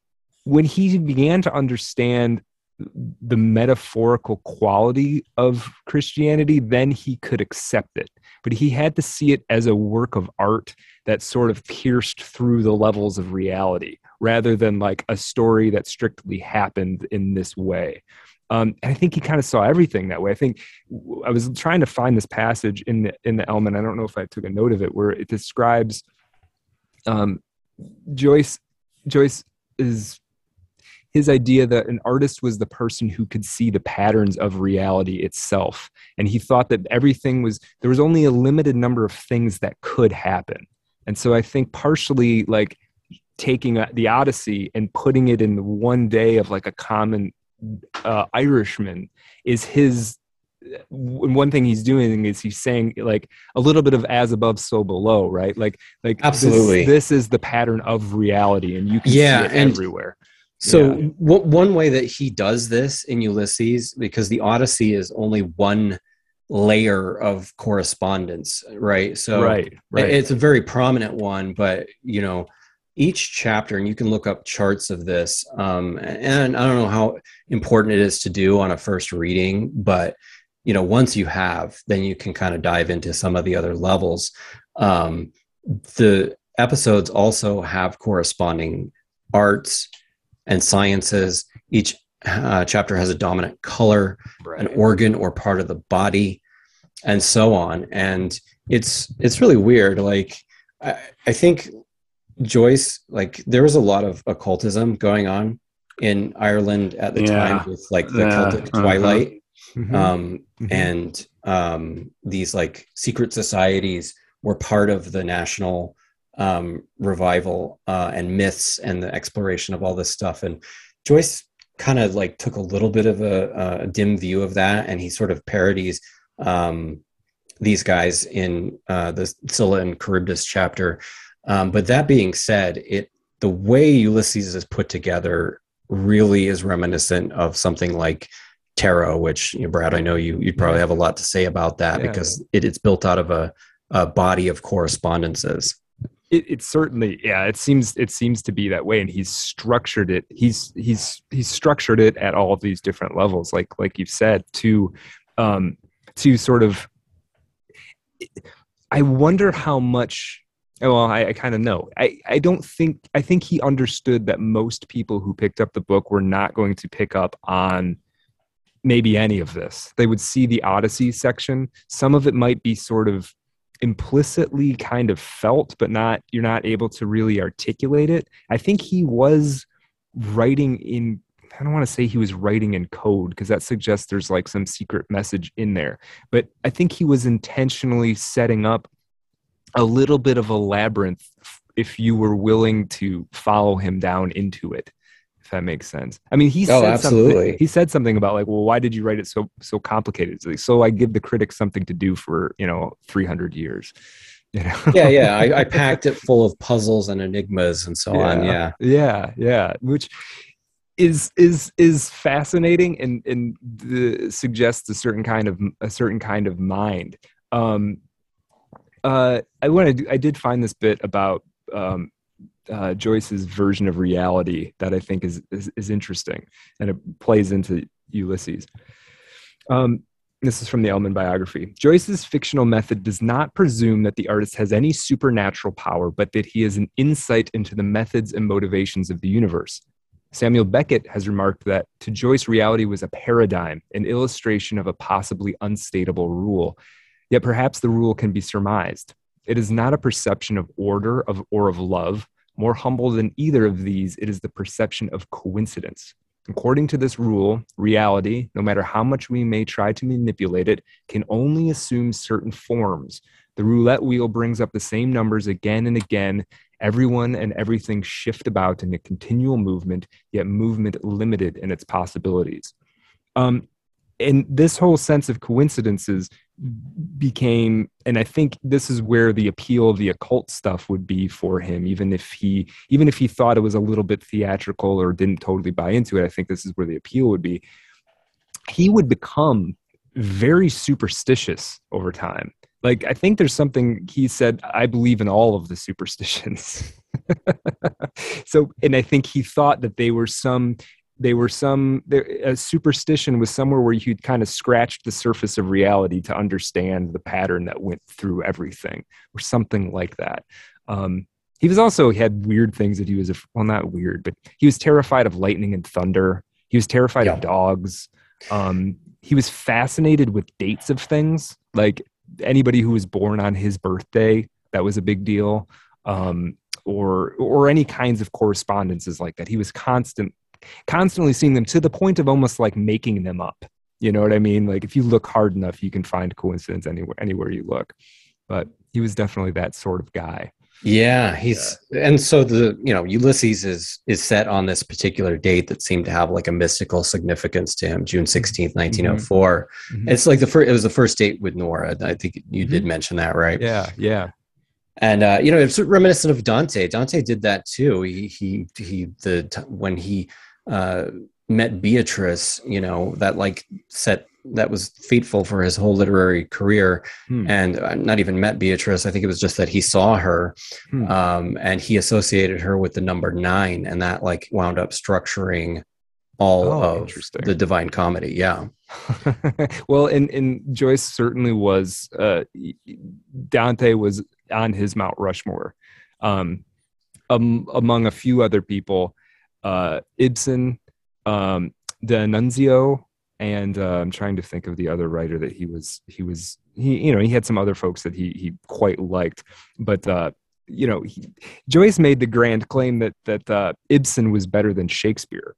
when he began to understand the metaphorical quality of Christianity, then he could accept it. But he had to see it as a work of art that sort of pierced through the levels of reality rather than like a story that strictly happened in this way. Um, and I think he kind of saw everything that way. I think I was trying to find this passage in the in the Ellmann. I don't know if I took a note of it, where it describes um, Joyce. Joyce is his idea that an artist was the person who could see the patterns of reality itself. And he thought that everything was there was only a limited number of things that could happen. And so i think partially like taking the odyssey and putting it in one day of like a common uh, irishman is his one thing he's doing is he's saying like a little bit of as above so below right? Like like
absolutely.
this, this is the pattern of reality and you can yeah, see it and, everywhere
so yeah. one way that he does this in Ulysses, because the Odyssey is only one layer of correspondence, right? So
right, right.
it's a very prominent one, but you know, each chapter, and you can look up charts of this. Um, and I don't know how important it is to do on a first reading, but you know, once you have, then you can kind of dive into some of the other levels. Um, the episodes also have corresponding arts and sciences. Each uh, chapter has a dominant color, right. an organ or part of the body, and so on. And it's it's really weird. Like I, I think Joyce, like there was a lot of occultism going on in Ireland at the yeah. time with like the yeah. Celtic uh-huh. Twilight. Mm-hmm. Um, mm-hmm. and um, these like secret societies were part of the national um, revival uh, and myths and the exploration of all this stuff. And Joyce kind of like took a little bit of a, a, dim view of that, and he sort of parodies um, these guys in uh, the Scylla and Charybdis chapter. Um, but that being said, it the way Ulysses is put together really is reminiscent of something like tarot, which you know, Brad, I know you you'd probably have a lot to say about that yeah. because it, it's built out of a, a body of correspondences.
It, it, certainly yeah it seems it seems to be that way and he's structured it he's he's he's structured it at all of these different levels like like you've said to um to sort of i wonder how much well i, I kind of know. I i don't think i think he understood that most people who picked up the book were not going to pick up on maybe any of this. They would see the odyssey section. Some of it might be sort of implicitly kind of felt but not you're not able to really articulate it. I think he was writing in i don't want to say he was writing in code because that suggests there's like some secret message in there. But i think he was intentionally setting up a little bit of a labyrinth if you were willing to follow him down into it if that makes sense. I mean, he oh, said absolutely. Something, he said something about like, well, why did you write it so so complicated? So I give the critics something to do for you know 300 years.
You know? yeah, yeah. I, I, packed it full of puzzles and enigmas and so
yeah,
on. Yeah,
yeah, yeah. Which is is is fascinating and and the, suggests a certain kind of a certain kind of mind. Um, uh, I wanted I did find this bit about um, uh, Joyce's version of reality that I think is, is, is interesting, and it plays into Ulysses. Um, this is from the Ellmann biography. Joyce's fictional method does not presume that the artist has any supernatural power, but that he has an insight into the methods and motivations of the universe. Samuel Beckett has remarked that to Joyce, reality was a paradigm, an illustration of a possibly unstatable rule. Yet perhaps the rule can be surmised. It is not a perception of order of, or of love, more humble than either of these, it is the perception of coincidence. According to this rule, reality, no matter how much we may try to manipulate it, can only assume certain forms. The roulette wheel brings up the same numbers again and again. Everyone and everything shift about in a continual movement, yet movement limited in its possibilities. Um, and this whole sense of coincidences became and i think this is where the appeal of the occult stuff would be for him even if he even if he thought it was a little bit theatrical or didn't totally buy into it i think this is where the appeal would be. He would become very superstitious over time. Like i think there's something he said i believe in all of the superstitions. So and i think he thought that they were some they were some a superstition was somewhere where you'd kind of scratched the surface of reality to understand the pattern that went through everything or something like that. Um, he was also he had weird things that he was well not weird but he was terrified of lightning and thunder. He was terrified yeah. of dogs. Um, he was fascinated with dates of things like anybody who was born on his birthday that was a big deal. Um, or or any kinds of correspondences like that. He was constant constantly seeing them to the point of almost like making them up. You know what I mean? Like if you look hard enough, you can find coincidence anywhere anywhere you look. But he was definitely that sort of guy.
Yeah, he's yeah. and so the you know Ulysses is is set on this particular date that seemed to have like a mystical significance to him, June sixteenth, mm-hmm. nineteen oh four. Mm-hmm. It's like the first. It was the first date with Nora. I think you mm-hmm. did mention that, right?
Yeah, yeah.
And uh, you know, it's reminiscent of Dante. Dante did that too. He he he the when he uh, met Beatrice, you know, that like set that was fateful for his whole literary career. Hmm. And uh, not even met Beatrice. I think it was just that he saw her hmm. um, and he associated her with the number nine, and that like wound up structuring all oh, of the Divine Comedy. Yeah.
well, and, and Joyce certainly was, uh, Dante was on his Mount Rushmore. Um, um, among a few other people, uh, Ibsen, um, and uh, I'm trying to think of the other writer that he was he was he you know he had some other folks that he he quite liked, but uh, you know he, Joyce made the grand claim that that uh, Ibsen was better than Shakespeare.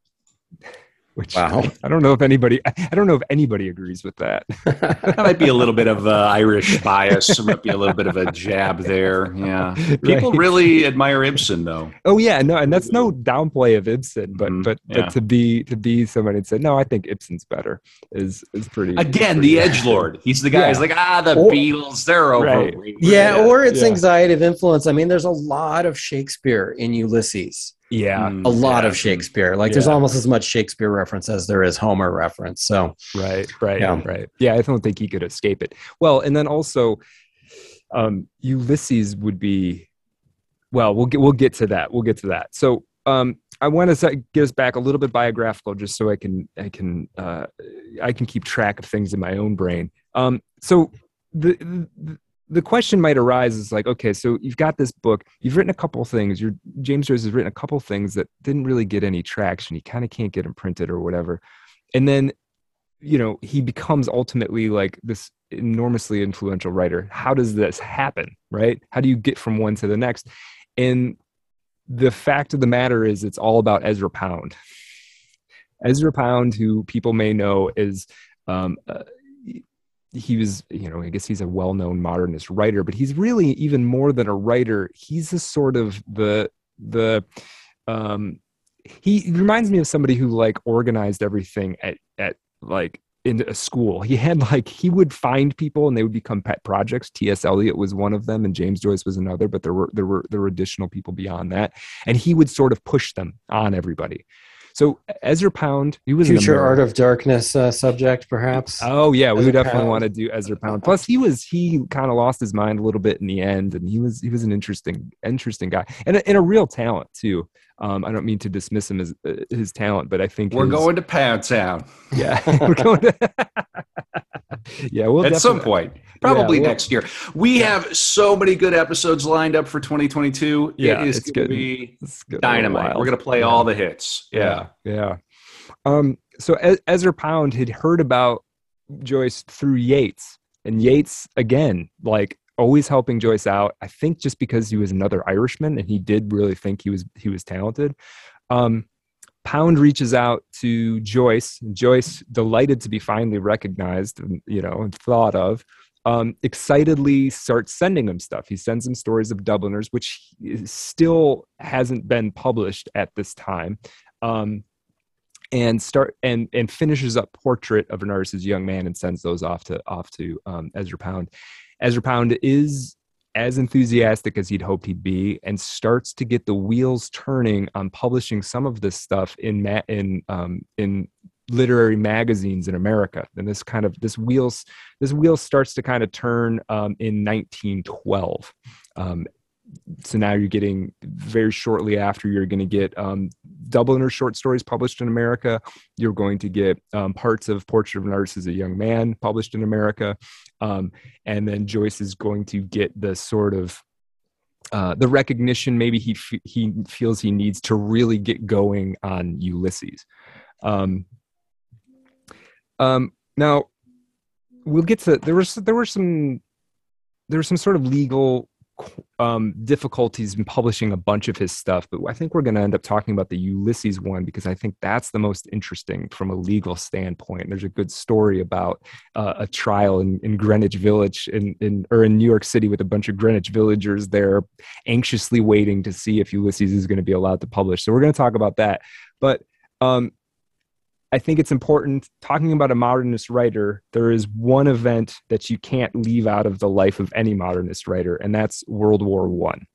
Which wow. I don't know if anybody I don't know if anybody agrees with that.
that might be a little bit of uh, Irish bias. There might be a little bit of a jab there. Yeah. People right. really admire Ibsen though.
Oh yeah, no, and that's no downplay of Ibsen, but mm-hmm. but, yeah. but to be to be somebody and say, No, I think Ibsen's better is is pretty
Again,
pretty
the edge lord. He's the guy yeah. who's like, ah, the or, Beatles, they're over. Right.
Yeah, yeah, or it's anxiety of influence. I mean, there's a lot of Shakespeare in Ulysses
Yeah,
a lot
yeah.
of Shakespeare. Like there's almost as much Shakespeare reference as there is Homer reference. So
right right
Yeah.
right yeah i don't think he could escape it well and then also um ulysses would be well we'll get we'll get to that we'll get to that so um i want to get us back a little bit biographical just so i can i can uh i can keep track of things in my own brain um so the the, the question might arise is like okay so you've got this book you've written a couple things your james joyce has written a couple things that didn't really get any traction he kind of can't get them printed or whatever. And then you know he becomes ultimately like this enormously influential writer. How does this happen right? How do you get from one to the next? And the fact of the matter is it's all about ezra pound. Ezra pound who people may know is um, uh, he was you know i guess he's a well-known modernist writer but he's really even more than a writer he's a sort of the the um he reminds me of somebody who like organized everything at at like in a school. He had like he would find people and they would become pet projects. Ts eliot was one of them and james joyce was another but there were there were there were additional people beyond that. And he would sort of push them on everybody so ezra pound he was
future art of darkness uh, subject, perhaps.
Oh yeah, we
Ezra
would definitely
Pound.
want to do Ezra Pound. Plus, he was he kind of lost his mind a little bit in the end, and he was he was an interesting interesting guy and a, and a real talent too. Um, I don't mean to dismiss him as uh, his talent, but I think
We're
his-
going to Pound Town
Yeah, we're going to. yeah, we'll
at some point, probably
Yeah, well-
next year. We have so many good episodes lined up for 2022.
Yeah,
it is
it's
going to be
It's getting a little
dynamite. We're going to play
Yeah.
all the hits. Yeah.
yeah yeah um so ezra pound had heard about joyce through Yeats and Yeats again like always helping joyce out i think just because he was another irishman and he did really think he was he was talented um pound reaches out to joyce joyce delighted to be finally recognized and you know and thought of um, excitedly starts sending him stuff. He sends him stories of Dubliners, which still hasn't been published at this time. Um, and start and and finishes up portrait of an artist as a young man and sends those off to off to um, Ezra Pound. Ezra Pound is as enthusiastic as he'd hoped he'd be, and starts to get the wheels turning on publishing some of this stuff in ma- in um, in literary magazines in America. And this kind of this wheels this wheel starts to kind of turn um, in 1912. Um, so now you're getting very shortly after you're going to get um, Dubliner short stories published in America. You're going to get um, parts of Portrait of an Artist as a Young Man published in America, um, and then Joyce is going to get the sort of uh, the recognition maybe he f- he feels he needs to really get going on Ulysses. Um, um, now we'll get to there was there were some there were some sort of legal um, difficulties in publishing a bunch of his stuff, but I think we're going to end up talking about the Ulysses one because I think that's the most interesting from a legal standpoint. There's a good story about uh, a trial in, in Greenwich Village in, in or in New York City with a bunch of Greenwich villagers there anxiously waiting to see if Ulysses is going to be allowed to publish. So we're going to talk about that, but um, I think it's important talking about a modernist writer. There is one event that you can't leave out of the life of any modernist writer, and that's World War One.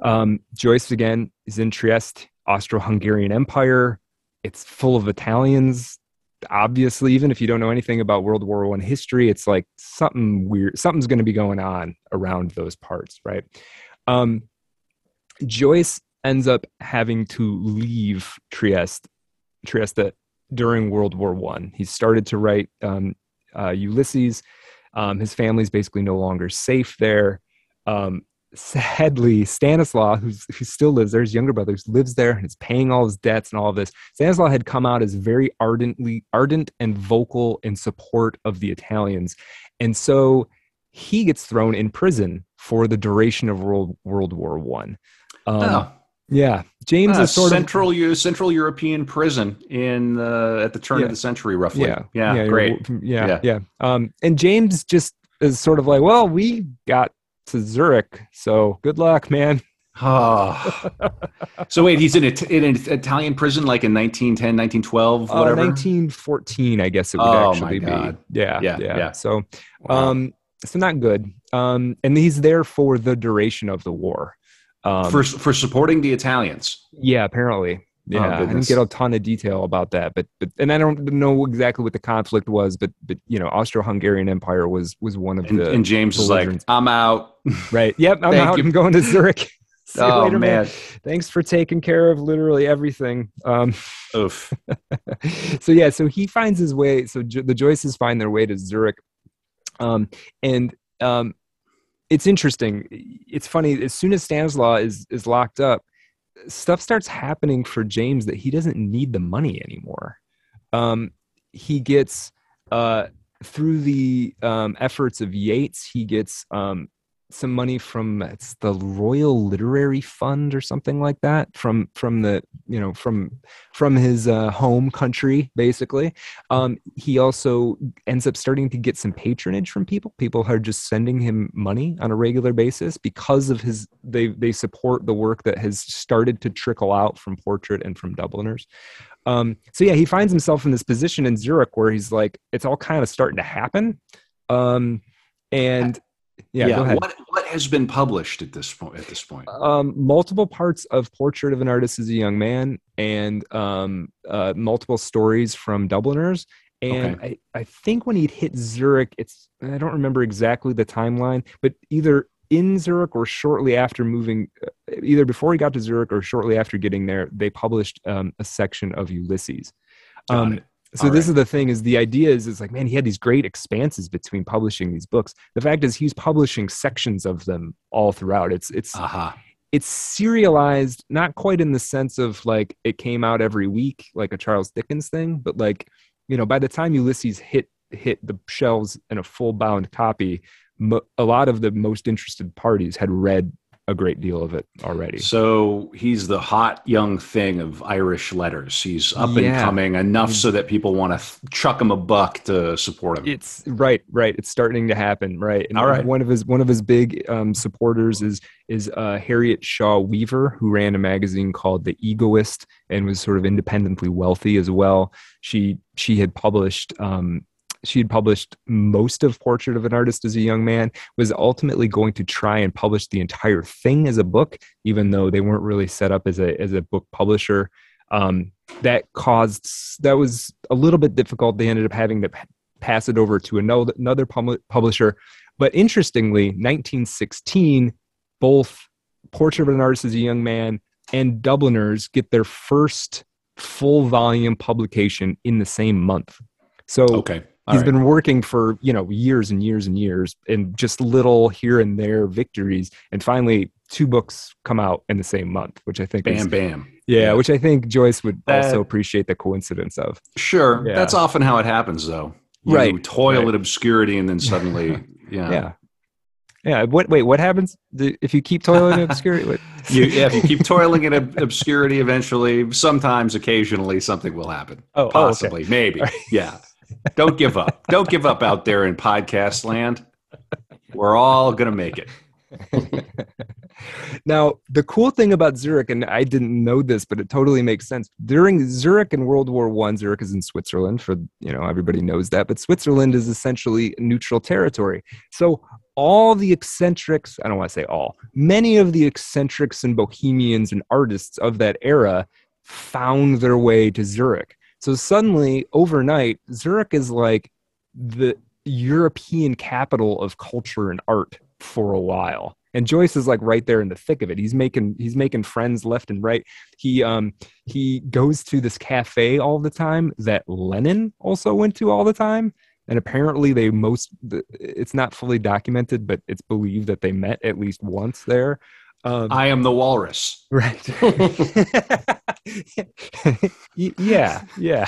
Um, Joyce again is in Trieste, Austro-Hungarian Empire. It's full of Italians. Obviously, even if you don't know anything about World War One history, it's like something weird. Something's going to be going on around those parts, right? Um, Joyce ends up having to leave Trieste Trieste during World War One. He started to write um, uh, Ulysses. Um, his family's basically no longer safe there. Um, sadly, Stanislaus, who's, who still lives there, his younger brother, lives there and is paying all his debts and all of this. Stanislaus had come out as very ardently, ardent and vocal in support of the Italians, and so he gets thrown in prison for the duration of World World War One. Um,
Oh.
Yeah, James
Ah,
is sort of
central Central European prison in the at the turn
Yeah.
of the century, roughly.
yeah,
yeah,
you're-
great.
yeah,
Yeah.
yeah, Um, and James just is sort of like, well, we got to Zurich, so good luck, man.
Oh. so wait, he's in, a, in an Italian prison like in 1910, 1912,
Uh,
whatever.
1914, I guess it would
Oh,
actually be. Yeah,
Yeah,
yeah,
yeah.
So,
Wow.
um, so not good. Um, and he's there for the duration of the war. Um,
for for supporting the Italians.
yeah, apparently.
Oh,
Yeah, I didn't get a ton of detail about that, but but and I don't know exactly what the conflict was, but but you know, Austro-Hungarian Empire was was one of
And,
the
and James is like, "I'm out."
right. Yep, I'm out.
you.
I'm going to Zurich. See you
oh
later,
man,
Thanks for taking care of literally everything. Um,
Oof.
so yeah, so he finds his way. So Jo- the Joyces find their way to Zurich, um, and um, it's interesting. It's funny. As soon as Stanislaus is is locked up, stuff starts happening for James that he doesn't need the money anymore. Um, he gets uh, through the um, efforts of Yeats, he gets um, some money from it's the Royal Literary Fund or something like that from from the you know from from his uh, home country basically. Um, he also ends up starting to get some patronage from people. People are just sending him money on a regular basis because of his they they support the work that has started to trickle out from Portrait and from Dubliners. Um, so yeah, he finds himself in this position in Zurich where he's like, it's all kind of starting to happen. Um, and yeah, go ahead.
What what has been published at this point? At this point,
Um, multiple parts of Portrait of an Artist as a Young Man and um, uh, multiple stories from Dubliners. And I, I think when he'd hit Zurich, it's I don't remember exactly the timeline, but either in Zurich or shortly after moving, uh, either before he got to Zurich or shortly after getting there, they published um, a section of Ulysses.
Got
Um,
it.
So
All
this
right.
is the thing: is the idea is is like, man, he had these great expanses between publishing these books. The fact is, he's publishing sections of them all throughout. It's it's
aha.
it's serialized, not quite in the sense of like it came out every week, like a Charles Dickens thing, but like you know, by the time Ulysses hit hit the shelves in a full bound copy, mo- a lot of the most interested parties had read a great deal of it already.
So he's the hot young thing of Irish letters. He's up and coming enough
Mm.
so that people want to th- chuck him a buck to support him.
It's right, right. It's starting to happen, right? And
All right.
One of his one of his big um, supporters is is uh, Harriet Shaw Weaver, who ran a magazine called The Egoist and was sort of independently wealthy as well. She she had published um, she had published most of Portrait of an Artist as a Young Man. Was ultimately going to try and publish the entire thing as a book, even though they weren't really set up as a as a book publisher. Um, that caused that was a little bit difficult. They ended up having to pass it over to another another pub- publisher. But interestingly, 1916, both Portrait of an Artist as a Young Man and Dubliners get their first full volume publication in the same month. So
okay. All
he's
right.
been working for you know years and years and years and just little here and there victories and finally two books come out in the same month which i think is
bam bam.
yeah,
Yeah.
which I think Joyce would
That-
also appreciate the coincidence of.
Sure.
Yeah.
That's often how it happens though. You
Right,
toil
right.
in obscurity and then suddenly yeah.
Yeah. Yeah. What? Wait. What happens if you keep toiling in obscurity?
You, yeah, if you keep toiling in ob- obscurity, eventually, sometimes, occasionally, something will happen.
Oh, oh, okay.
Possibly, maybe. Yeah. Don't give up. Don't give up out there in podcast land. We're all going to make it.
now, the cool thing about Zurich, and I didn't know this, but it totally makes sense. During Zurich in World War One, Zurich is in Switzerland. For you know, everybody knows that, but Switzerland is essentially neutral territory. So all the eccentrics, I don't want to say all, many of the eccentrics and bohemians and artists of that era found their way to Zurich. So suddenly, overnight, Zurich is like the European capital of culture and art for a while. And Joyce is like right there in the thick of it. He's making he's making friends left and right. He um he goes to this cafe all the time that Lenin also went to all the time. And apparently they most it's not fully documented, but it's believed that they met at least once there. Um,
I am the walrus.
Right. Yeah, yeah.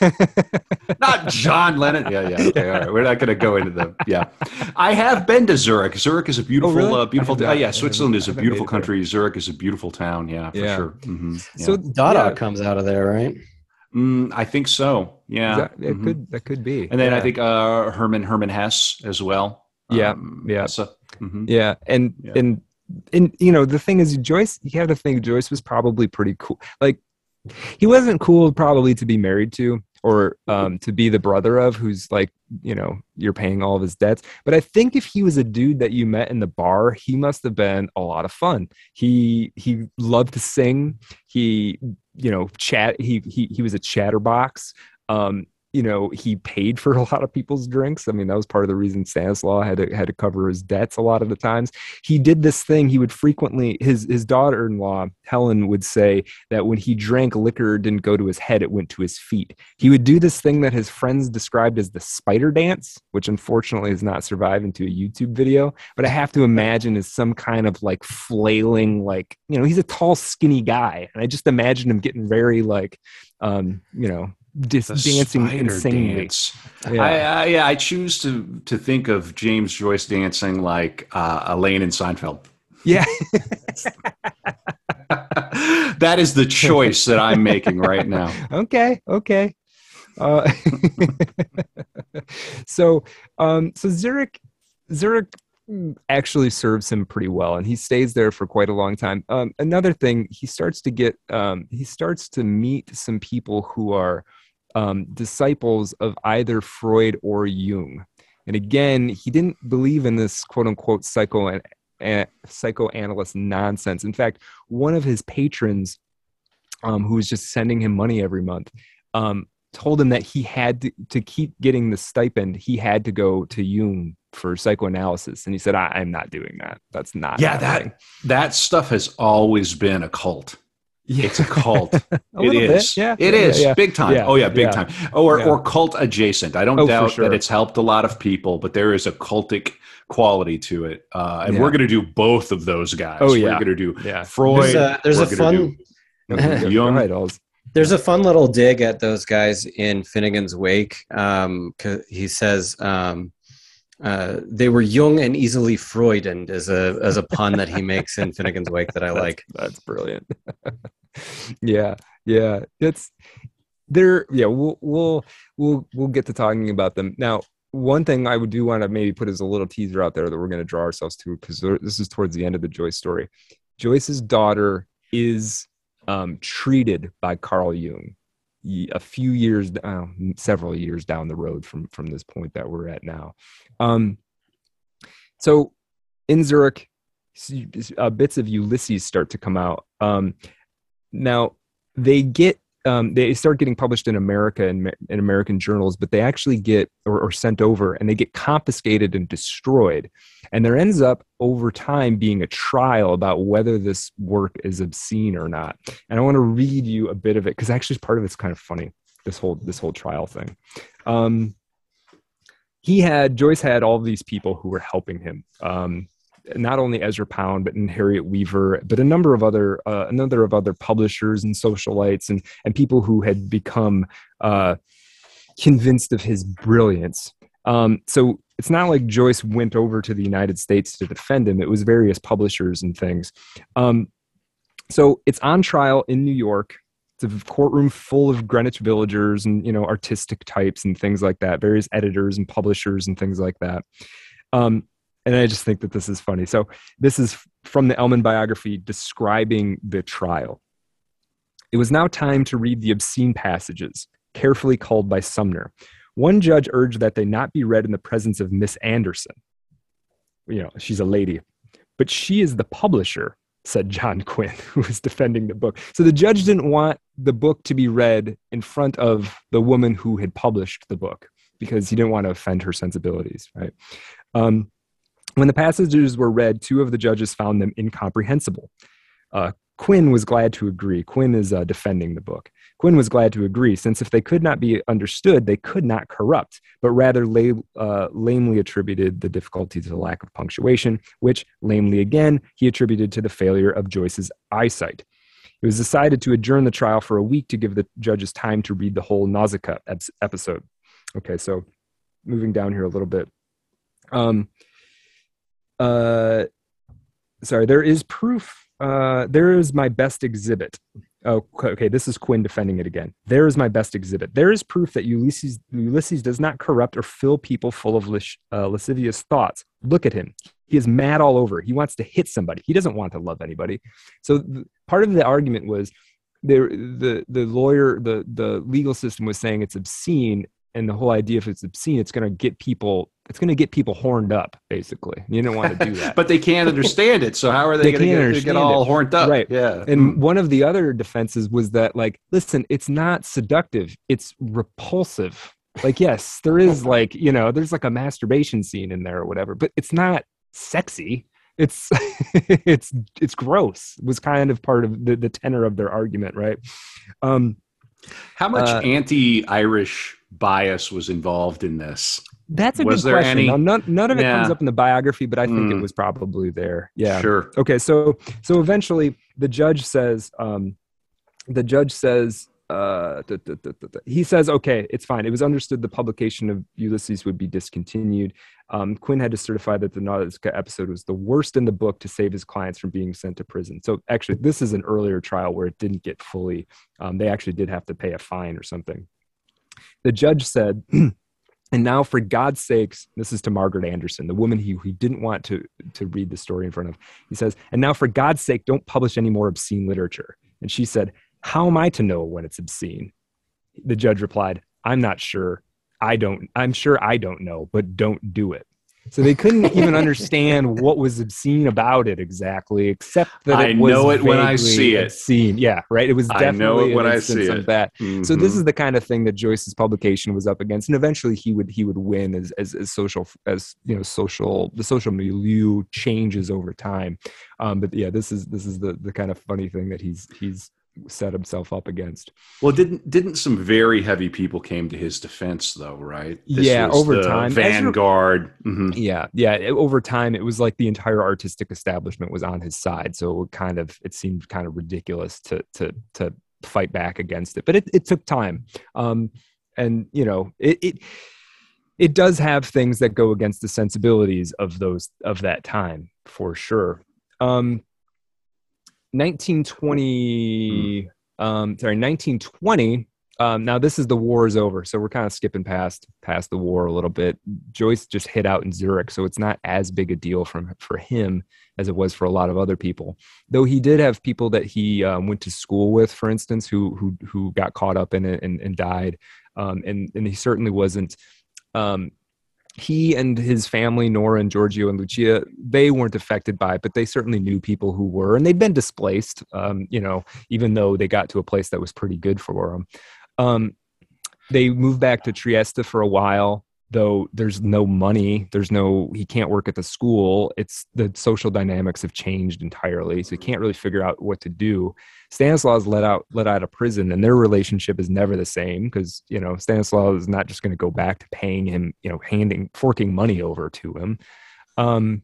Not John Lennon. Yeah, yeah. Okay, all right. We're not going to go into the. Yeah, I have been to Zurich. Zurich is a beautiful,
really?
uh, beautiful.
I
Oh,
not. I
yeah, Switzerland is a beautiful
made there.
country. Zurich is a beautiful town. Yeah, for
Yeah.
sure. hmm
So
Dada
yeah,
comes out of there, right?
Mm, I think so. Yeah,
that, that
Mhm.
could that could be.
And then I think uh, Herman Hermann Hesse as well.
Yeah,
Um,
yeah.
So, mhm.
Yeah, and
Yeah.
and and you know the thing is, Joyce. You have to think Joyce was probably pretty cool. Like he wasn't cool probably to be married to, or um, to be the brother of who's like you know you're paying all of his debts but i think if he was a dude that you met in the bar he must have been a lot of fun he he loved to sing he you know chat he he, he was a chatterbox um, you know he paid for a lot of people's drinks. I mean that was part of the reason stanislaus had to had to cover his debts a lot of the times. He did this thing he would frequently his his daughter-in-law helen would say that when he drank liquor didn't go to his head it went to his feet. He would do this thing that his friends described as the spider dance which unfortunately has not survived into a youtube video but i have to imagine is some kind of like flailing like you know he's a tall skinny guy and i just imagine him getting very like um you know
The
dancing insanely.
dance.
Yeah.
I, I, yeah, I choose to to think of James Joyce dancing like uh, Elaine in Seinfeld.
Yeah.
that is the choice that I'm making right now.
okay. Okay. Uh, so, um, so Zurich, Zurich actually serves him pretty well, and he stays there for quite a long time. Um, another thing, he starts to get, um, he starts to meet some people who are um, disciples of either Freud or Jung. And again, he didn't believe in this quote unquote psycho a- psychoanalyst nonsense. In fact, one of his patrons, um, who was just sending him money every month, um, told him that he had to, to keep getting the stipend, he had to go to Jung for psychoanalysis. And he said, I, am not doing that. That's not.
Yeah,
happening."
that that stuff has always been a cult.
Yeah.
It's a cult.
a
it
is. bit, yeah,
It
yeah,
is
yeah,
big time.
yeah,
oh yeah, big
yeah.
time. Or
Yeah.
or cult adjacent. I don't
Oh,
doubt
sure.
that it's helped a lot of people, but there is a cultic quality to it. Uh, and
Yeah.
we're going to do both of those guys.
Oh, yeah.
We're going to do
Yeah.
Freud.
There's a, there's
we're
a fun
do-
No, go- go
Jung.
ahead,
There's a fun little dig at those guys in Finnegans Wake. Um, 'cause he says um, uh, they were young and easily Freudened as a as a pun that he makes in Finnegans Wake that I
That's-
like.
That's brilliant. yeah, yeah. It's there. Yeah, we'll we'll we'll we'll get to talking about them now. One thing I would do want to maybe put as a little teaser out there that we're going to draw ourselves to because this is towards the end of the Joyce story. Joyce's daughter is um, treated by Carl Jung y- a few years, uh, several years down the road from from this point that we're at now. Um, so in Zurich, uh, bits of Ulysses start to come out. Um, now they get um, they start getting published in America in, in American journals, but they actually get or, or sent over and they get confiscated and destroyed. And there ends up over time being a trial about whether this work is obscene or not. And I want to read you a bit of it because actually part of it's kind of funny. This whole this whole trial thing. Um, he had Joyce had all these people who were helping him. Um, not only Ezra Pound, but and Harriet Weaver, but a number of other uh, a number of other publishers and socialites and and people who had become uh, convinced of his brilliance. Um, so it's not like Joyce went over to the United States to defend him. It was various publishers and things. Um, so it's on trial in New York. It's a courtroom full of Greenwich villagers and you know artistic types and things like that. Various editors and publishers and things like that. Um, and I just think that this is funny. So this is from the Ellmann biography describing the trial. It was now time to read the obscene passages, carefully culled by Sumner. One judge urged that they not be read in the presence of Miss Anderson. You know, she's a lady, but she is the publisher, said John Quinn, who was defending the book. So the judge didn't want the book to be read in front of the woman who had published the book because he didn't want to offend her sensibilities, right? Um, when the passages were read, two of the judges found them incomprehensible. Uh, Quinn was glad to agree. Quinn is uh, defending the book. Quinn was glad to agree, since if they could not be understood, they could not corrupt, but rather lay, uh, lamely attributed the difficulty to the lack of punctuation, which, lamely again, he attributed to the failure of Joyce's eyesight. It was decided to adjourn the trial for a week to give the judges time to read the whole Nausicaa episode. Okay, so moving down here a little bit. Um, uh, sorry, there is proof. Uh, there is my best exhibit. Oh, okay. This is Quinn defending it again. There is my best exhibit. There is proof that Ulysses Ulysses does not corrupt or fill people full of uh, lascivious thoughts. Look at him. He is mad all over. He wants to hit somebody. He doesn't want to love anybody. So th- part of the argument was there, the the lawyer the the legal system was saying it's obscene and the whole idea if it's obscene it's going to get people it's going to get people horned up basically. You don't want to do that.
But they can't understand it so how are they, they going to get, all it. horned up?
Right.
Yeah.
And mm. one of the other defenses was that like listen it's not seductive it's repulsive. Like yes there is like you know there's like a masturbation scene in there or whatever but it's not sexy. It's it's it's gross was kind of part of the, the tenor of their argument right? Um
how much uh, anti-irish bias was involved in this
that's a was good question any... now, none, none of it yeah. comes up in the biography but i think mm. it was probably there yeah
sure
okay so so eventually the judge says um the judge says uh, da, da, da, he says, okay, it's fine. It was understood the publication of Ulysses would be discontinued. Um, Quinn had to certify that the Nausicaa episode was the worst in the book to save his clients from being sent to prison. So actually, this is an earlier trial where it didn't get fully. Um, they actually did have to pay a fine or something. The judge said. And now, for God's sakes, this is to Margaret Anderson, the woman he, he didn't want to, to read the story in front of. He says, And now, for God's sake, don't publish any more obscene literature. And she said, how am I to know when it's obscene? The judge replied, I'm not sure. I don't, I'm sure I don't know, but don't do it. So they couldn't even understand what was obscene about it exactly, except that it was
I know it when I see it.
Obscene. Yeah, right. It was definitely I know it when I see it. that. Mm-hmm. So this mm-hmm. is the kind of thing that Joyce's publication was up against, and eventually he would he would win as as, as social as you know social the social milieu changes over time. Um, but yeah, this is this is the the kind of funny thing that he's he's set himself up against.
Well, didn't didn't some very heavy people came to his defense though, right?
This yeah, over time,
Vanguard.
Mm-hmm. Yeah, yeah. Over time, it was like the entire artistic establishment was on his side, so it kind of it seemed kind of ridiculous to to to fight back against it. But it, it took time, um, and you know it. it it does have things that go against the sensibilities of those of that time for sure. Um, 1920 mm. um, sorry 1920 um, now this is the war is over so we're kind of skipping past past the war a little bit joyce just hit out in zurich so it's not as big a deal from for him as it was for a lot of other people though he did have people that he um, went to school with for instance who who who got caught up in it and, and died um, and and he certainly wasn't um, he and his family, Nora and Giorgio and Lucia, they weren't affected by it, but they certainly knew people who were, and they'd been displaced. Um, you know, even though they got to a place that was pretty good for them. Um, they moved back to Trieste for a while though there's no money there's no he can't work at the school it's the social dynamics have changed entirely so he can't really figure out what to do. Stanislaus let out let out of prison and their relationship is never the same because you know stanislaus is not just going to go back to paying him you know handing forking money over to him. Um,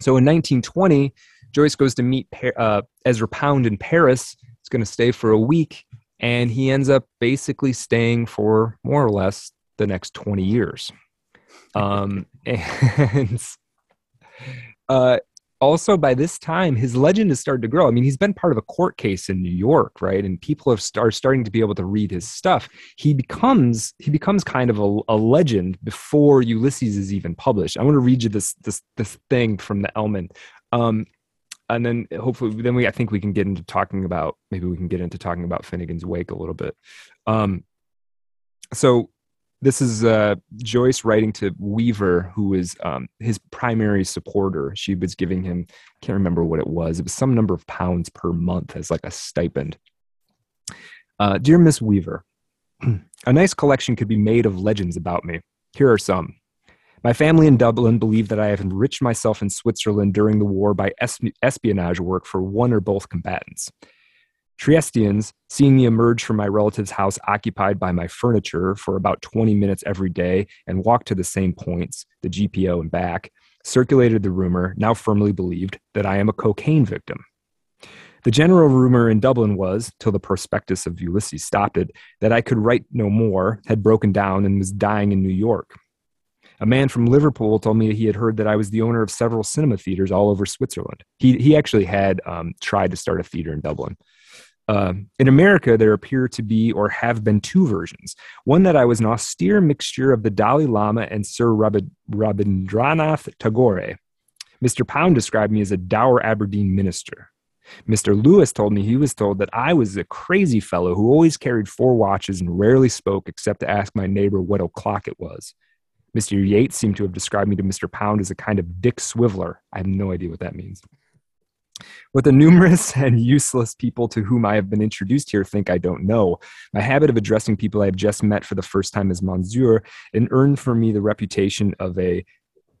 so in 1920 joyce goes to meet uh, ezra pound in paris he's going to stay for a week and he ends up basically staying for more or less the next 20 years. Um, and uh, also by this time, his legend has started to grow. I mean, he's been part of a court case in New York, right? And people have are starting to be able to read his stuff. He becomes he becomes kind of a, a legend before Ulysses is even published. I want to read you this this this thing from the Ellmann. Um, and then hopefully then we I think we can get into talking about maybe we can get into talking about Finnegans Wake a little bit. Um, so this is uh, Joyce writing to Weaver, who is um, his primary supporter. She was giving him, can't remember what it was, it was some number of pounds per month as like a stipend. Uh, Dear Miss Weaver, a nice collection could be made of legends about me. Here are some. My family in Dublin believe that I have enriched myself in Switzerland during the war by espionage work for one or both combatants. Triestians, seeing me emerge from my relative's house occupied by my furniture for about 20 minutes every day and walk to the same points, the GPO and back, circulated the rumor, now firmly believed, that I am a cocaine victim. The general rumor in Dublin was, till the prospectus of Ulysses stopped it, that I could write no more, had broken down, and was dying in New York. A man from Liverpool told me he had heard that I was the owner of several cinema theaters all over Switzerland. He, he actually had um, tried to start a theater in Dublin. Uh, in America, there appear to be or have been two versions. One that I was an austere mixture of the Dalai Lama and Sir Rabindranath Tagore. Mr. Pound described me as a dour Aberdeen minister. Mr. Lewis told me he was told that I was a crazy fellow who always carried four watches and rarely spoke except to ask my neighbor what o'clock it was. Mr. Yeats seemed to have described me to Mr. Pound as a kind of Dick Swiveller. I have no idea what that means. What the numerous and useless people to whom I have been introduced here think I don't know. My habit of addressing people I have just met for the first time as Monsieur and earned for me the reputation of a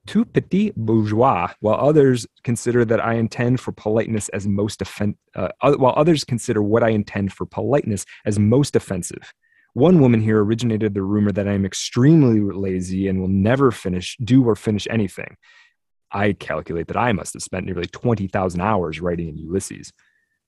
tout petit bourgeois, while others consider that I intend for politeness as most uh, while others consider what I intend for politeness as most offensive. One woman here originated the rumor that I am extremely lazy and will never finish, do or finish anything. I calculate that I must have spent nearly 20,000 hours writing in Ulysses.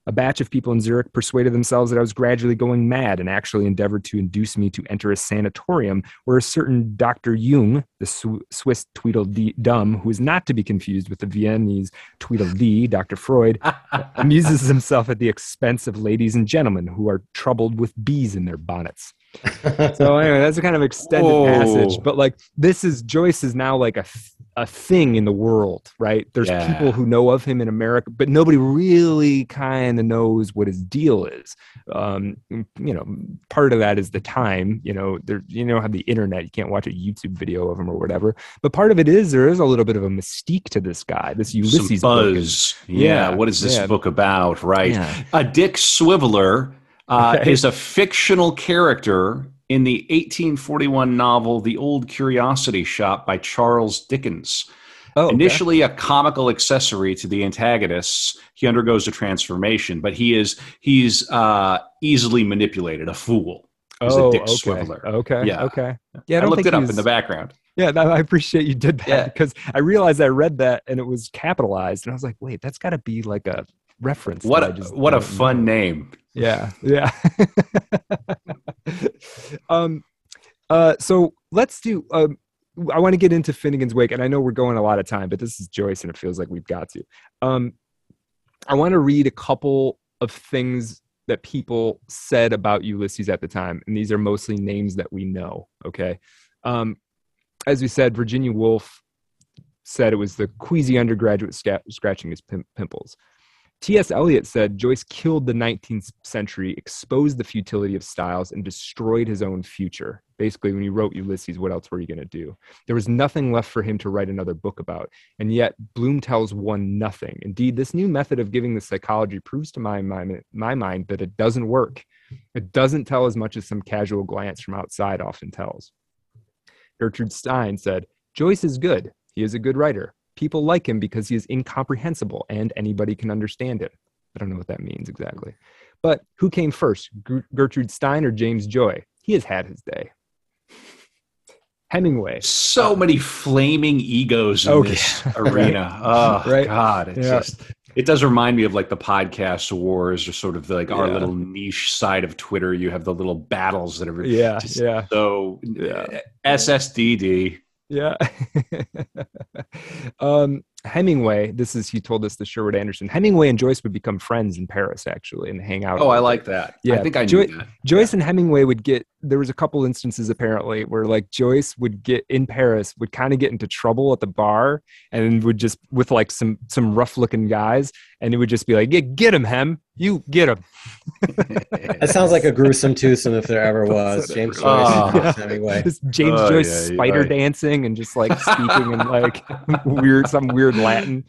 A batch of people in Zurich persuaded themselves that I was gradually going mad and actually endeavored to induce me to enter a sanatorium where a certain Dr. Jung, the Swiss Tweedledum, who is not to be confused with the Viennese Tweedledee, Dr. Freud, amuses himself at the expense of ladies and gentlemen who are troubled with bees in their bonnets. so anyway, that's a kind of extended Whoa. passage, but like this is Joyce is now like a a thing in the world, right? There's yeah. people who know of him in America, but nobody really kind of knows what his deal is. Um, you know, part of that is the time. You know, there you know have the internet. You can't watch a YouTube video of him or whatever. But part of it is there is a little bit of a mystique to this guy. This Ulysses
Some buzz. Is, yeah. yeah. What is this yeah. book about? Right. A Dick Swiveller uh, okay. is a fictional character in the 1841 novel The Old Curiosity Shop by Charles Dickens. Oh, okay. Initially a comical accessory to the antagonists, he undergoes a transformation, but he is he's uh, easily manipulated, a fool. He's
oh,
a dick
okay.
swiveller.
Okay. Yeah. Okay.
Yeah. I, I looked it up in the background.
Yeah, I appreciate you did that yeah. because I realized I read that and it was capitalized, and I was like, "Wait, that's got to be like a reference."
What a what a fun know. name!
Yeah, yeah. um, uh, so let's do. Um, I want to get into Finnegans Wake, and I know we're going a lot of time, but this is Joyce, and it feels like we've got to. Um, I want to read a couple of things that people said about Ulysses at the time, and these are mostly names that we know. Okay, um, as we said, Virginia Woolf said it was the queasy undergraduate scratching his pim- pimples. T.S. Eliot said Joyce killed the 19th century, exposed the futility of styles, and destroyed his own future. Basically, when he wrote Ulysses, what else were you going to do? There was nothing left for him to write another book about. And yet, Bloom tells one nothing. Indeed, this new method of giving the psychology proves to my mind, my mind that it doesn't work. It doesn't tell as much as some casual glance from outside often tells. Gertrude Stein said, Joyce is good. He is a good writer. People like him because he is incomprehensible and anybody can understand him. I don't know what that means exactly. But who came first, Gertrude Stein or James Joy? He has had his day. Hemingway.
So uh, many flaming egos in okay. this arena. Oh right. God, it's yeah. just it does remind me of like the podcast wars or sort of like our little niche side of Twitter. You have the little battles that are
yeah, yeah.
So yeah. SSDD.
Yeah. um, Hemingway, this is he told us the Sherwood Anderson. Hemingway and Joyce would become friends in Paris actually and hang out.
Oh, I like that. Yeah, I think I
jo-
that.
Joyce yeah. and Hemingway would get there was a couple instances apparently where like Joyce would get in Paris would kind of get into trouble at the bar and would just with like some some rough looking guys and it would just be like get get him Hem you get him.
that sounds like a gruesome twosome if there ever was. James Joyce oh. Hemingway.
Just James oh, Joyce yeah, spider right. dancing and just like speaking in like weird some weird Latin.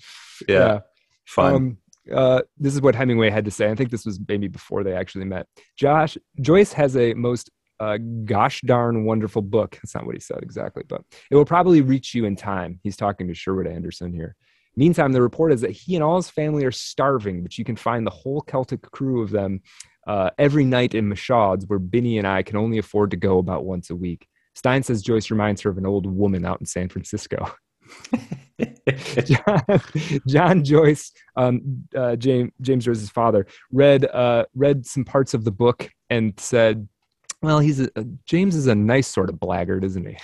Yeah, yeah. fun. Um,
uh, this is what Hemingway had to say. I think this was maybe before they actually met. Josh Joyce has a most uh, gosh darn wonderful book. That's not what he said exactly, but it will probably reach you in time. He's talking to Sherwood Anderson here. Meantime, the report is that he and all his family are starving, but you can find the whole Celtic crew of them uh, every night in Michaud's, where Binny and I can only afford to go about once a week. Stein says Joyce reminds her of an old woman out in San Francisco. John, John, Joyce, um, uh, James, James Joyce's father, read uh, read some parts of the book and said, "Well, he's a, James is a nice sort of blackguard, isn't he?"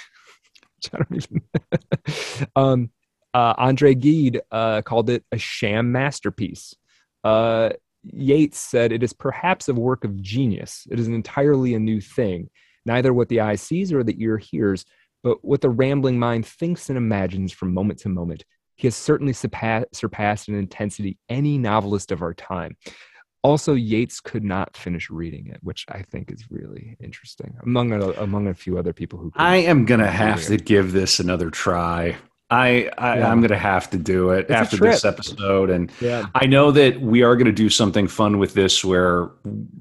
I don't even. um, uh, Andre Gide uh, called it a sham masterpiece. Uh, Yeats said it is perhaps a work of genius. It is entirely a new thing, neither what the eye sees or the ear hears, but what the rambling mind thinks and imagines from moment to moment. he has certainly surpassed in intensity any novelist of our time also Yeats could not finish reading it, which I think is really interesting. Among a, among a few other people who
I am gonna have to give this another try. I, I am going to have to do it it's after this episode, and yeah. I know that we are going to do something fun with this. Where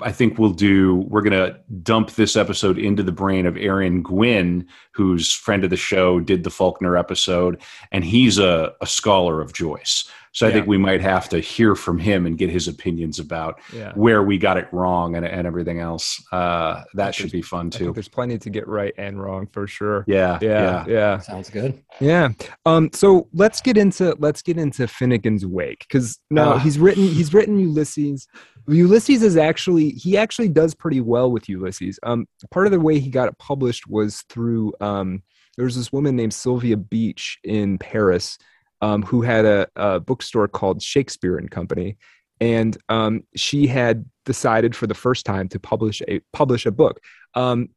I think we'll do, we're going to dump this episode into the brain of Aaron Gwyn, who's friend of the show, did the Faulkner episode, and he's a, a scholar of Joyce. So I think we might have to hear from him and get his opinions about yeah. where we got it wrong and, and everything else. Uh, that should be fun too.
there's plenty to get right and wrong for sure.
Yeah,
yeah, yeah. yeah.
Sounds good.
Yeah. Um. So let's get into let's get into Finnegans Wake because now uh, he's written he's written Ulysses. Ulysses is actually he actually does pretty well with Ulysses. Um. Part of the way he got it published was through um. There was this woman named Sylvia Beach in Paris um, who had a, a, bookstore called Shakespeare and Company, and um, she had decided for the first time to publish a publish a book. Um,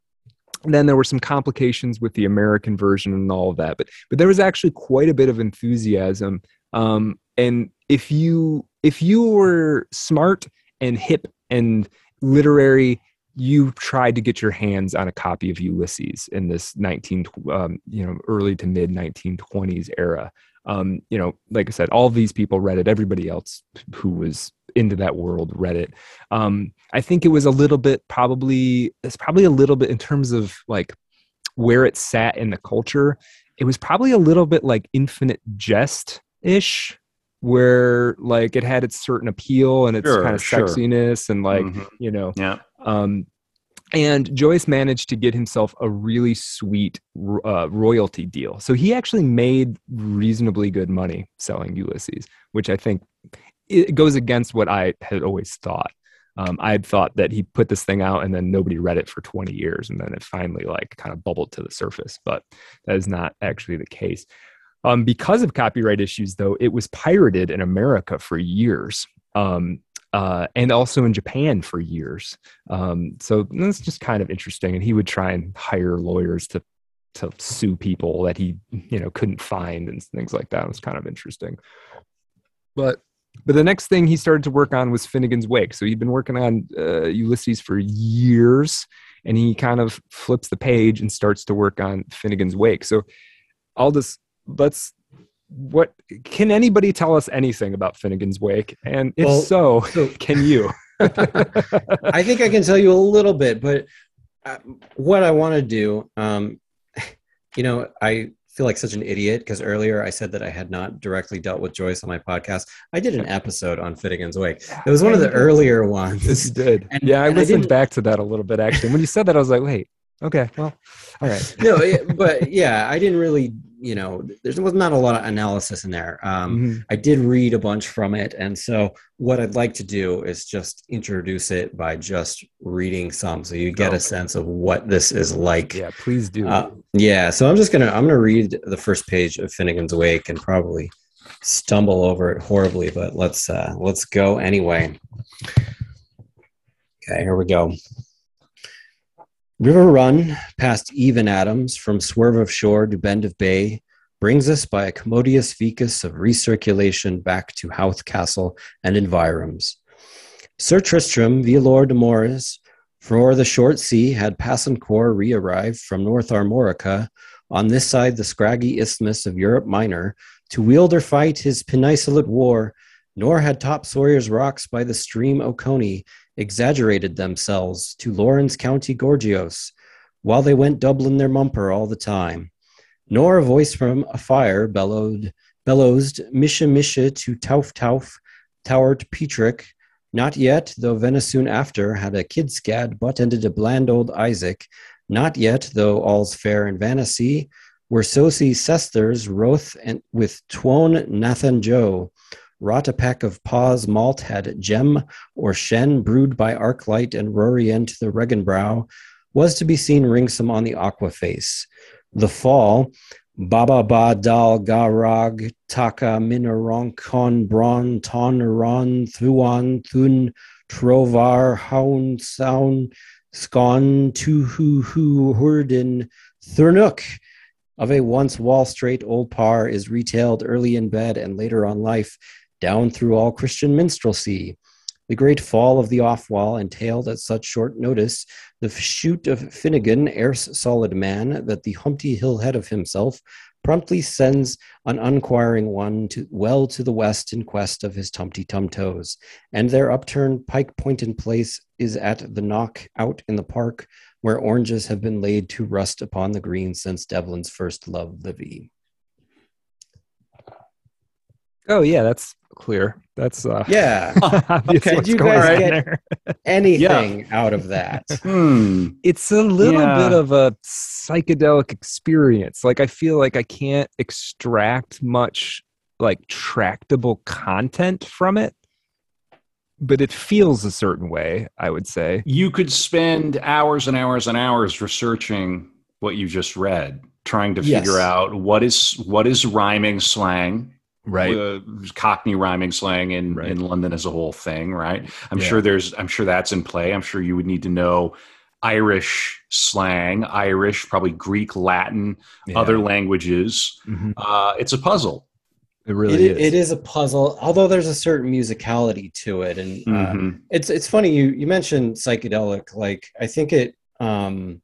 then there were some complications with the American version and all of that, but but there was actually quite a bit of enthusiasm. Um, and if you if you were smart and hip and literary you tried to get your hands on a copy of Ulysses in this 19 um, you know early to mid 1920s era um, you know, like I said, all these people read it. Everybody else who was into that world read it. Um, I think it was a little bit probably it's probably a little bit in terms of like where it sat in the culture. It was probably a little bit like Infinite Jest ish, where like it had its certain appeal and its sure, kind of sure. sexiness and like mm-hmm. you know,
yeah.
Um, and Joyce managed to get himself a really sweet uh, royalty deal. So he actually made reasonably good money selling Ulysses, which I think it goes against what I had always thought. Um, I had thought that he put this thing out and then nobody read it for 20 years, and then it finally like kind of bubbled to the surface. But that is not actually the case. Um, because of copyright issues, though, it was pirated in America for years. Um, uh, and also in Japan for years. Um, so that's just kind of interesting. And he would try and hire lawyers to to sue people that he you know couldn't find and things like that. It was kind of interesting. But but the next thing he started to work on was Finnegans Wake. So he'd been working on uh, Ulysses for years, and he kind of flips the page and starts to work on Finnegans Wake. So I'll just let's what can anybody tell us anything about Finnegans Wake? And if well, so, so, can you?
I think I can tell you a little bit, but uh, what I want to do, um, you know, I feel like such an idiot because earlier I said that I had not directly dealt with Joyce on my podcast. I did an episode on Finnegans Wake. It was one of the earlier ones.
Yes, you did. And, yeah, I listened I back to that a little bit actually. When you said that, I was like, wait, okay, well, all right.
no, but yeah, I didn't really you know, there was not a lot of analysis in there. Um, mm-hmm. I did read a bunch from it. And so, what I'd like to do is just introduce it by just reading some so you get okay. a sense of what this is like.
Yeah, please do.
Uh, yeah. So, I'm just going to, I'm going to read the first page of Finnegans Wake and probably stumble over it horribly, but let's, uh, let's go anyway. Okay, here we go. River Run, past Eve and Adam's, from swerve of shore to bend of bay, brings us by a commodious vicus of recirculation back to Howth Castle and environs. Sir Tristram, violer d'amores, for the short sea had passencore re-arrived from North Armorica, on this side the scraggy isthmus of Europe Minor, to wield or fight his peninsulate war, nor had topsawyer's rocks by the stream Oconee exaggerated themselves to Laurens County Gorgios, while they went doubling their mumper all the time. Nor a voice from a fire bellowed, bellowsed mishe mishe to tauftauf, towered Petrick, not yet, though venissoon after had a kid scad butt ended a bland old Isaac, not yet, though all's fair in Vanity, were sosie sesthers, Roth, and with Twone Nathan Joe, wrought a peck of pa's malt had gem or shen brewed by arclight and rorient the regenbrow was to be seen ringsome on the aqua face. The fall, Baba ba dal garag taka minaronkon bron ton ron thuan thun trovar haun sound skon tu hu hu hurden thurnuk of a once wall straight old par is retailed early in bed and later on life, down through all Christian minstrelsy. The great fall of the off wall entailed at such short notice the shoot of Finnegan, erst solid man, that the humptyhillhead of himself promptly sends an unquiring one to well to the west in quest of his tumptytumtoes, and their upturned pike point in place is at the knock out in the park, where oranges have been laid to rust upon the green since Devlin's first love Livy.
Oh yeah, that's clear. That's uh
Yeah.
okay,
Did you guys get anything out of that?
Hmm.
it's a little
Yeah.
bit of a psychedelic experience. Like I feel like I can't extract much like tractable content from it, but it feels a certain way, I would say.
You could spend hours and hours and hours researching what you just read, trying to
Yes.
figure out what is what is rhyming slang.
Right.
Uh, Cockney rhyming slang in,
Right.
in London is a whole thing, right? I'm
Yeah.
sure there's I'm sure that's in play. I'm sure you would need to know Irish slang, Irish, probably Greek, Latin, other languages.
Mhm.
Uh, it's a puzzle.
It
It,
really is.
it is a puzzle, although there's a certain musicality to it, and uh,
Mhm.
it's it's funny you you mentioned psychedelic. Like I think it, um,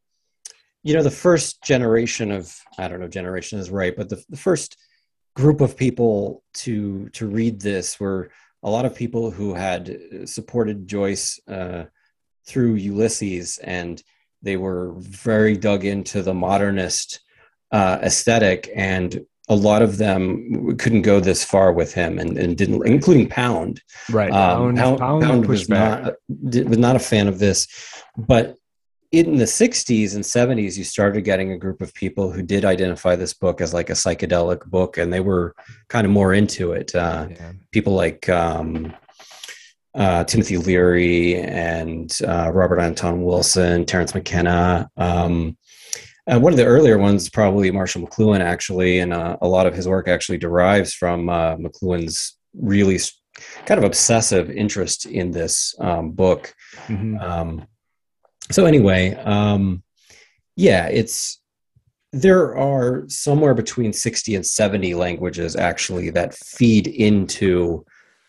you know, the first generation of I don't know, generation is right, but the the first group of people to to read this were a lot of people who had supported Joyce uh, through Ulysses, and they were very dug into the modernist uh, aesthetic, and a lot of them couldn't go this far with him, and, and didn't, including Pound.
right.
Um, Pound,
Pound
Pound was not was not a fan of this, but in the 60s and 70s, you started getting a group of people who did identify this book as like a psychedelic book, and they were kind of more into it. Uh,
Yeah.
people like um, uh, Timothy Leary and uh, Robert Anton Wilson, Terence McKenna. Um, one of the earlier ones, probably Marshall McLuhan, actually, and uh, a lot of his work actually derives from uh, McLuhan's really kind of obsessive interest in this um, book.
Mhm.
So anyway, um, yeah, it's there are somewhere between 60 and 70 languages actually that feed into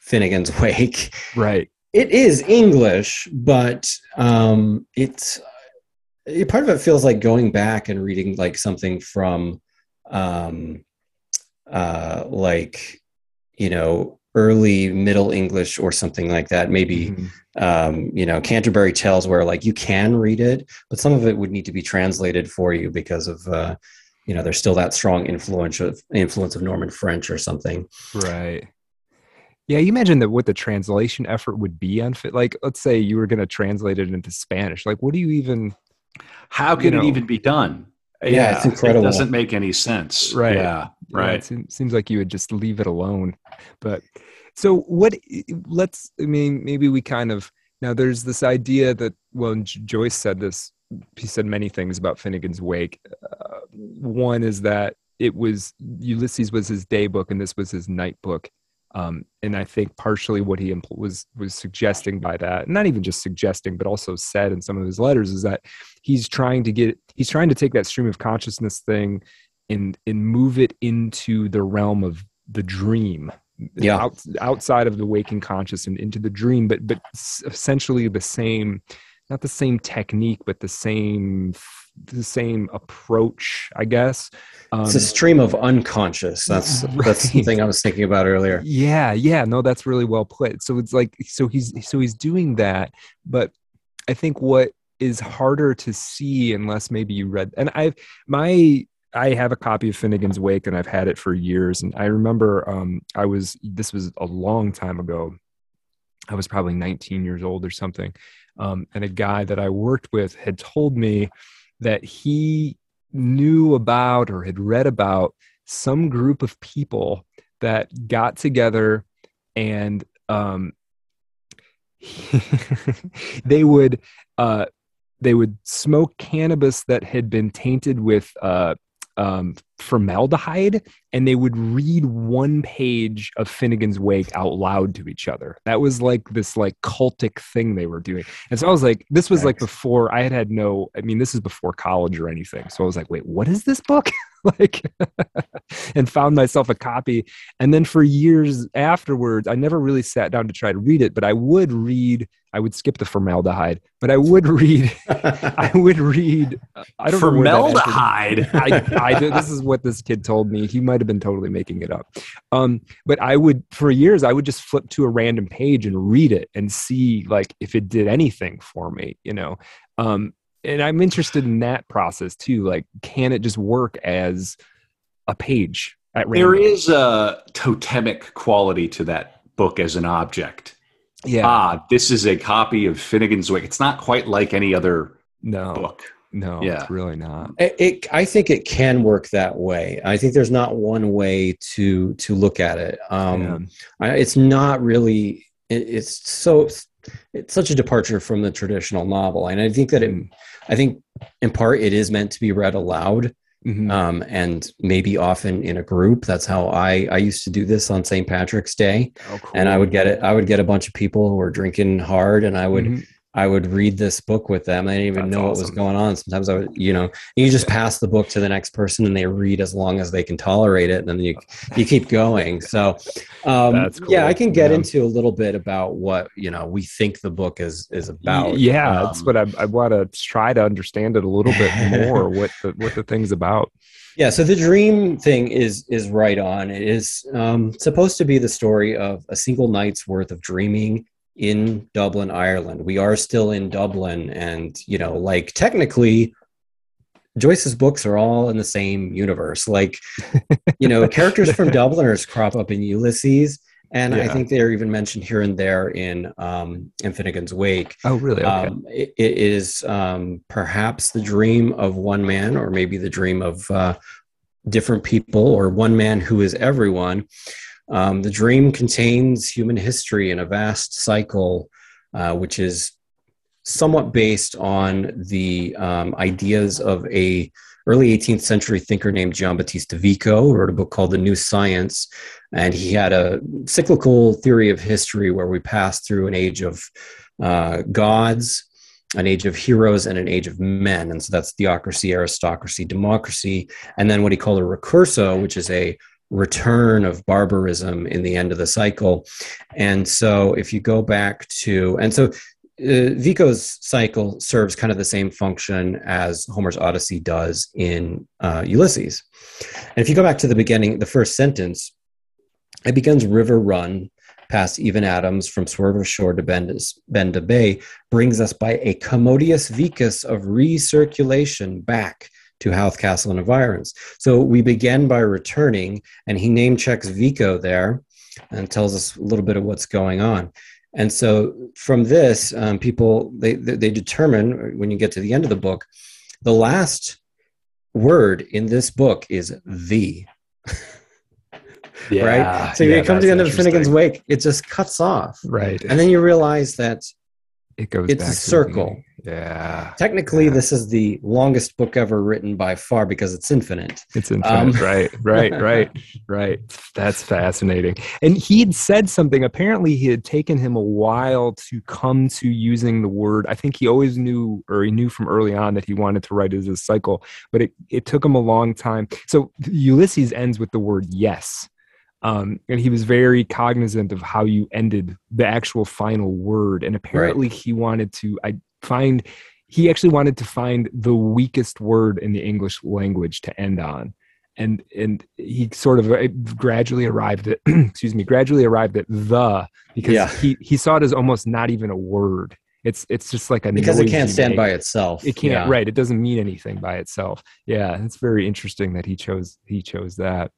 Finnegans Wake.
Right.
It is English, but um, it's it, part of it feels like going back and reading like something from um, uh, like you know early Middle English or something like that. Maybe
Mhm.
um, you know Canterbury Tales, where like you can read it, but some of it would need to be translated for you because of uh, you know there's still that strong influence of influence of Norman French or something.
Right. Yeah, you imagine that what the translation effort would be on fit. Like, let's say you were going to translate it into Spanish. Like, what do you even?
How
You
could
know.
it even be done?
Yeah, it's incredible.
It doesn't make any sense.
Right.
Yeah.
Yeah,
Right.
it seems, seems like you would just leave it alone. But so what? Let's. I mean, maybe we kind of now. There's this idea that well, Joyce said this. He said many things about Finnegans Wake. Uh, one is that it was Ulysses was his day book, and this was his night book. Um, and I think partially what he impl- was was suggesting by that, not even just suggesting, but also said in some of his letters, is that he's trying to get he's trying to take that stream of consciousness thing and and move it into the realm of the dream
Yeah.
out, outside of the waking conscious and into the dream but but essentially the same not the same technique but the same the same approach i guess um,
It's a stream of unconscious. That's that's
Right.
something I was thinking about earlier.
yeah yeah no that's really well put so it's like so he's so he's doing that but i think what is harder to see unless maybe you read and i've my i have a copy of finnegans wake and i've had it for years and i remember um i was this was a long time ago i was probably 19 years old or something um and a guy that i worked with had told me that he knew about or had read about some group of people that got together and um, they would uh, they would smoke cannabis that had been tainted with uh, um, formaldehyde and they would read one page of Finnegans Wake out loud to each other. That was like this like cultic thing they were doing. And so I was like, this was like before I had had no, I mean, this is before college or anything. So I was like, wait, what is this book? like, and found myself a copy. And then for years afterwards, I never really sat down to try to read it, but I would read I would skip the formaldehyde, but I would read. I would read.
Uh, I don't know. formaldehyde.
I, I, this is what this kid told me. He might have been totally making it up. Um, but I would, for years, I would just flip to a random page and read it and see like if it did anything for me. You know, um, and I'm interested in that process too. Like, can it just work as a page?
There is a totemic quality to that book as an object yeah. ah, this is a copy of Finnegans Wake. It's not quite like any other
no.
book.
No, yeah. it's really not.
It, it, I think it can work that way. I think there's not one way to to look at it. Um, yeah. I, it's not really. It, it's so. It's such a departure from the traditional novel, and I think that it. Mm. I think in part it is meant to be read aloud. Mm-hmm. Um, and maybe often in a group. That's how I I used to do this on St. Patrick's Day, oh, cool. and I would get it. I would get a bunch of people who were drinking hard, and I would mm-hmm. I would read this book with them. I didn't even That's know awesome. what was going on. Sometimes I would, you know, you just pass the book to the next person and they read as long as they can tolerate it, and then you you keep going. So, um, cool. yeah, I can get yeah. into a little bit about what you know we think the book is is about.
Yeah, um, that's what I, I want to try to understand it a little bit more. what the what the thing's about.
Yeah, so the dream thing is is right on. It is um, supposed to be the story of a single night's worth of dreaming in Dublin, Ireland. We are still in Dublin, and you know, like technically, Joyce's books are all in the same universe. Like, you know, characters from Dubliners crop up in Ulysses, and yeah. I think they're even mentioned here and there in um, in Finnegans Wake.
Oh, really? Okay.
Um, it, it is um, perhaps the dream of one man, or maybe the dream of uh, different people, or one man who is everyone. Um, the dream contains human history in a vast cycle, uh, which is somewhat based on the um, ideas of a early 18th century thinker named Giambattista Vico, who wrote a book called The New Science. And he had a cyclical theory of history where we pass through an age of uh, gods, an age of heroes, and an age of men. And so that's theocracy, aristocracy, democracy. And then what he called a ricorso, which is a return of barbarism in the end of the cycle. And so if you go back to, and so uh, Vico's cycle serves kind of the same function as Homer's Odyssey does in uh, Ulysses. And if you go back to the beginning, the first sentence, it begins riverrun past Eve and Adam's from Swerve of Shore to Bend bend Benda Bay, brings us by a commodious vicus of recirculation back to Howth Castle and environs. So we begin by returning, and he name checks Vico there and tells us a little bit of what's going on. And so from this, um, people they they determine when you get to the end of the book, the last word in this book is the. yeah, right. So yeah, you come to the end of Finnegans Wake, it just cuts off.
Right.
And then you realize that
it goes.
It's a circle.
Yeah.
Technically, yeah. this is the longest book ever written by far because it's infinite.
It's infinite. Um, right, right, right, right. That's fascinating. And he had said something. Apparently, he had taken him a while to come to using the word. I think he always knew, or he knew from early on that he wanted to write as a cycle, but it, it took him a long time. So Ulysses ends with the word yes. Um, and he was very cognizant of how you ended the actual final word. And apparently, right. he wanted to I find he actually wanted to find the weakest word in the English language to end on. And and he sort of uh, gradually arrived at excuse me gradually arrived at the because yeah. he he saw it as almost not even a word. It's it's just like a
because it can't stand by itself.
It can't yeah. right. It doesn't mean anything by itself. Yeah, it's very interesting that he chose he chose that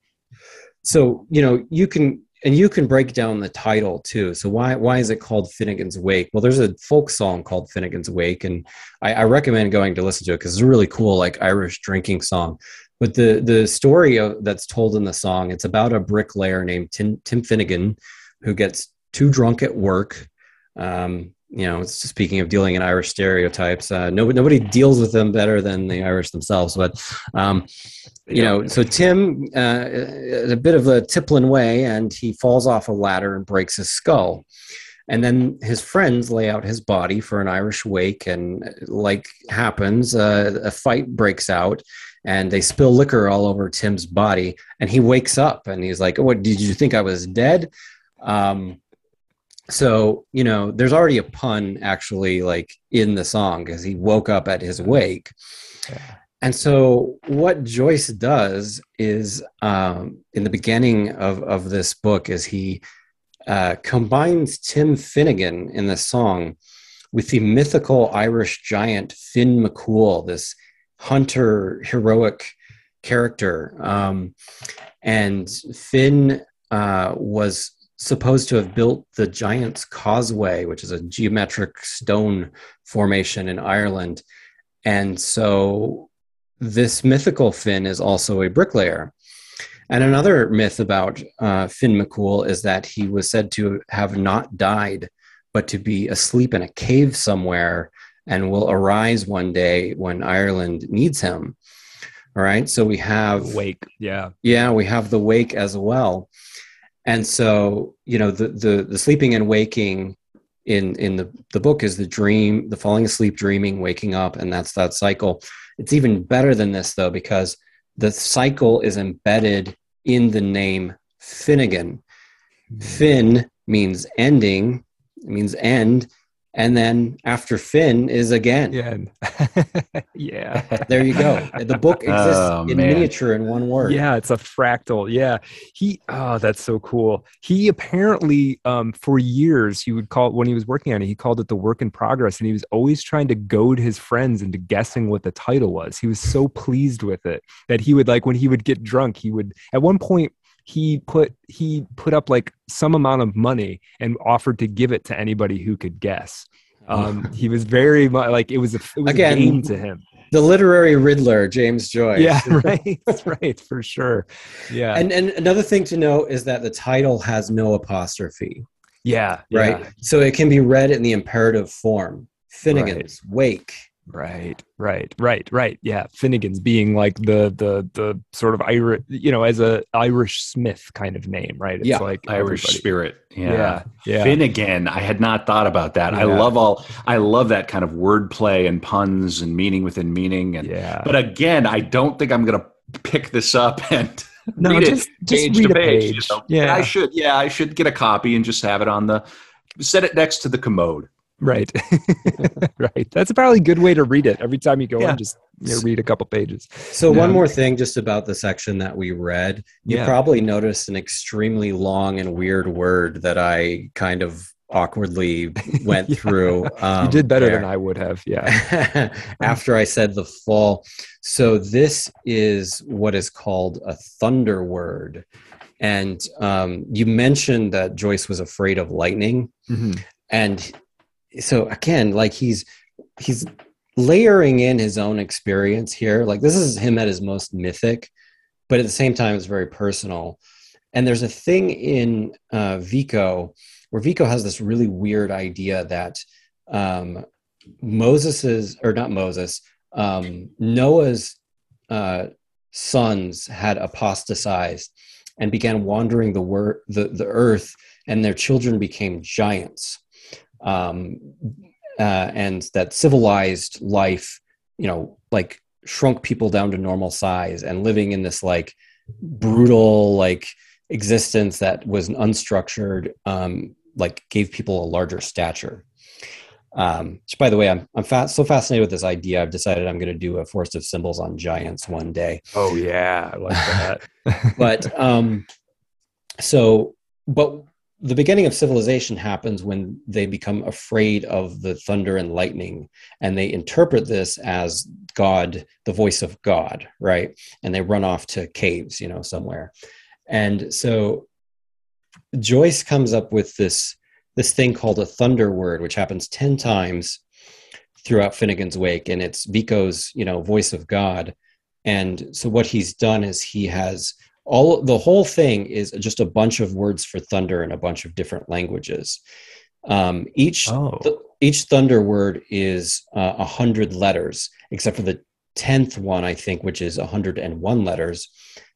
so you know you can and you can break down the title too. So why why is it called finnegans wake? Well there's a folk song called finnegan's wake and i, I recommend going to listen to it because it's a really cool like irish drinking song. But the the story of, that's told in the song it's about a bricklayer named tim, tim finnegan who gets too drunk at work um, you know, speaking of dealing in Irish stereotypes, uh, nobody nobody deals with them better than the Irish themselves. But um, you know, so Tim, uh, a bit of a Tiplin way, and he falls off a ladder and breaks his skull. And then his friends lay out his body for an Irish wake, and like happens, uh, a fight breaks out, and they spill liquor all over Tim's body, and he wakes up, and he's like, "What did you think I was dead?" Um, so you know there's already a pun actually like in the song because he woke up at his wake. And so what joyce does is um, in the beginning of, of this book is he uh, combines tim finnegan in the song with the mythical irish giant finn mccool this hunter heroic character. Um, and finn uh, was supposed to have built the Giant's Causeway, which is a geometric stone formation in Ireland. And so this mythical Finn is also a bricklayer. And another myth about uh, Finn McCool is that he was said to have not died, but to be asleep in a cave somewhere and will arise one day when Ireland needs him. All right. So we have
wake. Yeah.
Yeah. We have the wake as well and so you know the the, the sleeping and waking in in the the book is the dream the falling asleep dreaming waking up and that's that cycle it's even better than this though because the cycle is embedded in the name finnegan mm-hmm. finn means ending it means end and then after Finn is again.
Yeah. yeah.
there you go. The book exists oh, in miniature in one word.
Yeah, it's a fractal. Yeah. He oh, that's so cool. He apparently um for years he would call when he was working on it, he called it the work in progress and he was always trying to goad his friends into guessing what the title was. He was so pleased with it that he would like when he would get drunk, he would at one point he put he put up like some amount of money and offered to give it to anybody who could guess. Um, he was very much like it was a, it was Again, a game to him.
The literary Riddler, James Joyce.
Yeah, right, right, for sure. Yeah,
and and another thing to note is that the title has no apostrophe.
Yeah,
right.
Yeah.
So it can be read in the imperative form. Finnegan's right. wake
Right, right, right, right. Yeah, Finnegan's being like the the the sort of Irish, you know, as a Irish Smith kind of name, right?
It's yeah, like Irish everybody. spirit. Yeah. yeah, yeah. Finnegan. I had not thought about that. Yeah. I love all. I love that kind of wordplay and puns and meaning within meaning. And
yeah.
But again, I don't think I'm going to pick this up and
no, read just, it just page read to page. page. You know?
Yeah, I should. Yeah, I should get a copy and just have it on the set it next to the commode.
Right. right. That's probably a good way to read it. Every time you go yeah. in, just you know, read a couple pages.
So, one more thing just about the section that we read. You yeah. probably noticed an extremely long and weird word that I kind of awkwardly went yeah. through.
Um, you did better there. than I would have. Yeah.
After I said the fall. So, this is what is called a thunder word. And um, you mentioned that Joyce was afraid of lightning. Mm-hmm. And so again, like he's he's layering in his own experience here. Like this is him at his most mythic, but at the same time, it's very personal. And there's a thing in uh, Vico where Vico has this really weird idea that um, Moses's or not Moses, um, Noah's uh, sons had apostatized and began wandering the, wor- the the earth, and their children became giants um, uh, and that civilized life, you know, like shrunk people down to normal size and living in this like brutal like existence that was unstructured, um, like gave people a larger stature. Um, which, by the way, I'm I'm fa- so fascinated with this idea. I've decided I'm going to do a forest of symbols on giants one day.
Oh yeah, I like that.
but um, so, but the beginning of civilization happens when they become afraid of the thunder and lightning and they interpret this as god the voice of god right? And they run off to caves you know somewhere. And so joyce comes up with this this thing called a thunder word which happens 10 times throughout finnegans wake and it's vico's you know voice of god. And so what he's done is he has all the whole thing is just a bunch of words for thunder in a bunch of different languages um, each oh. the, each thunder word is uh, a uh, hundred letters, except for the tenth one, I think, which is a hundred and one letters,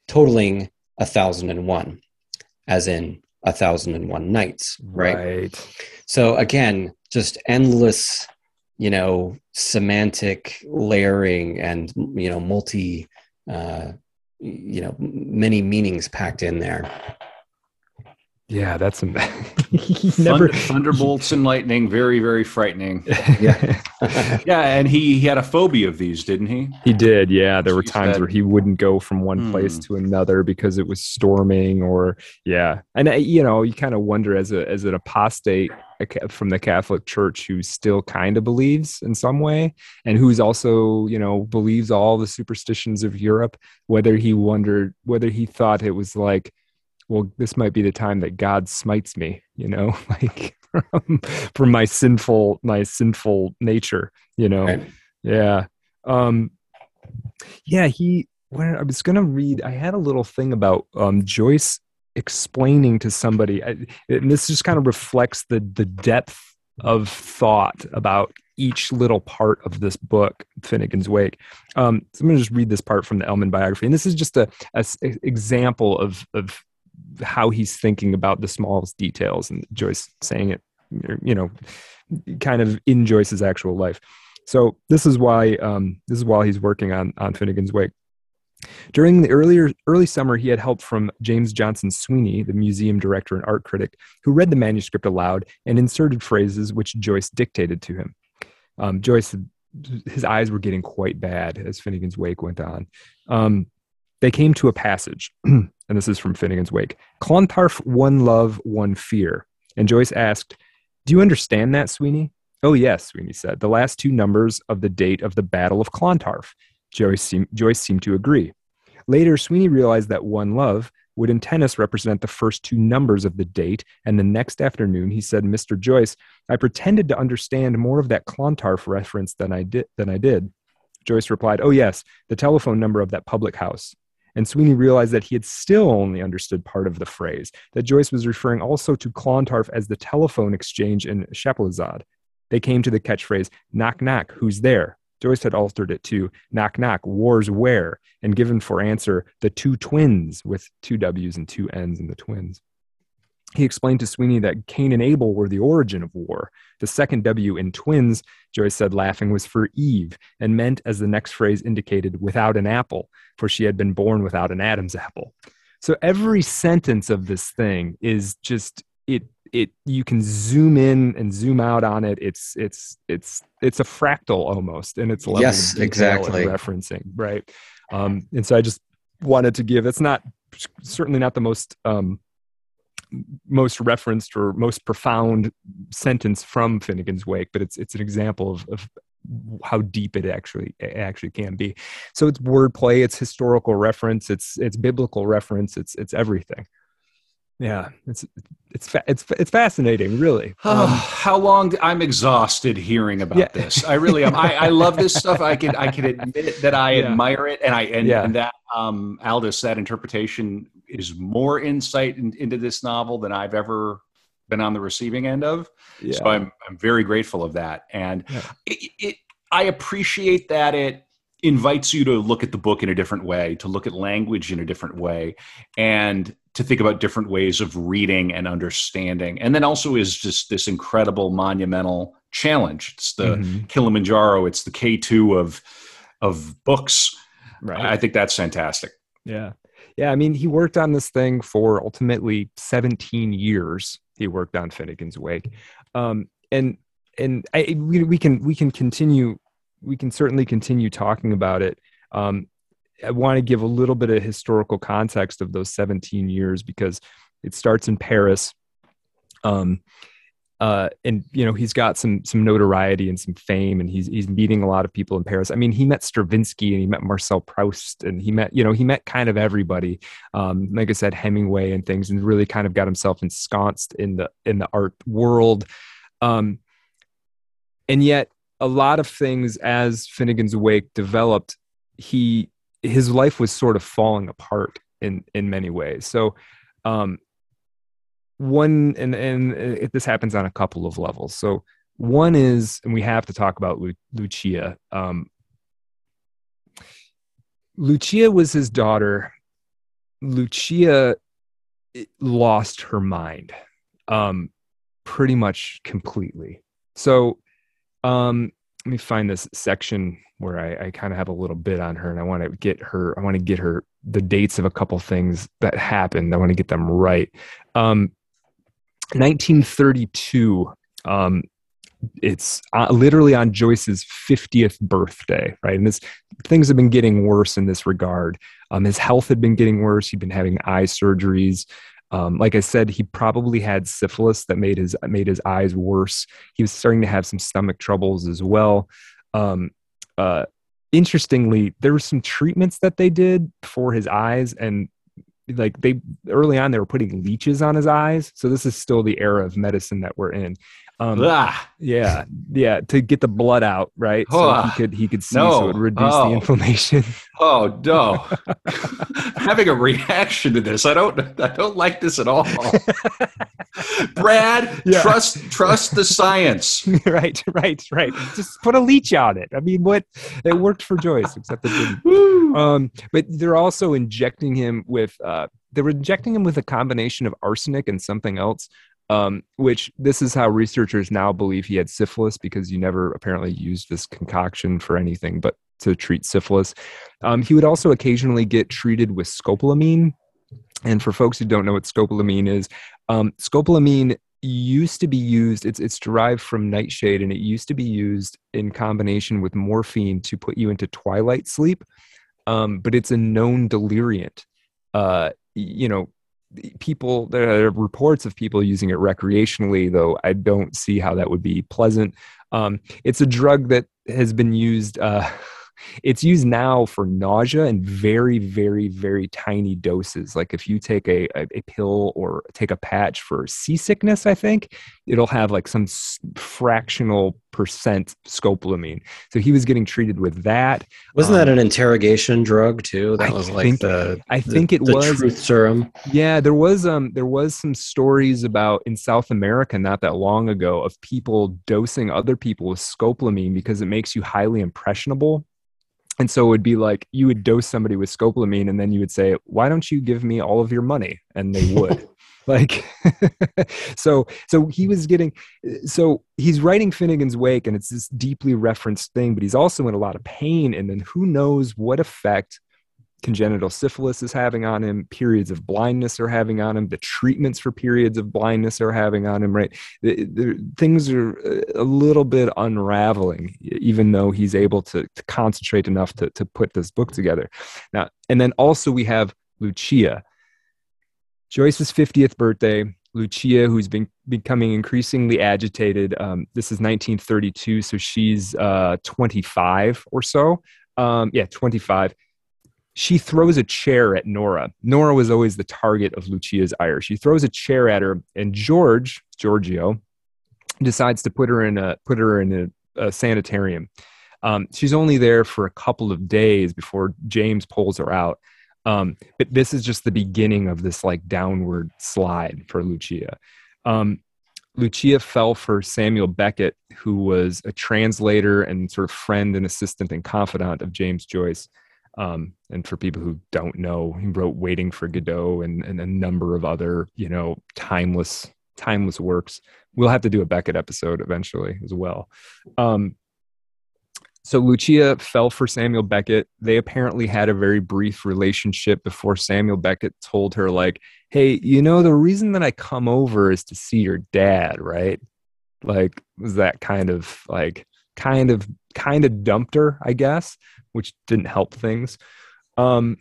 totaling a thousand and one, as in a thousand and one nights, right?
Right.
So again, just endless, you know, semantic layering and you know, multi, uh, you know, many meanings packed in there.
Yeah, that's a
never thunderbolts and lightning. Very, very frightening.
yeah,
yeah, and he, he had a phobia of these, didn't he?
He did. Yeah, there were times said. where he wouldn't go from one hmm. place to another because it was storming, or yeah, and uh, you know, you kind of wonder as a as an apostate from the Catholic Church who still kind of believes in some way, and who's also you know believes all the superstitions of Europe, whether he wondered whether he thought it was like well, this might be the time that God smites me, you know, like from, from my sinful, my sinful nature, you know? Right. Yeah. Um, yeah, he, when I was going to read, I had a little thing about um, Joyce explaining to somebody, and this just kind of reflects the, the depth of thought about each little part of this book, Finnegans Wake. Um, so I'm going to just read this part from the Ellmann biography, and this is just a, a, a example of of how he's thinking about the smallest details and Joyce saying it, you know, kind of in Joyce's actual life. So this is why um, this is while he's working on on Finnegans Wake. During the earlier early summer, he had help from James Johnson Sweeney, the museum director and art critic, who read the manuscript aloud and inserted phrases which Joyce dictated to him. Um, Joyce, his eyes were getting quite bad as Finnegans Wake went on. Um, they came to a passage, and this is from Finnegans Wake Clontarf, one love, one fear. And Joyce asked, Do you understand that, Sweeney? Oh, yes, Sweeney said. The last two numbers of the date of the Battle of Clontarf. Joyce, seem, Joyce seemed to agree. Later, Sweeney realized that one love would in tennis represent the first two numbers of the date, and the next afternoon he said, Mr. Joyce, I pretended to understand more of that Clontarf reference than I. Than I did. Joyce replied, Oh, yes, the telephone number of that public house. And Sweeney realized that he had still only understood part of the phrase, that Joyce was referring also to Clontarf as the telephone exchange in Chapelizod. They came to the catchphrase, knock, knock, who's there? Joyce had altered it to knock, knock, war's where, and given for answer the two twins with two W's and two N's in the twins. He explained to Sweeney that Cain and Abel were the origin of war. The second W in twins, Joyce said, laughing, was for Eve and meant, as the next phrase indicated, without an apple, for she had been born without an Adam's apple. So every sentence of this thing is just it it you can zoom in and zoom out on it it's it's it's it's a fractal almost and it's
yes exactly
referencing right um and so i just wanted to give it's not certainly not the most um most referenced or most profound sentence from Finnegans Wake, but it's it's an example of, of how deep it actually it actually can be. So it's wordplay, it's historical reference, it's it's biblical reference, it's it's everything. Yeah, it's it's fa- it's it's fascinating, really.
Um, how long? I'm exhausted hearing about yeah. this. I really am. I, I love this stuff. I can I can admit that I yeah. admire it, and I and, yeah. and that um, Aldous that interpretation is more insight in, into this novel than I've ever been on the receiving end of. Yeah. So I'm I'm very grateful of that, and it, it, I appreciate that it invites you to look at the book in a different way, to look at language in a different way, and to think about different ways of reading and understanding. And then also is just this incredible monumental challenge. It's the mm-hmm. Kilimanjaro. It's the K two of of books. Right. I think that's fantastic.
Yeah. Yeah, I mean, he worked on this thing for ultimately 17 years. He worked on Finnegans Wake, um, and and I, we, we can we can continue we can certainly continue talking about it. Um, I want to give a little bit of historical context of those 17 years because it starts in Paris. Um, uh, and you know he's got some some notoriety and some fame, and he's he's meeting a lot of people in Paris. I mean, he met Stravinsky and he met Marcel Proust, and he met you know he met kind of everybody. Um, like I said, Hemingway and things, and really kind of got himself ensconced in the in the art world. Um, and yet, a lot of things as Finnegans Wake developed, he his life was sort of falling apart in in many ways. So. Um, one and and it, this happens on a couple of levels so One is, and we have to talk about Lu- Lucia. Um, Lucia was his daughter. Lucia lost her mind um, pretty much completely. So um, let me find this section where I, I kind of have a little bit on her and I want to get her, I want to get her the dates of a couple things that happened. I want to get them right. Um, 1932, um, it's uh, literally on Joyce's 50th birthday, right? And this things have been getting worse in this regard. Um, his health had been getting worse. He'd been having eye surgeries. Um, like I said, he probably had syphilis that made his made his eyes worse. He was starting to have some stomach troubles as well. Um, uh, interestingly, there were some treatments that they did for his eyes, and like they early on they were putting leeches on his eyes. So this is still the era of medicine that we're in. Um, ah. Yeah, yeah, to get the blood out, right? So he could he could see, no. so it would reduce oh. the inflammation.
Oh no, having a reaction to this. I don't I don't like this at all. Brad, yeah. trust trust the science.
right, right, right. Just put a leech on it. I mean, what it worked for Joyce, except it didn't. Um, but they're also injecting him with. Uh, they were injecting him with a combination of arsenic and something else um, which this is how researchers now believe he had syphilis because you never apparently used this concoction for anything but to treat syphilis. Um, he would also occasionally get treated with scopolamine. And for folks who don't know what scopolamine is, um, scopolamine used to be used it's it's derived from nightshade and it used to be used in combination with morphine to put you into twilight sleep um, but it's a known deliriant uh, you know people there are reports of people using it recreationally though i don't see how that would be pleasant. Um, it's a drug that has been used uh, it's used now for nausea in very very very tiny doses. Like if you take a, a, a pill or take a patch for seasickness i think it'll have like some fractional percent scopolamine. So he was getting treated with that
wasn't um, that an interrogation drug too? That I was like the
i think it
the
was
truth serum?
Yeah there was um there was some stories about in south america not that long ago of people dosing other people with scopolamine because it makes you highly impressionable and so it would be like you would dose somebody with scopolamine and then you would say why don't you give me all of your money? And they would. Like so so he was getting so he's writing finnegans wake and it's this deeply referenced thing but he's also in a lot of pain and then who knows what effect congenital syphilis is having on him, periods of blindness are having on him, the treatments for periods of blindness are having on him, right? The, the, things are a little bit unraveling, even though he's able to, to concentrate enough to, to put this book together. Now, and then also we have Lucia. Joyce's 50th birthday. Lucia, who's been becoming increasingly agitated. Um, this is 1932, so she's uh, 25 or so. Um, yeah, 25 she throws a chair at Nora. Nora was always the target of Lucia's ire. She throws a chair at her, and George, Giorgio, decides to put her in a put her in a, a sanitarium. Um, she's only there for a couple of days before James pulls her out. Um, but this is just the beginning of this like downward slide for Lucia. Um, Lucia fell for Samuel Beckett, who was a translator and sort of friend and assistant and confidant of James Joyce. Um, and for people who don't know, he wrote "Waiting for Godot" and, and a number of other, you know, timeless timeless works. We'll have to do a Beckett episode eventually as well. Um, so Lucia fell for Samuel Beckett. They apparently had a very brief relationship before Samuel Beckett told her, like, "Hey, you know, the reason that I come over is to see your dad, right?" Like, was that kind of like kind of kind of dumped her, I guess, which didn't help things. Um,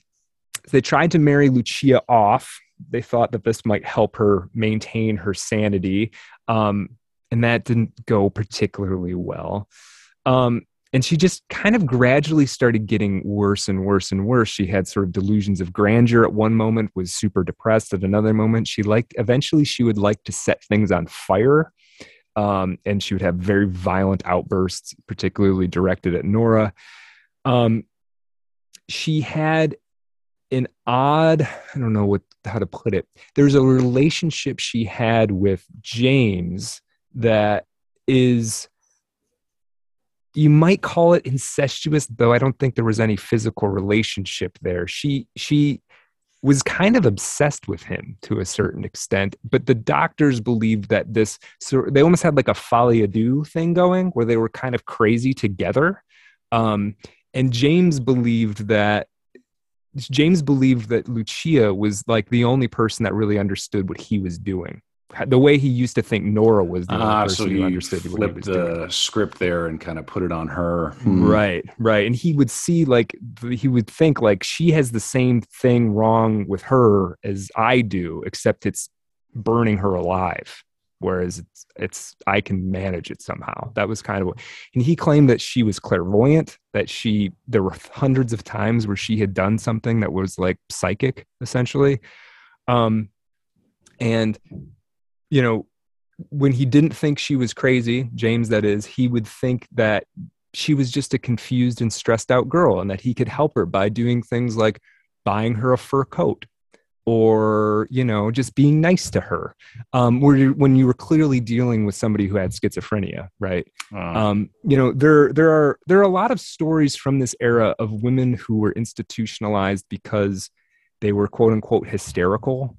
they tried to marry Lucia off. They thought that this might help her maintain her sanity, um, and that didn't go particularly well. Um, and she just kind of gradually started getting worse and worse and worse. She had sort of delusions of grandeur at one moment, was super depressed at another moment. She liked eventually she would like to set things on fire um, and she would have very violent outbursts, particularly directed at Nora. Um, she had an odd, I don't know what how to put it. There's a relationship she had with James that is you might call it incestuous though i don't think there was any physical relationship there she she was kind of obsessed with him to a certain extent but the doctors believed that this so they almost had like a folie à thing going where they were kind of crazy together. Um, and james believed that james believed that lucia was like the only person that really understood what he was doing the way he used to think Nora was the
Ah,
person
so
who
he
understood what he was
the
doing.
script there and kind of put it on her. Hmm.
Right, right. And he would see like he would think like she has the same thing wrong with her as I do, except it's burning her alive. Whereas it's it's I can manage it somehow. That was kind of what and he claimed that she was clairvoyant, that she there were hundreds of times where she had done something that was like psychic, essentially. Um and you know, when he didn't think she was crazy, James, that is, he would think that she was just a confused and stressed out girl and that he could help her by doing things like buying her a fur coat or, you know, just being nice to her. Um, when you were clearly dealing with somebody who had schizophrenia, right?
Uh,
um, you know there there are there are a lot of stories from this era of women who were institutionalized because they were quote unquote hysterical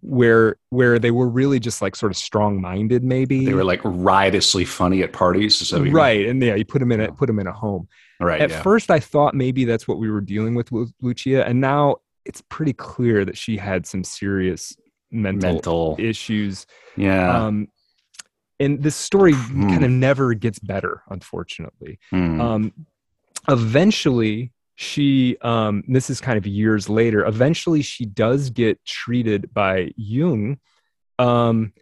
where where they were really just like sort of strong minded maybe
they were like riotously funny at parties. So
right and yeah you put them in a put them in a home
right.
at
yeah.
first i thought maybe that's what we were dealing with with lucia and now it's pretty clear that she had some serious mental,
mental.
issues
Yeah.
um and this story
Hmm.
kind of never gets better unfortunately
Hmm.
um, eventually she um, this is kind of years later eventually she does get treated by jung um,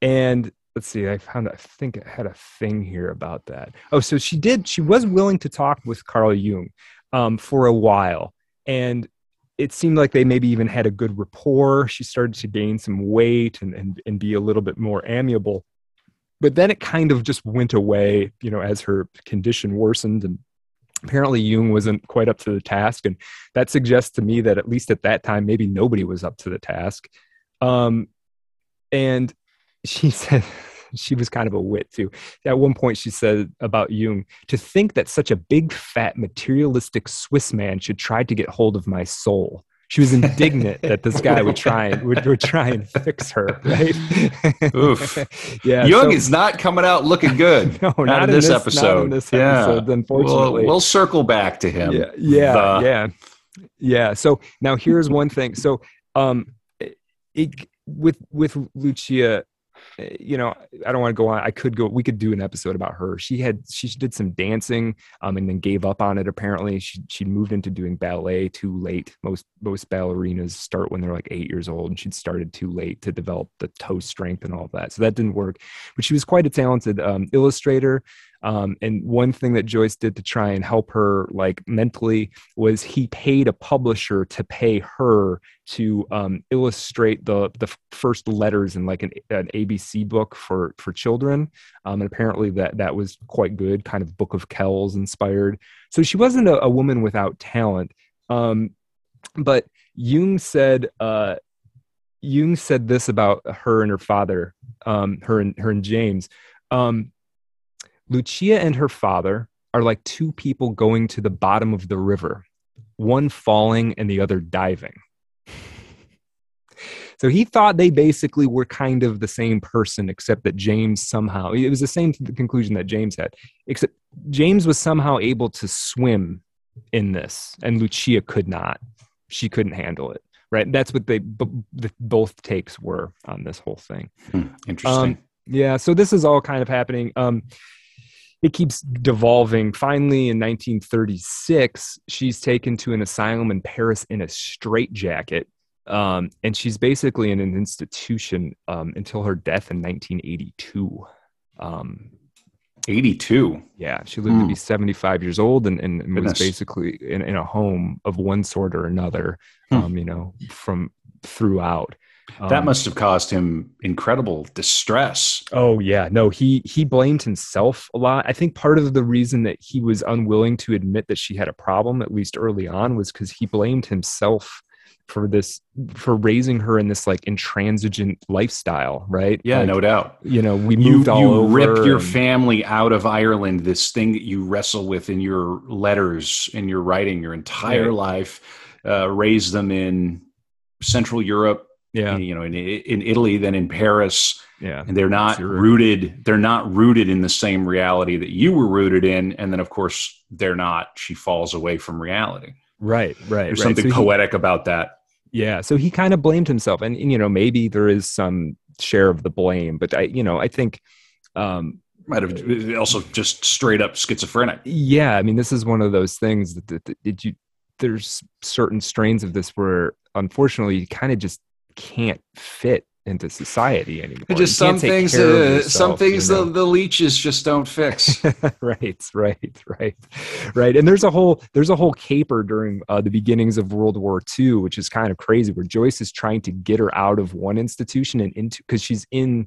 and let's see i found i think i had a thing here about that. Oh so she did she was willing to talk with carl jung um, for a while and it seemed like they maybe even had a good rapport. She started to gain some weight and, and, and be a little bit more amiable. But then it kind of just went away you know as her condition worsened and apparently jung wasn't quite up to the task and that suggests to me that at least at that time maybe nobody was up to the task. Um, and she said she was kind of a wit too. At one point she said about jung to think that such a big fat materialistic swiss man should try to get hold of my soul she was indignant that this guy would try and would, would try and fix her right
Oof.
yeah
Jung
so-
is not coming out looking good.
no,
out
not in
this, episode.
Not in this
Yeah.
episode,
We'll,
unfortunately.
we'll circle back to him.
yeah, yeah,
The-
yeah, yeah. So now here's one thing. So, um, it, with with Lucia, you know, I don't want to go on. I could go. We could do an episode about her. She had she did some dancing, um, and then gave up on it. Apparently, she she moved into doing ballet too late. Most most ballerinas start when they're like eight years old, and she'd started too late to develop the toe strength and all of that. So that didn't work. But she was quite a talented um, illustrator. Um, and one thing that Joyce did to try and help her like mentally was he paid a publisher to pay her to um, illustrate the the first letters in like an, an ABC book for for children. Um, and apparently that that was quite good, kind of Book of Kells inspired. So she wasn't a, a woman without talent. Um, but Jung said uh, Jung said this about her and her father, um, her and her and James. Um, Lucia and her father are like two people going to the bottom of the river, one falling and the other diving. So he thought they basically were kind of the same person, except that James somehow, it was the same conclusion that James had, except James was somehow able to swim in this, and Lucia could not. She couldn't handle it. Right. That's what they both takes were on this whole thing.
Hmm, Interesting.
Um, yeah, so this is all kind of happening. Um, it keeps devolving. Finally, in 1936, she's taken to an asylum in Paris in a straitjacket. Um, and she's basically in an institution um, until her death in 1982. Um,
82.
yeah, she lived to
Hmm.
be 75 years old and, and was basically in, in a home of one sort or another,
Hmm.
um, you know, from throughout.
That
Um,
must have caused him incredible distress.
Oh yeah, no, he he blamed himself a lot. I think part of the reason that he was unwilling to admit that she had a problem, at least early on, was because he blamed himself for this for raising her in this like intransigent lifestyle, right?
Yeah,
like,
no doubt.
You know, we moved
you,
all
you
over.
ripped your
and-
family out of Ireland, this thing that you wrestle with in your letters, in your writing, your entire
Right.
life, uh, raised them in Central Europe,
yeah,
you know, in, in Italy, than in Paris,
yeah,
and they're not
Zurich.
rooted. They're not rooted in the same reality that you were rooted in, and then of course they're not. She falls away from reality.
right, right.
There's
right.
something
So he-
poetic about that.
Yeah, so he kind of blamed himself, and, and you know maybe there is some share of the blame, but I you know I think. Um,
Might have also just straight up schizophrenic.
yeah i mean this is one of those things that, that, that did you there's certain strains of this where unfortunately you kind of just can't fit into society anymore.
Just some things, uh,
yourself,
some things
you know?
the, the leeches just don't fix.
right right right right. And there's a whole there's a whole caper during uh, the beginnings of world war ii which is kind of crazy where joyce is trying to get her out of one institution and into because she's in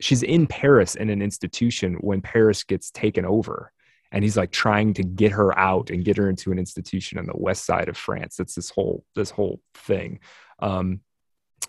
she's in paris in an institution when paris gets taken over. And he's like trying to get her out and get her into an institution on the west side of france. That's this whole this whole thing. Um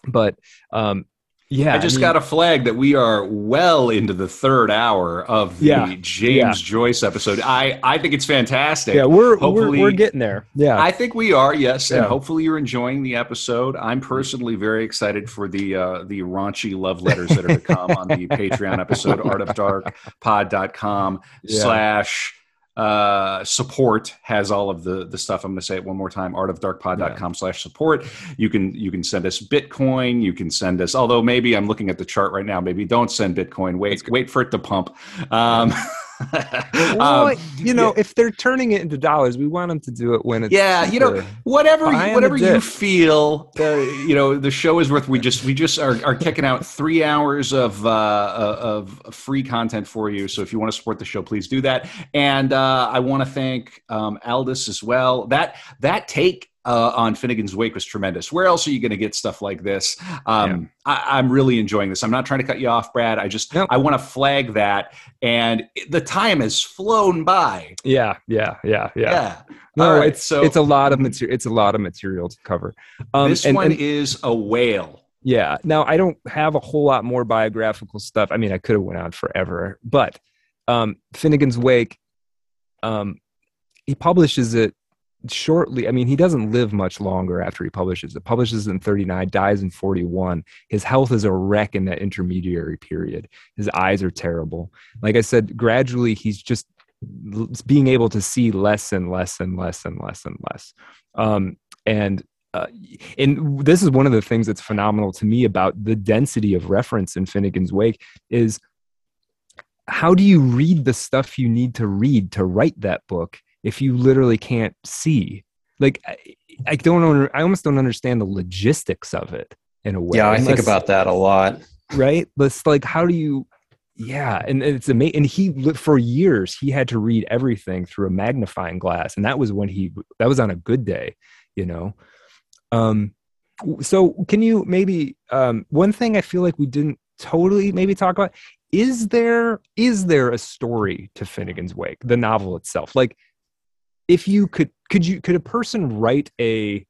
but um yeah
I just
mean-
got a flag that we are well into the third hour of the
Yeah,
James
yeah.
Joyce episode. I, I think it's fantastic.
yeah we're, we're we're getting there yeah
I think we are, yes, and hopefully you're enjoying the episode. I'm personally very excited for the uh, the raunchy love letters that are to come on the Patreon episode, artofdarkpod.com
Yeah.
slash uh support has all of the the stuff. I'm going to say it one more time artofdarkpod.com slash support. You can you can send us bitcoin. You can send us although maybe i'm looking at the chart right now maybe don't send bitcoin. Wait wait for it to pump. Um,
well,
um,
you know, if they're turning it into dollars, we want them to do it when it's
yeah you know whatever
Buying
whatever you feel uh, you know the show is worth we just we just are, are kicking out three hours of uh of free content for you. So if you want to support the show please do that. And uh i want to thank um aldis as well. That that take uh, on Finnegans Wake was tremendous. Where else are you going to get stuff like this? Um, I, I'm really enjoying this. I'm not trying to cut you off, Brad. I just. I want to flag that, and it- the time has flown by.
Yeah, yeah, yeah, yeah.
Yeah.
No,
right,
it's
so-
it's a lot of material. It's a lot of material to cover. Um,
this
and-
one
and-
is a whale.
Yeah. Now I don't have a whole lot more biographical stuff. I mean, I could have went on forever, but um, Finnegans Wake, um, he publishes it shortly. I mean, he doesn't live much longer after he publishes it. Publishes in 39, dies in 41. His health is a wreck in that intermediary period. His eyes are terrible. Like I said, gradually he's just being able to see less and less and less and less and less. Um, and uh, and this is one of the things that's phenomenal to me about the density of reference in Finnegans Wake is how do you read the stuff you need to read to write that book if you literally can't see? Like, I, I don't, under, I almost don't understand the logistics of it in a way.
Yeah, I think about that a lot.
right? But it's like, how do you? Yeah, and it's amazing. And he for years he had to read everything through a magnifying glass, and that was when he that was on a good day, you know. Um, so can you maybe um one thing I feel like we didn't totally maybe talk about is there is there a story to Finnegans Wake, the novel itself? Like, if you could could you could a person write a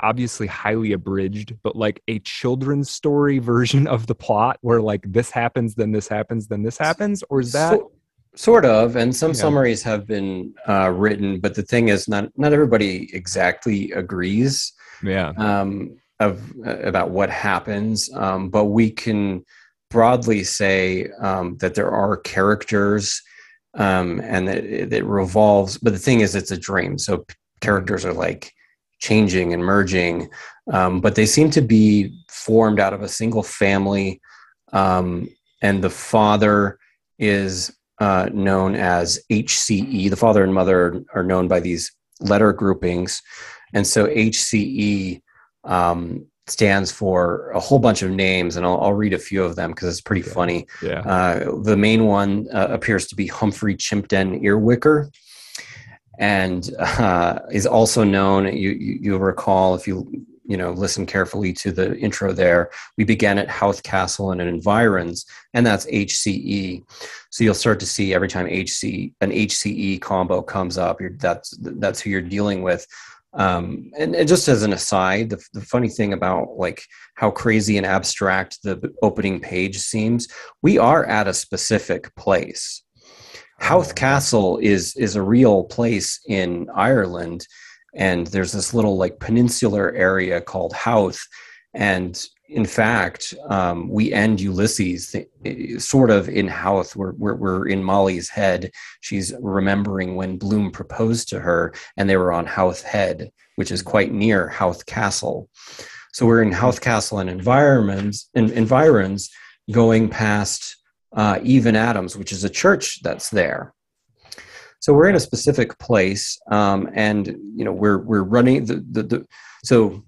obviously highly abridged, but like a children's story version of the plot where like this happens, then this happens, then this happens? Or is that
So- sort of? And some
Yeah.
summaries have been uh, written, but the thing is, not not everybody exactly agrees
yeah.
um, of uh, about what happens. Um, but we can broadly say um, that there are characters, um, and that it, it revolves. But the thing is, it's a dream, so characters are like changing and merging, um, but they seem to be formed out of a single family, um, and the father is uh, known as HCE. The father and mother are known by these letter groupings, and so HCE um, stands for a whole bunch of names, and I'll, I'll read a few of them because it's pretty
Yeah.
funny.
Yeah.
Uh, the main one uh, appears to be Humphrey Chimpden Earwicker, and uh, is also known. You, you you'll recall if you you know listen carefully to the intro there. We began at Howth Castle and environs, and that's HCE. So you'll start to see every time HC an HCE combo comes up, you're, that's that's who you're dealing with. Um, and, and, just as an aside, the, the, funny thing about like how crazy and abstract the opening page seems, we are at a specific place. Howth oh. Castle is is a real place in Ireland, and there's this little like peninsular area called Howth, and in fact, um, we end Ulysses sort of in Howth. We're, we're, we're, in Molly's head. She's remembering when Bloom proposed to her, and they were on Howth Head, which is quite near Howth Castle. So we're in Howth Castle and environments, in, environs going past uh, Eve and Adam's, which is a church that's there. So we're in a specific place, um, and you know we're we're running the, the, the so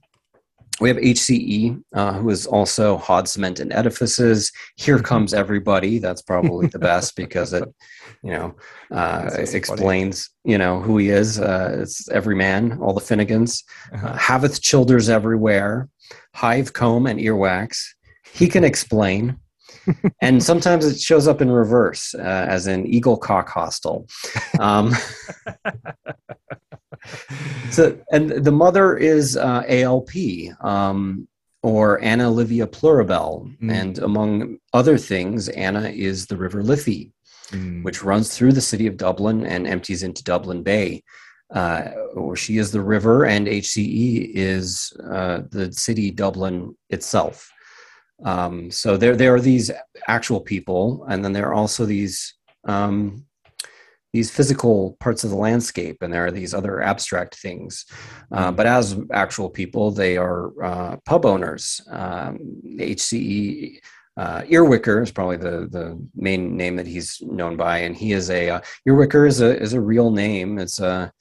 we have HCE, uh, who is also Hod Cement and Edifices. Here mm-hmm. comes everybody. That's probably the best because it, you know, uh, it explains, funny. you know, who he is. Uh, it's every man, all the Finnegans. Uh-huh. Uh, Haveth Childers everywhere. Hive comb and earwax. He can explain. And sometimes it shows up in reverse, uh, as in Eagle Cock Hostel. Um, so, and the mother is uh, ALP um, or Anna Livia Plurabelle, mm. and among other things, Anna is the River Liffey, mm. which runs through the city of Dublin and empties into Dublin Bay. Uh, or she is the river, and HCE is uh, the city Dublin itself. Um, so there, there are these actual people, and then there are also these um, these physical parts of the landscape and there are these other abstract things. Uh, mm-hmm. but as actual people they are uh, pub owners. Um, hce uh, earwicker is probably the, the main name that he's known by and he is a uh, earwicker is a, is a real name. It's a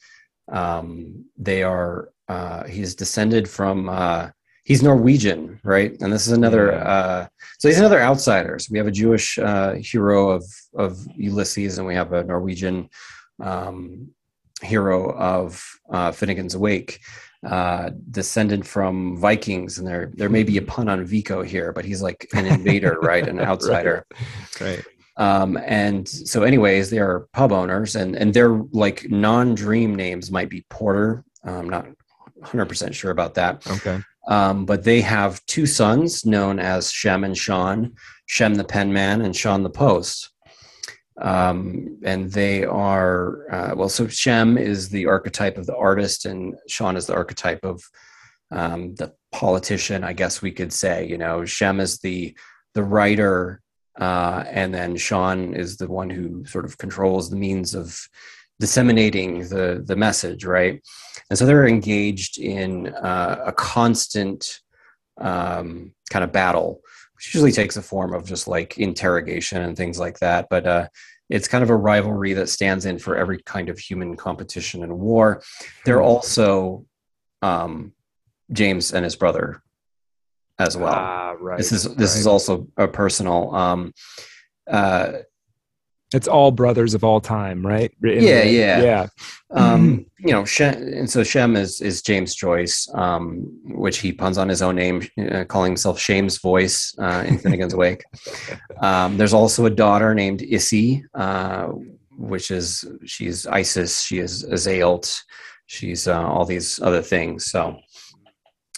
um, they are uh, he's descended from uh, he's Norwegian, right? And this is another. Uh, so he's another outsider. So we have a Jewish uh, hero of of Ulysses, and we have a Norwegian um, hero of uh, Finnegans Wake, uh, descended from Vikings. And there there may be a pun on Vico here, but he's like an invader, right? An outsider,
right. right.
Um, and so, anyways, they are pub owners, and and their like non-dream names might be Porter. I'm not 100% sure about that.
Okay.
Um, but they have two sons known as Shem and Shaun, Shem the penman and Shaun the post. Um, and they are, uh, well, so Shem is the archetype of the artist, and Shaun is the archetype of um, the politician, I guess we could say. You know, Shem is the the writer, uh, and then Shaun is the one who sort of controls the means of disseminating the the message, right? And so they're engaged in uh, a constant um, kind of battle, which usually takes the form of just like interrogation and things like that. But uh, it's kind of a rivalry that stands in for every kind of human competition and war. They're hmm. also um, James and his brother as well.
Ah, right.
This is this right. is also a personal. Um, uh,
it's all brothers of all time, right?
In yeah,
the,
yeah,
yeah.
Um, you know, Shem, and so Shem is is James Joyce, um, which he puns on his own name, uh, calling himself Shame's voice uh, in Finnegans Wake. Um, there's also a daughter named Issy, uh, which is she's Isis, she is Iseult, she's uh, all these other things. So,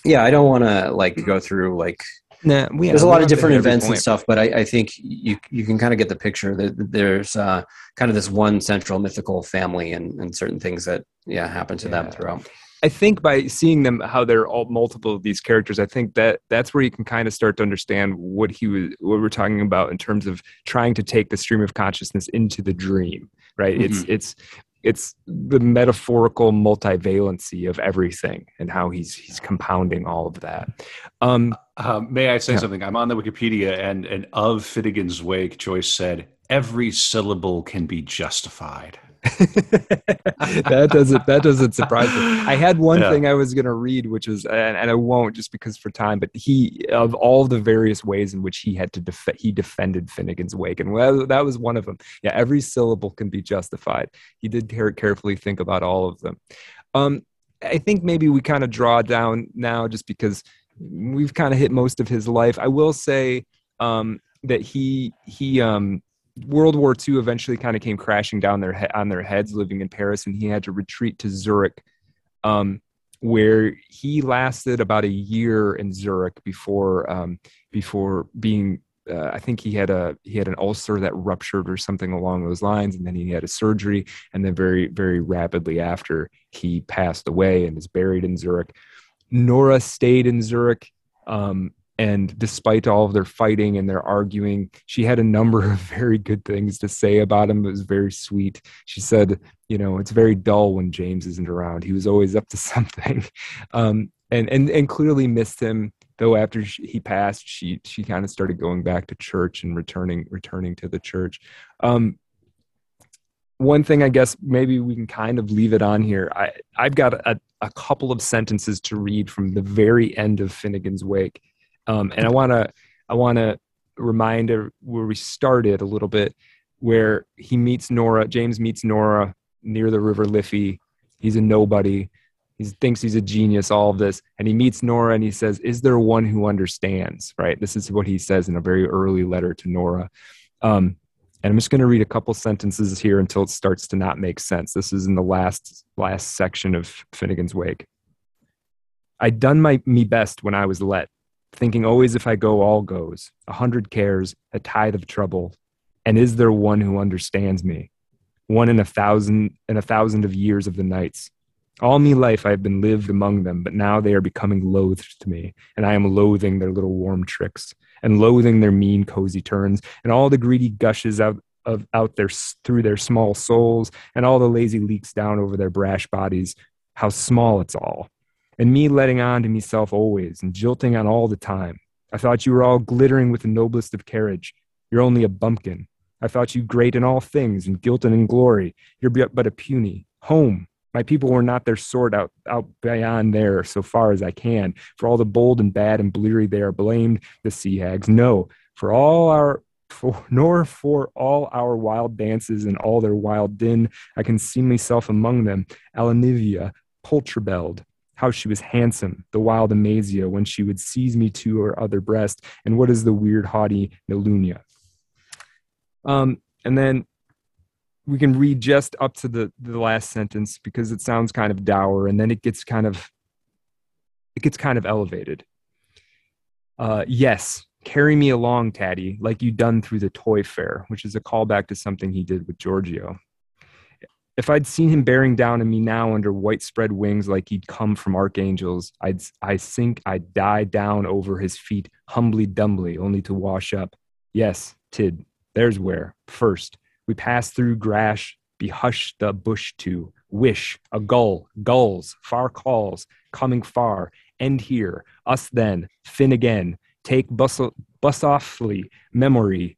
yeah, I don't want to like go through like
Nah,
there's a lot of different events and stuff, but I, I, think you you can kind of get the picture that there's uh, kind of this one central mythical family and, and certain things that yeah happen to yeah. them throughout.
I think by seeing them how they're all multiple of these characters, I think that that's where you can kind of start to understand what he was what we're talking about in terms of trying to take the stream of consciousness into the dream. Right? Mm-hmm. It's it's it's the metaphorical multivalency of everything and how he's he's compounding all of that. Um,
uh, may I say yeah. something? I'm on the Wikipedia, and and of Finnegans Wake, Joyce said every syllable can be justified.
that doesn't that doesn't surprise me. I had one yeah. thing I was going to read, which was, and, and, I won't just because for time. But he, of all the various ways in which he had to def- he defended Finnegans Wake, and well, that was one of them. Yeah, every syllable can be justified. He did care- carefully think about all of them. Um, I think maybe we kind of draw down now, just because we've kind of hit most of his life. I will say um, that he he um, World War II eventually kind of came crashing down their he- on their heads living in Paris, and he had to retreat to Zurich. Um, where he lasted about a year in Zurich before um, before being. Uh, I think he had a he had an ulcer that ruptured or something along those lines, and then he had a surgery, and then very very rapidly after he passed away and is buried in Zurich. Nora stayed in Zurich. Um, and despite all of their fighting and their arguing, she had a number of very good things to say about him. It was very sweet. She said, you know, it's very dull when James isn't around. He was always up to something. Um, and, and, and clearly missed him though after he passed she she kind of started going back to church and returning returning to the church um, one thing i guess maybe we can kind of leave it on here i i've got a, a couple of sentences to read from the very end of finnegans wake um, and I want to I want to remind where we started a little bit, where he meets Nora. James meets Nora near the River Liffey. He's a nobody. He thinks he's a genius. All of this, and he meets Nora, and he says, "Is there one who understands?" Right. This is what he says in a very early letter to Nora. Um, and I'm just going to read a couple sentences here until it starts to not make sense. This is in the last last section of Finnegans Wake. I'd done my me best when I was let, thinking always if I go, all goes, a hundred cares, a tithe of trouble. And is there one who understands me? One in a thousand and a thousand of years of the nights. All me life I have been lived among them, but now they are becoming loathed to me, and I am loathing their little warm tricks, and loathing their mean cozy turns, and all the greedy gushes out of out their through their small souls, and all the lazy leaks down over their brash bodies. How small it's all, and me letting on to myself always and jilting on all the time. I thought you were all glittering with the noblest of carriage. You're only a bumpkin. I thought you great in all things, and guilt and in glory. You're but a puny. Home. My people were not their sort out, out beyond there, so far as I can. For all the bold and bad and bleary they are blamed, the sea hags. No, for all our for, nor for all our wild dances and all their wild din, I can see myself among them, Alanivia, Poltrabeld, how she was handsome, the wild Amazia, when she would seize me to her other breast, and what is the weird, haughty Niluna. Um, and then we can read just up to the, the last sentence because it sounds kind of dour, and then it gets kind of it gets kind of elevated. Uh, yes, carry me along, Taddy, like you done through the toy fair, which is a callback to something he did with Giorgio. If I'd seen him bearing down on me now under white spread wings like he'd come from archangels, I'd I think I'd die down over his feet, humbly dumbly, only to wash up. Yes, Tid, there's where. First, we pass through Grash, be hushed the bush to, wish, a gull, gulls, far calls, coming far, end here, us then, fin again, take bus, bus offly, memory,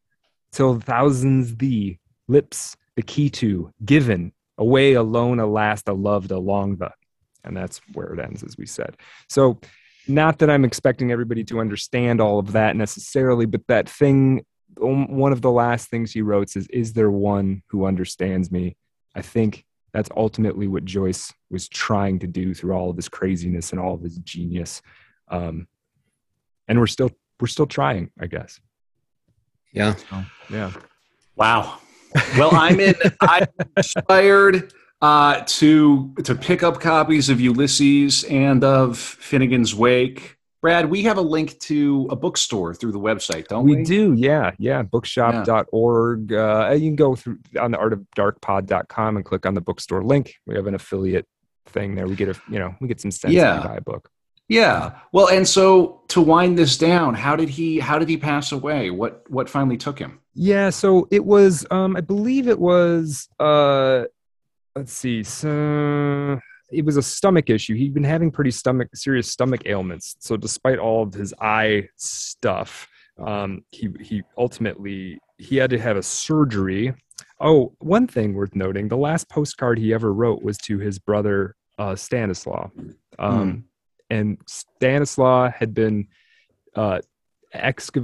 till thousands thee, lips, the key to, given, away alone, alas, the loved along the. And that's where it ends, as we said. So, not that I'm expecting everybody to understand all of that necessarily, but that thing, um, one of the last things he wrote is, Is there one who understands me? I think that's ultimately what Joyce was trying to do through all of his craziness and all of his genius. Um, and we're still we're still trying, I guess.
Yeah.
So, yeah.
Wow. Well, I'm in. I'm inspired uh, to to pick up copies of Ulysses and of Finnegans Wake. Brad, we have a link to a bookstore through the website, don't we?
We do, yeah, yeah. Bookshop.org. Uh, you can go through on the art artofdarkpod.com and click on the bookstore link. We have an affiliate thing there. We get a, you know, we get some sense yeah. buy a book.
Yeah. Well, and so to wind this down, how did he how did he pass away? What what finally took him?
Yeah, so it was um I believe it was uh let's see. So it was a stomach issue. He'd been having pretty stomach serious stomach ailments. So despite all of his eye stuff, um he he ultimately he had to have a surgery. Oh, one thing worth noting, the last postcard he ever wrote was to his brother uh Stanislaus. Um mm and Stanislaus had been uh,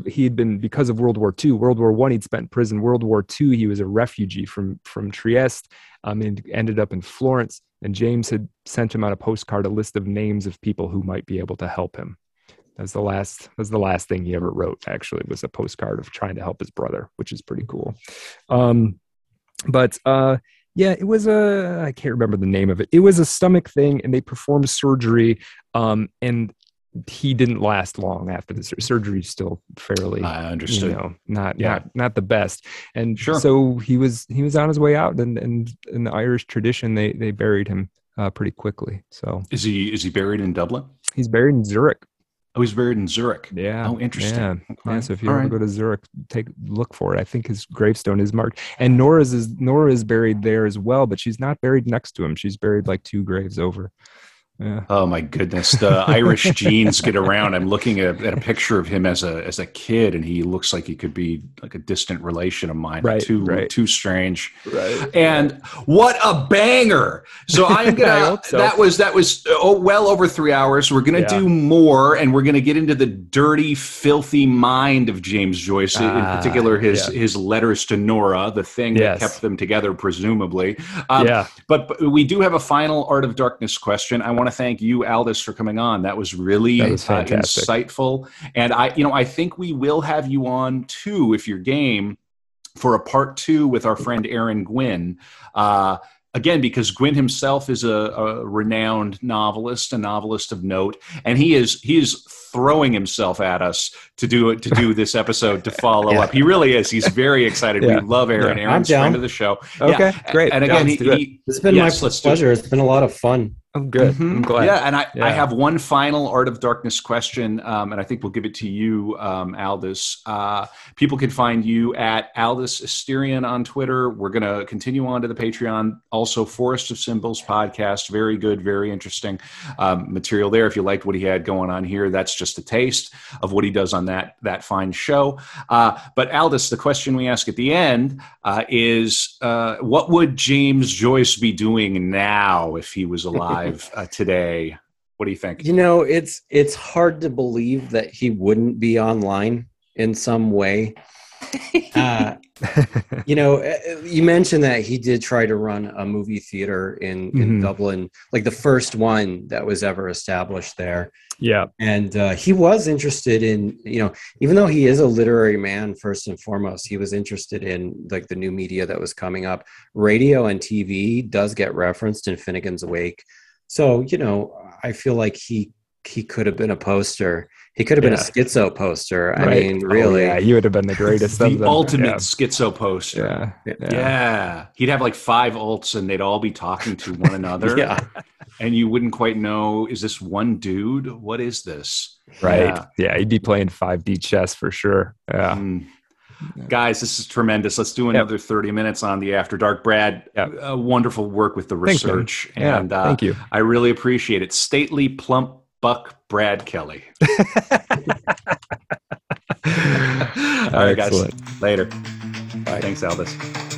he had been because of World War II. World War One, he'd spent in prison. World War II, he was a refugee from from Trieste, um, and ended up in Florence. And James had sent him on a postcard a list of names of people who might be able to help him. That's the last. That's the last thing he ever wrote. Actually, was a postcard of trying to help his brother, which is pretty cool. Um, but uh, Yeah, it was a I can't remember the name of it. It was a stomach thing, and they performed surgery. Um, and he didn't last long after the sur- surgery. Still fairly,
I understood.
you know, not
Yeah.
not not the best. And
Sure.
so he was he was on his way out, and and in the Irish tradition, they they buried him uh, pretty quickly. So
Is he is he buried in Dublin?
he's buried in Zurich.
Oh, he's buried in Zurich.
Yeah.
Oh, interesting.
Yeah.
Okay.
Yeah, so if you
All
ever
right.
go to Zurich, take look for it. I think his gravestone is marked, and Nora's is Nora is buried there as well, but she's not buried next to him. She's buried like two graves over. Yeah.
Oh my goodness, the Irish genes get around. I'm looking at, at a picture of him as a as a kid, and he looks like he could be like a distant relation of mine.
Right,
too
right.
too strange.
Right.
And what a banger! So I'm gonna.
so.
That was that was oh, well over three hours. We're gonna
Yeah.
do more, and we're gonna get into the dirty, filthy mind of James Joyce, in
Ah,
particular his
yeah.
his letters to Nora, the thing
Yes.
that kept them together, presumably. Um,
yeah.
but, but we do have a final Art of Darkness question. I want to thank you, Aldous, for coming on. That was really
That was
uh, insightful, and I, you know, I think we will have you on too if you're game for a part two with our friend Aaron Gwyn. Uh, again, because Gwyn himself is a, a renowned novelist, a novelist of note, and he is he is throwing himself at us to do it to do this episode to follow
Yeah.
up. He really is. He's very excited.
Yeah.
We love Aaron.
Yeah.
Aaron's friend of the show.
Okay,
Yeah.
great.
And again,
let's
he,
it.
he
It's been
Yes,
my
let's do it.
pleasure. It's been a lot of fun.
I'm good.
Mhm.
I'm glad.
Yeah, and I, I have one final Art of Darkness question, um, and I think we'll give it to you, um, Aldous. Uh, people can find you at Aldous Asterion on Twitter. We're going to continue on to the Patreon. Also, Forest of Symbols podcast. Very good, very interesting um, material there. If you liked what he had going on here, that's just a taste of what he does on that, that fine show. Uh, but, Aldous, the question we ask at the end uh, is uh, what would James Joyce be doing now if he was alive uh, today? What do you think?
You know, it's it's hard to believe that he wouldn't be online in some way. Uh, you know, uh, you mentioned that he did try to run a movie theater in in
Mhm.
Dublin, like the first one that was ever established there.
yeah.
And uh, he was interested in, you know, even though he is a literary man first and foremost, he was interested in like the new media that was coming up. Radio and TV does get referenced in Finnegans Wake, so you know, I feel like he he could have been a poster. He could have been a schizo poster. I
Right.
mean,
Oh,
really.
yeah, you would have been the greatest
the
them.
ultimate
Yeah.
schizo poster.
Yeah.
Yeah.
Yeah. He'd have like five ults and they'd all be talking to one another.
Yeah.
And you wouldn't quite know is this one dude? What is this?
Right.
Yeah.
Yeah. He'd be playing 5D chess for sure. Yeah.
Mm. Guys, this is tremendous. Let's do another 30 minutes on the After Dark. Brad,
Yep.
uh, wonderful work with the
Thanks, man.
research.
Yeah.
and uh,
thank you.
I really appreciate it. Stately, plump, buck Brad Kelly. All right, guys. Later.
Bye.
Thanks, Elvis.